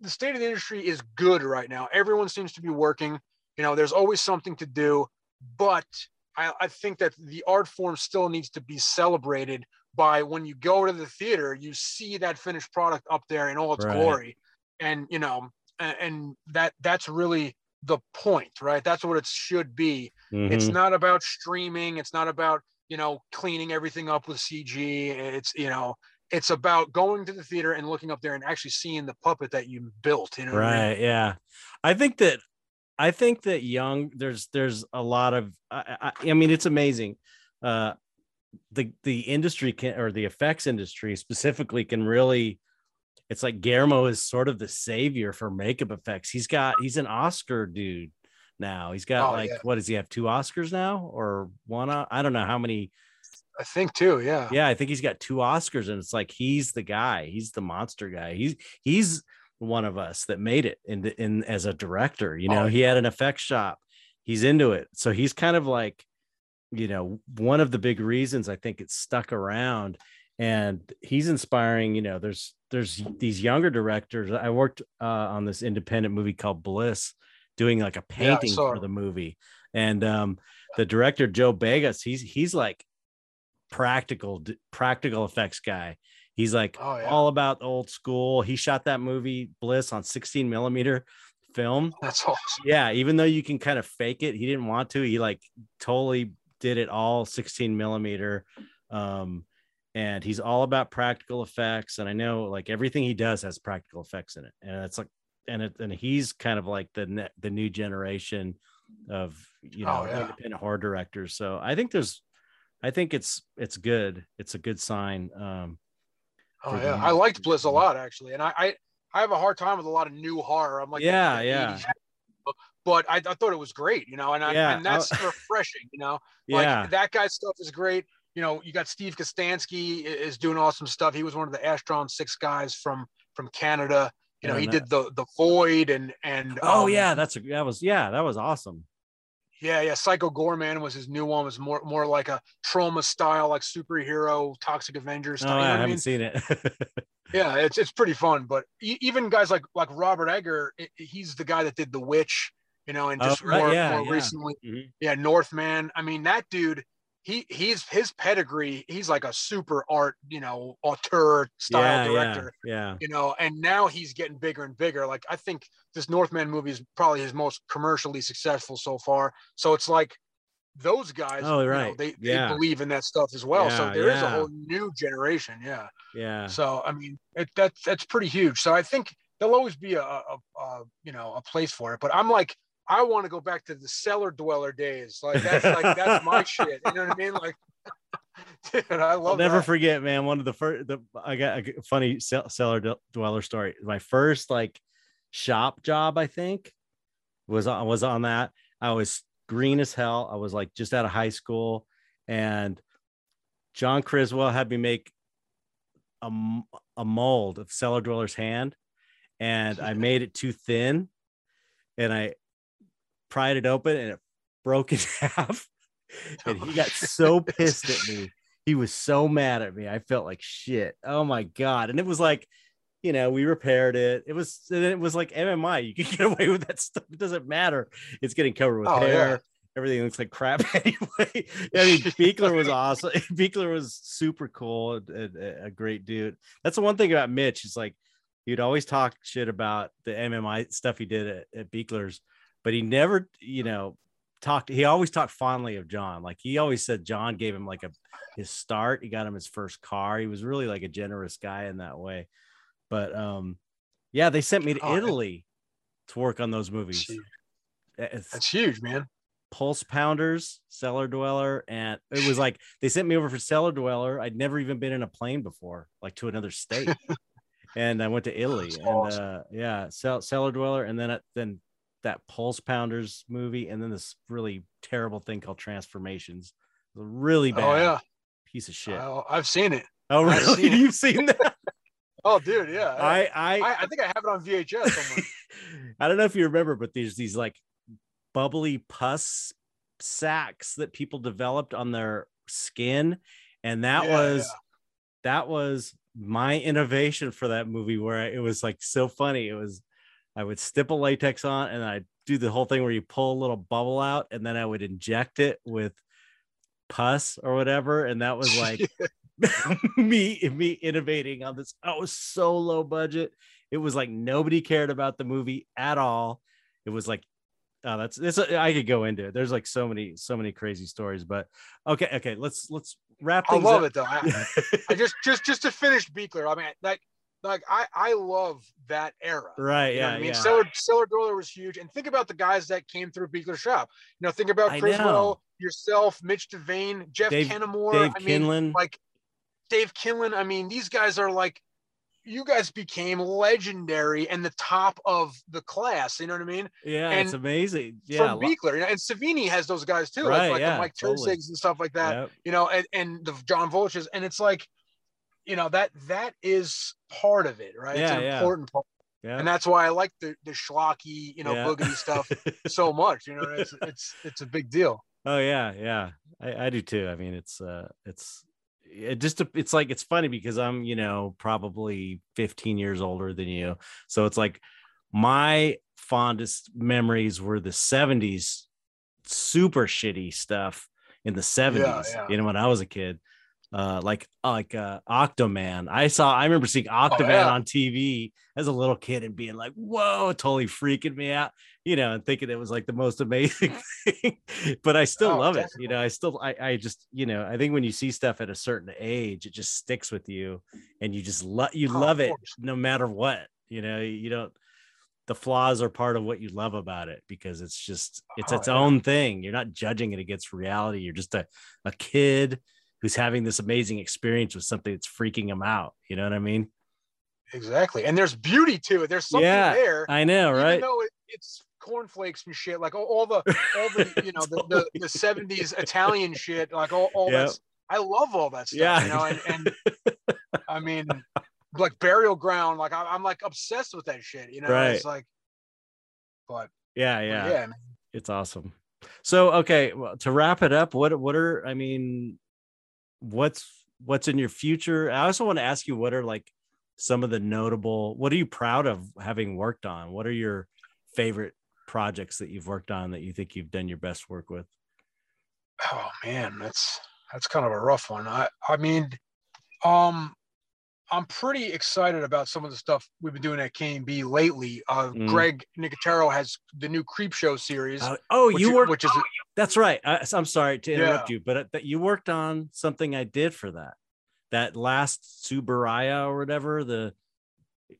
the state of the industry is good right now. Everyone seems to be working. You know, there's always something to do, but I, I think that the art form still needs to be celebrated by when you go to the theater, you see that finished product up there in all its right. glory. And, you know, and, that that's really the point, right? That's what it should be. Mm-hmm. It's not about streaming. It's not about, you know, cleaning everything up with CG. It's, you know, it's about going to the theater and looking up there and actually seeing the puppet that you built. You know, right? I mean? Yeah, I think that I think that young there's there's a lot of I, I, I mean it's amazing. Uh, the the industry can or the effects industry specifically can really it's like Guillermo is sort of the savior for makeup effects. He's got he's an Oscar dude now. He's got oh, like yeah. what does he have two Oscars now or one? I don't know how many. I think two. Yeah. Yeah, I think he's got two Oscars, and it's like he's the guy. He's the monster guy. He's he's one of us that made it in in as a director. You oh, know, oh, he had an effects shop he's into it. So he's kind of like, you know, one of the big reasons I think it's stuck around and he's inspiring, you know, there's there's these younger directors. I worked uh, on this independent movie called Bliss doing like a painting yeah, for the movie. And um the director Joe Begos, he's he's like practical practical effects guy. He's like oh, yeah. all about old school. He shot that movie Bliss on 16 millimeter film. That's awesome. Yeah, even though you can kind of fake it, he didn't want to. He like totally did it all 16 millimeter. Um, and he's all about practical effects. And I know like everything he does has practical effects in it. And it's like, and it, and he's kind of like the ne- the new generation of you know oh, yeah. independent horror directors. So I think there's, I think it's it's good. It's a good sign. Um, oh yeah, I liked Bliss a lot actually, and I, I I have a hard time with a lot of new horror. I'm like, yeah, yeah. But I, I, thought it was great, you know, and I, yeah. and that's refreshing, you know. Like yeah. that guy's stuff is great. You know, you got Steve Kostanski is doing awesome stuff. He was one of the Astron Six guys from from Canada. You know, he did the the Void and and oh um, yeah, that's a, that was yeah, that was awesome. Yeah, yeah. Psycho Goreman was his new one. Was more more like a Troma style, like superhero, Toxic Avengers. Style, oh, I haven't I mean? seen it. yeah, it's it's pretty fun. But even guys like like Robert Egger, he's the guy that did The Witch, you know, and just oh, right, more, yeah, more yeah. recently, mm-hmm. yeah, Northman. I mean, that dude he he's his pedigree he's like a super art you know auteur style yeah, director yeah, yeah, you know and now he's getting bigger and bigger. Like i think this northman movie is probably his most commercially successful so far. So it's like those guys oh right you know, they, yeah. they believe in that stuff as well. So there is a whole new generation yeah. Yeah. So i mean it, that's that's pretty huge. So i think there'll always be a, a, a you know a place for it. But i'm like I want to go back to the cellar dweller days. Like that's like that's my shit. You know what I mean? Like, dude, I love. I'll never that. forget, man. One of the first, the I got a funny cellar dweller story. My first like shop job, I think, was on was on that. I was green as hell. I was like just out of high school, and John Criswell had me make a a mold of cellar dweller's hand, and I made it too thin, and I pried it open and it broke in half. and he got oh, so pissed at me. He was so mad at me. I felt like shit. Oh my god! And it was like, you know, we repaired it. It was it was like MMI. You can get away with that stuff. It doesn't matter. It's getting covered with oh, hair. Yeah. Everything looks like crap anyway. I mean, Buechler was awesome. Buechler was super cool and, a great dude. That's the one thing about Mitch. Is like he'd always talk shit about the MMI stuff he did at, at Buechler's but he never, you know, talked. He always talked fondly of John. Like he always said, John gave him like a his start. He got him his first car. He was really like a generous guy in that way. But um, yeah, they sent me to oh, Italy to work on those movies. It's, That's huge, man. Pulse Pounders, Cellar Dweller, and it was like they sent me over for Cellar Dweller. I'd never even been in a plane before, like to another state. and I went to Italy, and awesome. uh, yeah, Cellar Dweller, and then then that Pulse Pounders movie, and then this really terrible thing called Transformations. a really oh, bad. Oh yeah, piece of shit. Oh, I've seen it. Oh really? Seen You've seen that? oh, dude, yeah. I I I, I think I have it on VHS. I don't know if you remember, but there's these like bubbly pus sacks that people developed on their skin, and that yeah, was yeah. that was my innovation for that movie where it was like so funny. It was I would stipple latex on and I'd do the whole thing where you pull a little bubble out and then I would inject it with pus or whatever. And that was like me, me innovating on this. I was so low budget. It was like nobody cared about the movie at all. It was like, oh, that's this. I could go into it. There's like so many, so many crazy stories. But okay, okay, let's let's wrap. I love up. it though. I, I just just just to finish Buechler. I mean, like like I I love that era. Right. You yeah. I mean, yeah. Cellar Cellar Dweller was huge, and think about the guys that came through Buechler Shop. You know, think about Criswell, yourself, Mitch Devane, Jeff Dave, Kennemore, Dave I Kindlon. mean, like Dave Kindlon. I mean, these guys are like you guys became legendary and the top of the class. You know what I mean? Yeah, and it's amazing. Yeah, from Buechler, you know, and Savini has those guys too, right, like, like yeah, the Mike totally. and stuff like that. Yep. You know, and, and the John Vulichs, and it's like you know that that is part of it right yeah, it's an yeah. important part yeah. and that's why I like the the schlocky, you know, Yeah. boogity stuff so much. You know, it's it's it's a big deal. Oh yeah, yeah. I, I do too. I mean, it's uh it's it just it's like it's funny because I'm, you know, probably 15 years older than you. So it's like my fondest memories were the 70s super shitty stuff in the 70s, yeah. you know, when I was a kid. Uh like like uh Octaman. I saw I remember seeing Octaman Oh, yeah. on TV as a little kid and being like, whoa, totally freaking me out, you know, and thinking it was like the most amazing thing. but I still Oh, love it. You know, I still I I just, you know, I think when you see stuff at a certain age, it just sticks with you and you just love you Oh, love it no matter what. You know, you don't the flaws are part of what you love about it because it's just it's Oh, its yeah. own thing. You're not judging it against reality. You're just a, a kid who's having this amazing experience with something that's freaking him out. You know what I mean? Exactly, and there's beauty to it. There's something Yeah, there. I know, even right? though it, it's cornflakes and shit, like all, all the all the you know the, the, the 70s Italian shit, like all, all Yep. that's I love all that stuff. Yeah. You know, and, and I mean like burial ground, like I, I'm like obsessed with that shit. You know, Right. it's like but yeah, but yeah. yeah, man. It's awesome. So okay, well, to wrap it up, what what are I mean, what's what's in your future? I also want to ask you what are like some of the notable what are you proud of having worked on? What are your favorite projects that you've worked on that you think you've done your best work with? Oh man, that's that's kind of a rough one. I I mean, um, I'm pretty excited about some of the stuff we've been doing at KNB lately. Uh, Mm. Greg Nicotero has the new Creep Show series. Uh, oh, you is- worked. which is That's right. I, I'm sorry to interrupt Yeah. you, but that you worked on something I did for that. That last Subaraya or whatever. The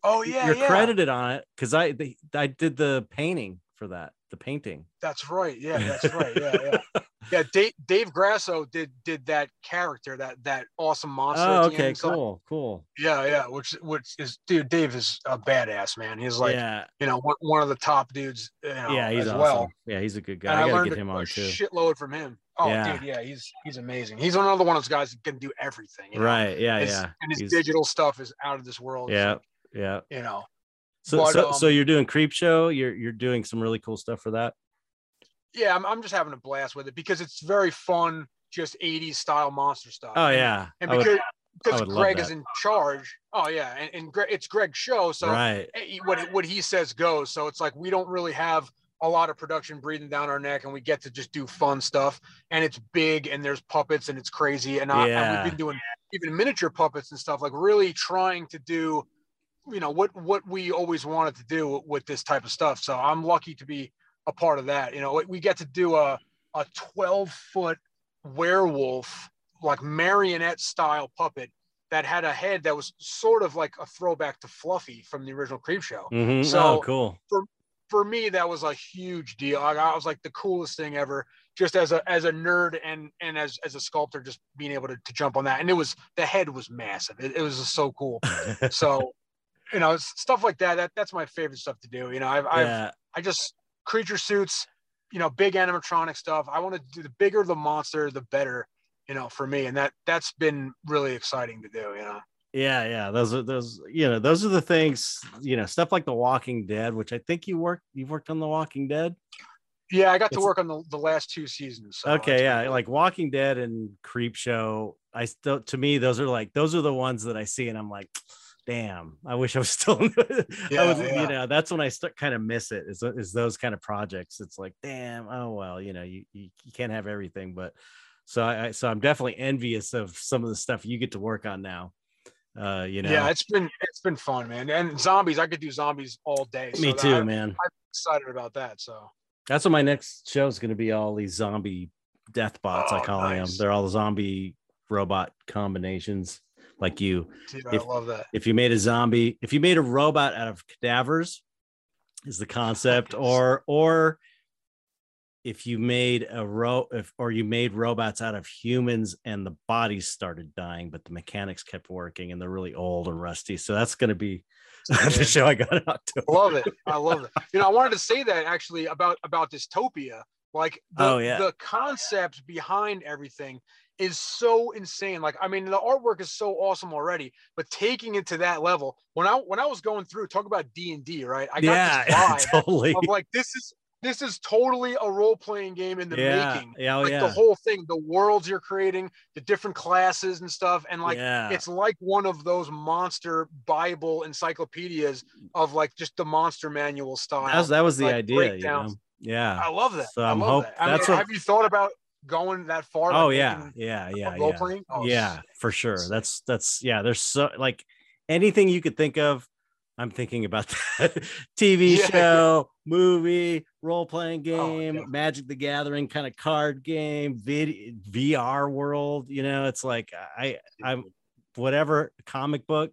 oh yeah, you're yeah. credited on it because I the, I did the painting for that. The painting. That's right. Yeah, that's right. Yeah, yeah. Yeah, Dave, Dave Grasso did did that character, that that awesome monster. Oh, okay, cool, cool. yeah, yeah. Which which is dude, Dave is a badass man. He's like yeah, you know one, one of the top dudes. You know, yeah, he's as awesome. well. Yeah, he's a good guy. And I I, learned get him a on too. shitload from him. Oh, Yeah. dude, yeah, he's he's amazing. He's another one of those guys that can do everything. you know? Right? Yeah, His- yeah. And his He's- digital stuff is out of this world. Yeah, like, yeah. you know. So, But, so, so um, you're doing Creep Show. You're you're doing some really cool stuff for that. Yeah, I'm, I'm just having a blast with it because it's very fun, just 80s style monster stuff. Oh yeah, And would- because because Greg is in charge. Oh yeah, and, and Greg, it's Greg's show, so right. eh, what what he says goes. So it's like we don't really have a lot of production breathing down our neck, and we get to just do fun stuff. And it's big, and there's puppets, and it's crazy. And, I, and Yeah. we've been doing even miniature puppets and stuff, like really trying to do, you know, what what we always wanted to do with this type of stuff. So I'm lucky to be a part of that. You know, we- get to do a a 12 foot werewolf, like marionette style puppet that had a head that was sort of like a throwback to Fluffy from the original Creep Show. Mhm. So- oh, cool. For for me, that was a huge deal. I, I was like the coolest thing ever, just as a as a nerd and and as as a sculptor, just being able to, to jump on that. And it was the head was massive. It, it was just so cool. So, you know, stuff like that. That that's my favorite stuff to do. You know, I've, I've I just creature suits, you know, big animatronic stuff. I want to do the bigger the monster, the better, you know, for me. And that that's been really exciting to do, you know. yeah, yeah. Those are those. You know, those are the things. You know, stuff like The Walking Dead, which I think you worked. You've worked on The Walking Dead. Yeah, I got to work on the, the last two seasons. so okay yeah been- like walking dead and creep show i still to me those are like those are the ones that i see and i'm like damn i wish i was still I Yeah, was, yeah. you know that's when i start kind of miss it is, is those kind of projects it's like damn oh well you know you, you, you can't have everything but so I, I so i'm definitely envious of some of the stuff you get to work on now uh you know yeah, it's been it's been fun, man. And zombies, I could do zombies all day. me so too I'm man excited about that. So That's what my next show is going to be. All these zombie death bots, I Oh, call them. They're all zombie robot combinations, like you. dude, If- I love that. If you made a zombie, if you made a robot out of cadavers, is the concept, or or if you made a ro if or you made robots out of humans and the bodies started dying, but the mechanics kept working and they're really old and rusty. So that's going to be the show I got in October. love it. I love it. You know, I wanted to say that actually about about dystopia Like the, Oh, yeah. the concept behind everything is so insane. Like, I mean, the artwork is so awesome already, but taking it to that level, when I when I was going through, talk about D and D, right? I got yeah, this vibe totally. of like this is this is totally a role playing game in the yeah, making. yeah, oh, Like yeah, the whole thing, the worlds you're creating, the different classes and stuff, and like yeah. it's like one of those monster Bible encyclopedias of like just the monster manual style. that was that was the like, idea, you know? Yeah. I love that. So I I'm love hope- that. I that's mean, what- have you thought about going that far? Oh like yeah, yeah, yeah, role yeah. playing? Oh, yeah, for sure. That's that's yeah. There's so like anything you could think of. I'm thinking about that TV Yeah. show, movie, role playing Oh, game. Magic the Gathering kind of card game, vid- VR world. You know, it's like I I'm whatever comic book,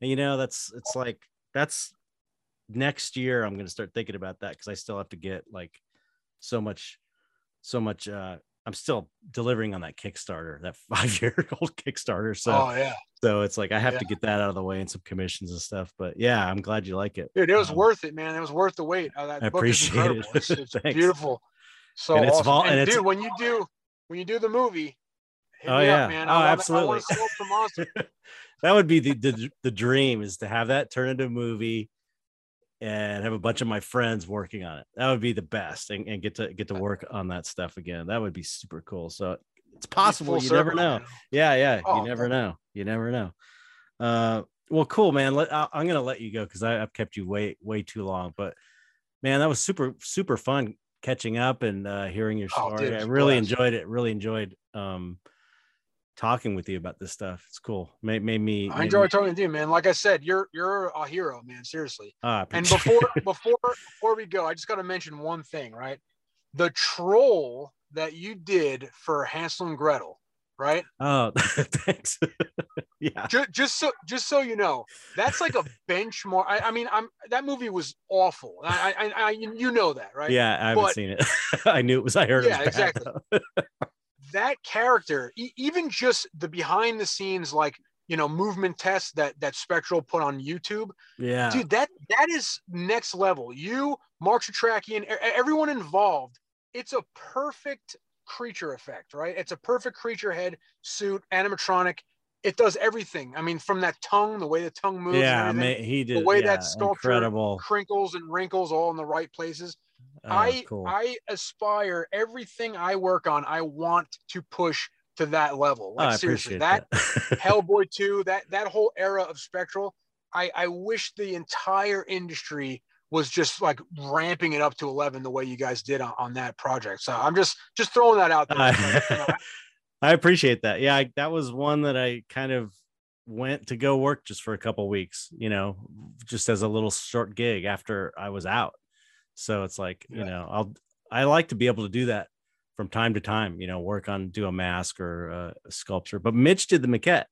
and you know that's it's like that's next year. I'm gonna start thinking about that because I still have to get like so much, so much. uh I'm still delivering on that Kickstarter, that five year old Kickstarter. So oh yeah, so it's like I have Yeah. to get that out of the way and some commissions and stuff. But yeah, I'm glad you like it. dude, it was Um, worth it, man. It was worth the wait. Uh, that I book is appreciate it. It's, it's beautiful. So And it's awesome. vol- and, and it's- dude, when you do when you do the movie, Oh, yeah. up, man. Oh, wanna, absolutely. I smoke some monster. that would be the, the the dream is to have that turn into a movie and have a bunch of my friends working on it. That would be the best and, and get to get to work on that stuff again. That would be super cool. So it's possible. You never know. Yeah, yeah. Oh, you never know. You never know. Uh, well, cool, man. Let, I, I'm gonna let you go because I've kept you way way too long. But man, that was super super fun catching up and uh, hearing your Oh, story. dude, I really blast. enjoyed it. Really enjoyed um, talking with you about this stuff. It's cool. Made made me. I made enjoy me- talking to you, man. Like I said, you're you're a hero, man. Seriously. Ah, And before before before we go, I just got to mention one thing, right? The troll that you did for Hansel and Gretel, right? oh, thanks. yeah. Just, just so just so you know, that's like a benchmark. I, I mean, I'm that movie was awful. I, I, I you know that, right? Yeah, I haven't But- seen it. I knew it was. I heard it. Yeah, was bad, exactly. That character, e- even just the behind the scenes, like you know, movement tests that that Spectral put on YouTube, Yeah. dude that that is next level you mark Setrakian, e- everyone involved it's a perfect creature effect right it's a perfect creature head suit animatronic it does everything i mean from that tongue the way the tongue moves and yeah, he did. The way yeah, that sculpture incredible. crinkles and wrinkles all in the right places Oh, i cool. i aspire everything i work on i want to push to that level Oh, like I seriously appreciate that Hellboy 2, that that whole era of Spectral, I I wish the entire industry was just like ramping it up to 11 the way you guys did on, on that project. So I'm just just throwing that out there. I, You know, I appreciate that. Yeah, I, that was one that I kind of went to go work just for a couple weeks, you know, just as a little short gig after I was out. So it's like, you know, I'll I like to be able to do that from time to time, you know, work on do a mask or a sculpture. But Mitch did the maquette.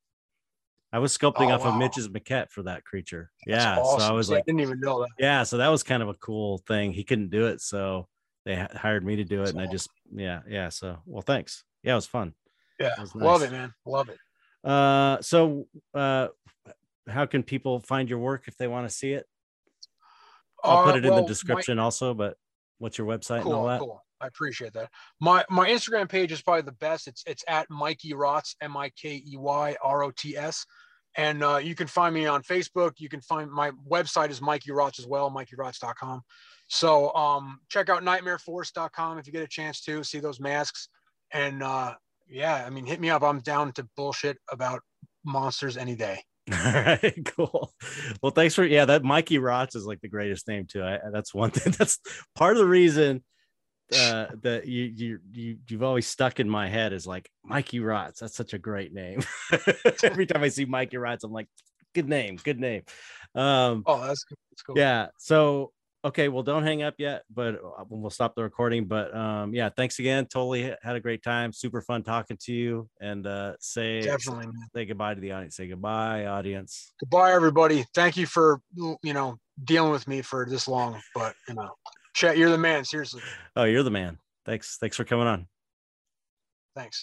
I was sculpting Oh, off of. Mitch's maquette for that creature. that's yeah, so I was like, I didn't even know that. yeah, so that was kind of a cool thing. He couldn't do it, so they hired me to do it, That's and I just yeah, yeah. So well, thanks. Yeah, it was fun. Yeah, was love it, man. Love it. Uh, so uh, how can people find your work if they want to see it? I'll put Uh, it in well, the my- description also. But what's your website and all that? cool. I appreciate that. My my Instagram page is probably the best. It's it's at Mikey Rots, M I K E Y R O T S. And uh, you can find me on Facebook. You can find my website is Mikey Rots as well, MikeyRots.com. So um, check out nightmareforce.com if you get a chance to see those masks. And uh, yeah, I mean, hit me up. I'm down to bullshit about monsters any day. All right, cool. Well, thanks for yeah. That Mikey Rots is like the greatest name too. I, that's one thing. That's part of the reason uh, that you you you you've always stuck in my head is like Mikey Rots. That's such a great name. Every time I see Mikey Rots, I'm like, good name, good name. Um, Oh, that's, that's cool. yeah. So okay, well, don't hang up yet, but uh, we'll stop the recording. But um, yeah, thanks again. Totally had a great time. Super fun talking to you. And uh, say Definitely, man. say goodbye to the audience. Say goodbye, audience. Goodbye, everybody. Thank you for you know dealing with me for this long. But you know, Chet, you're the man. Seriously. Oh, you're the man. Thanks. Thanks for coming on. Thanks.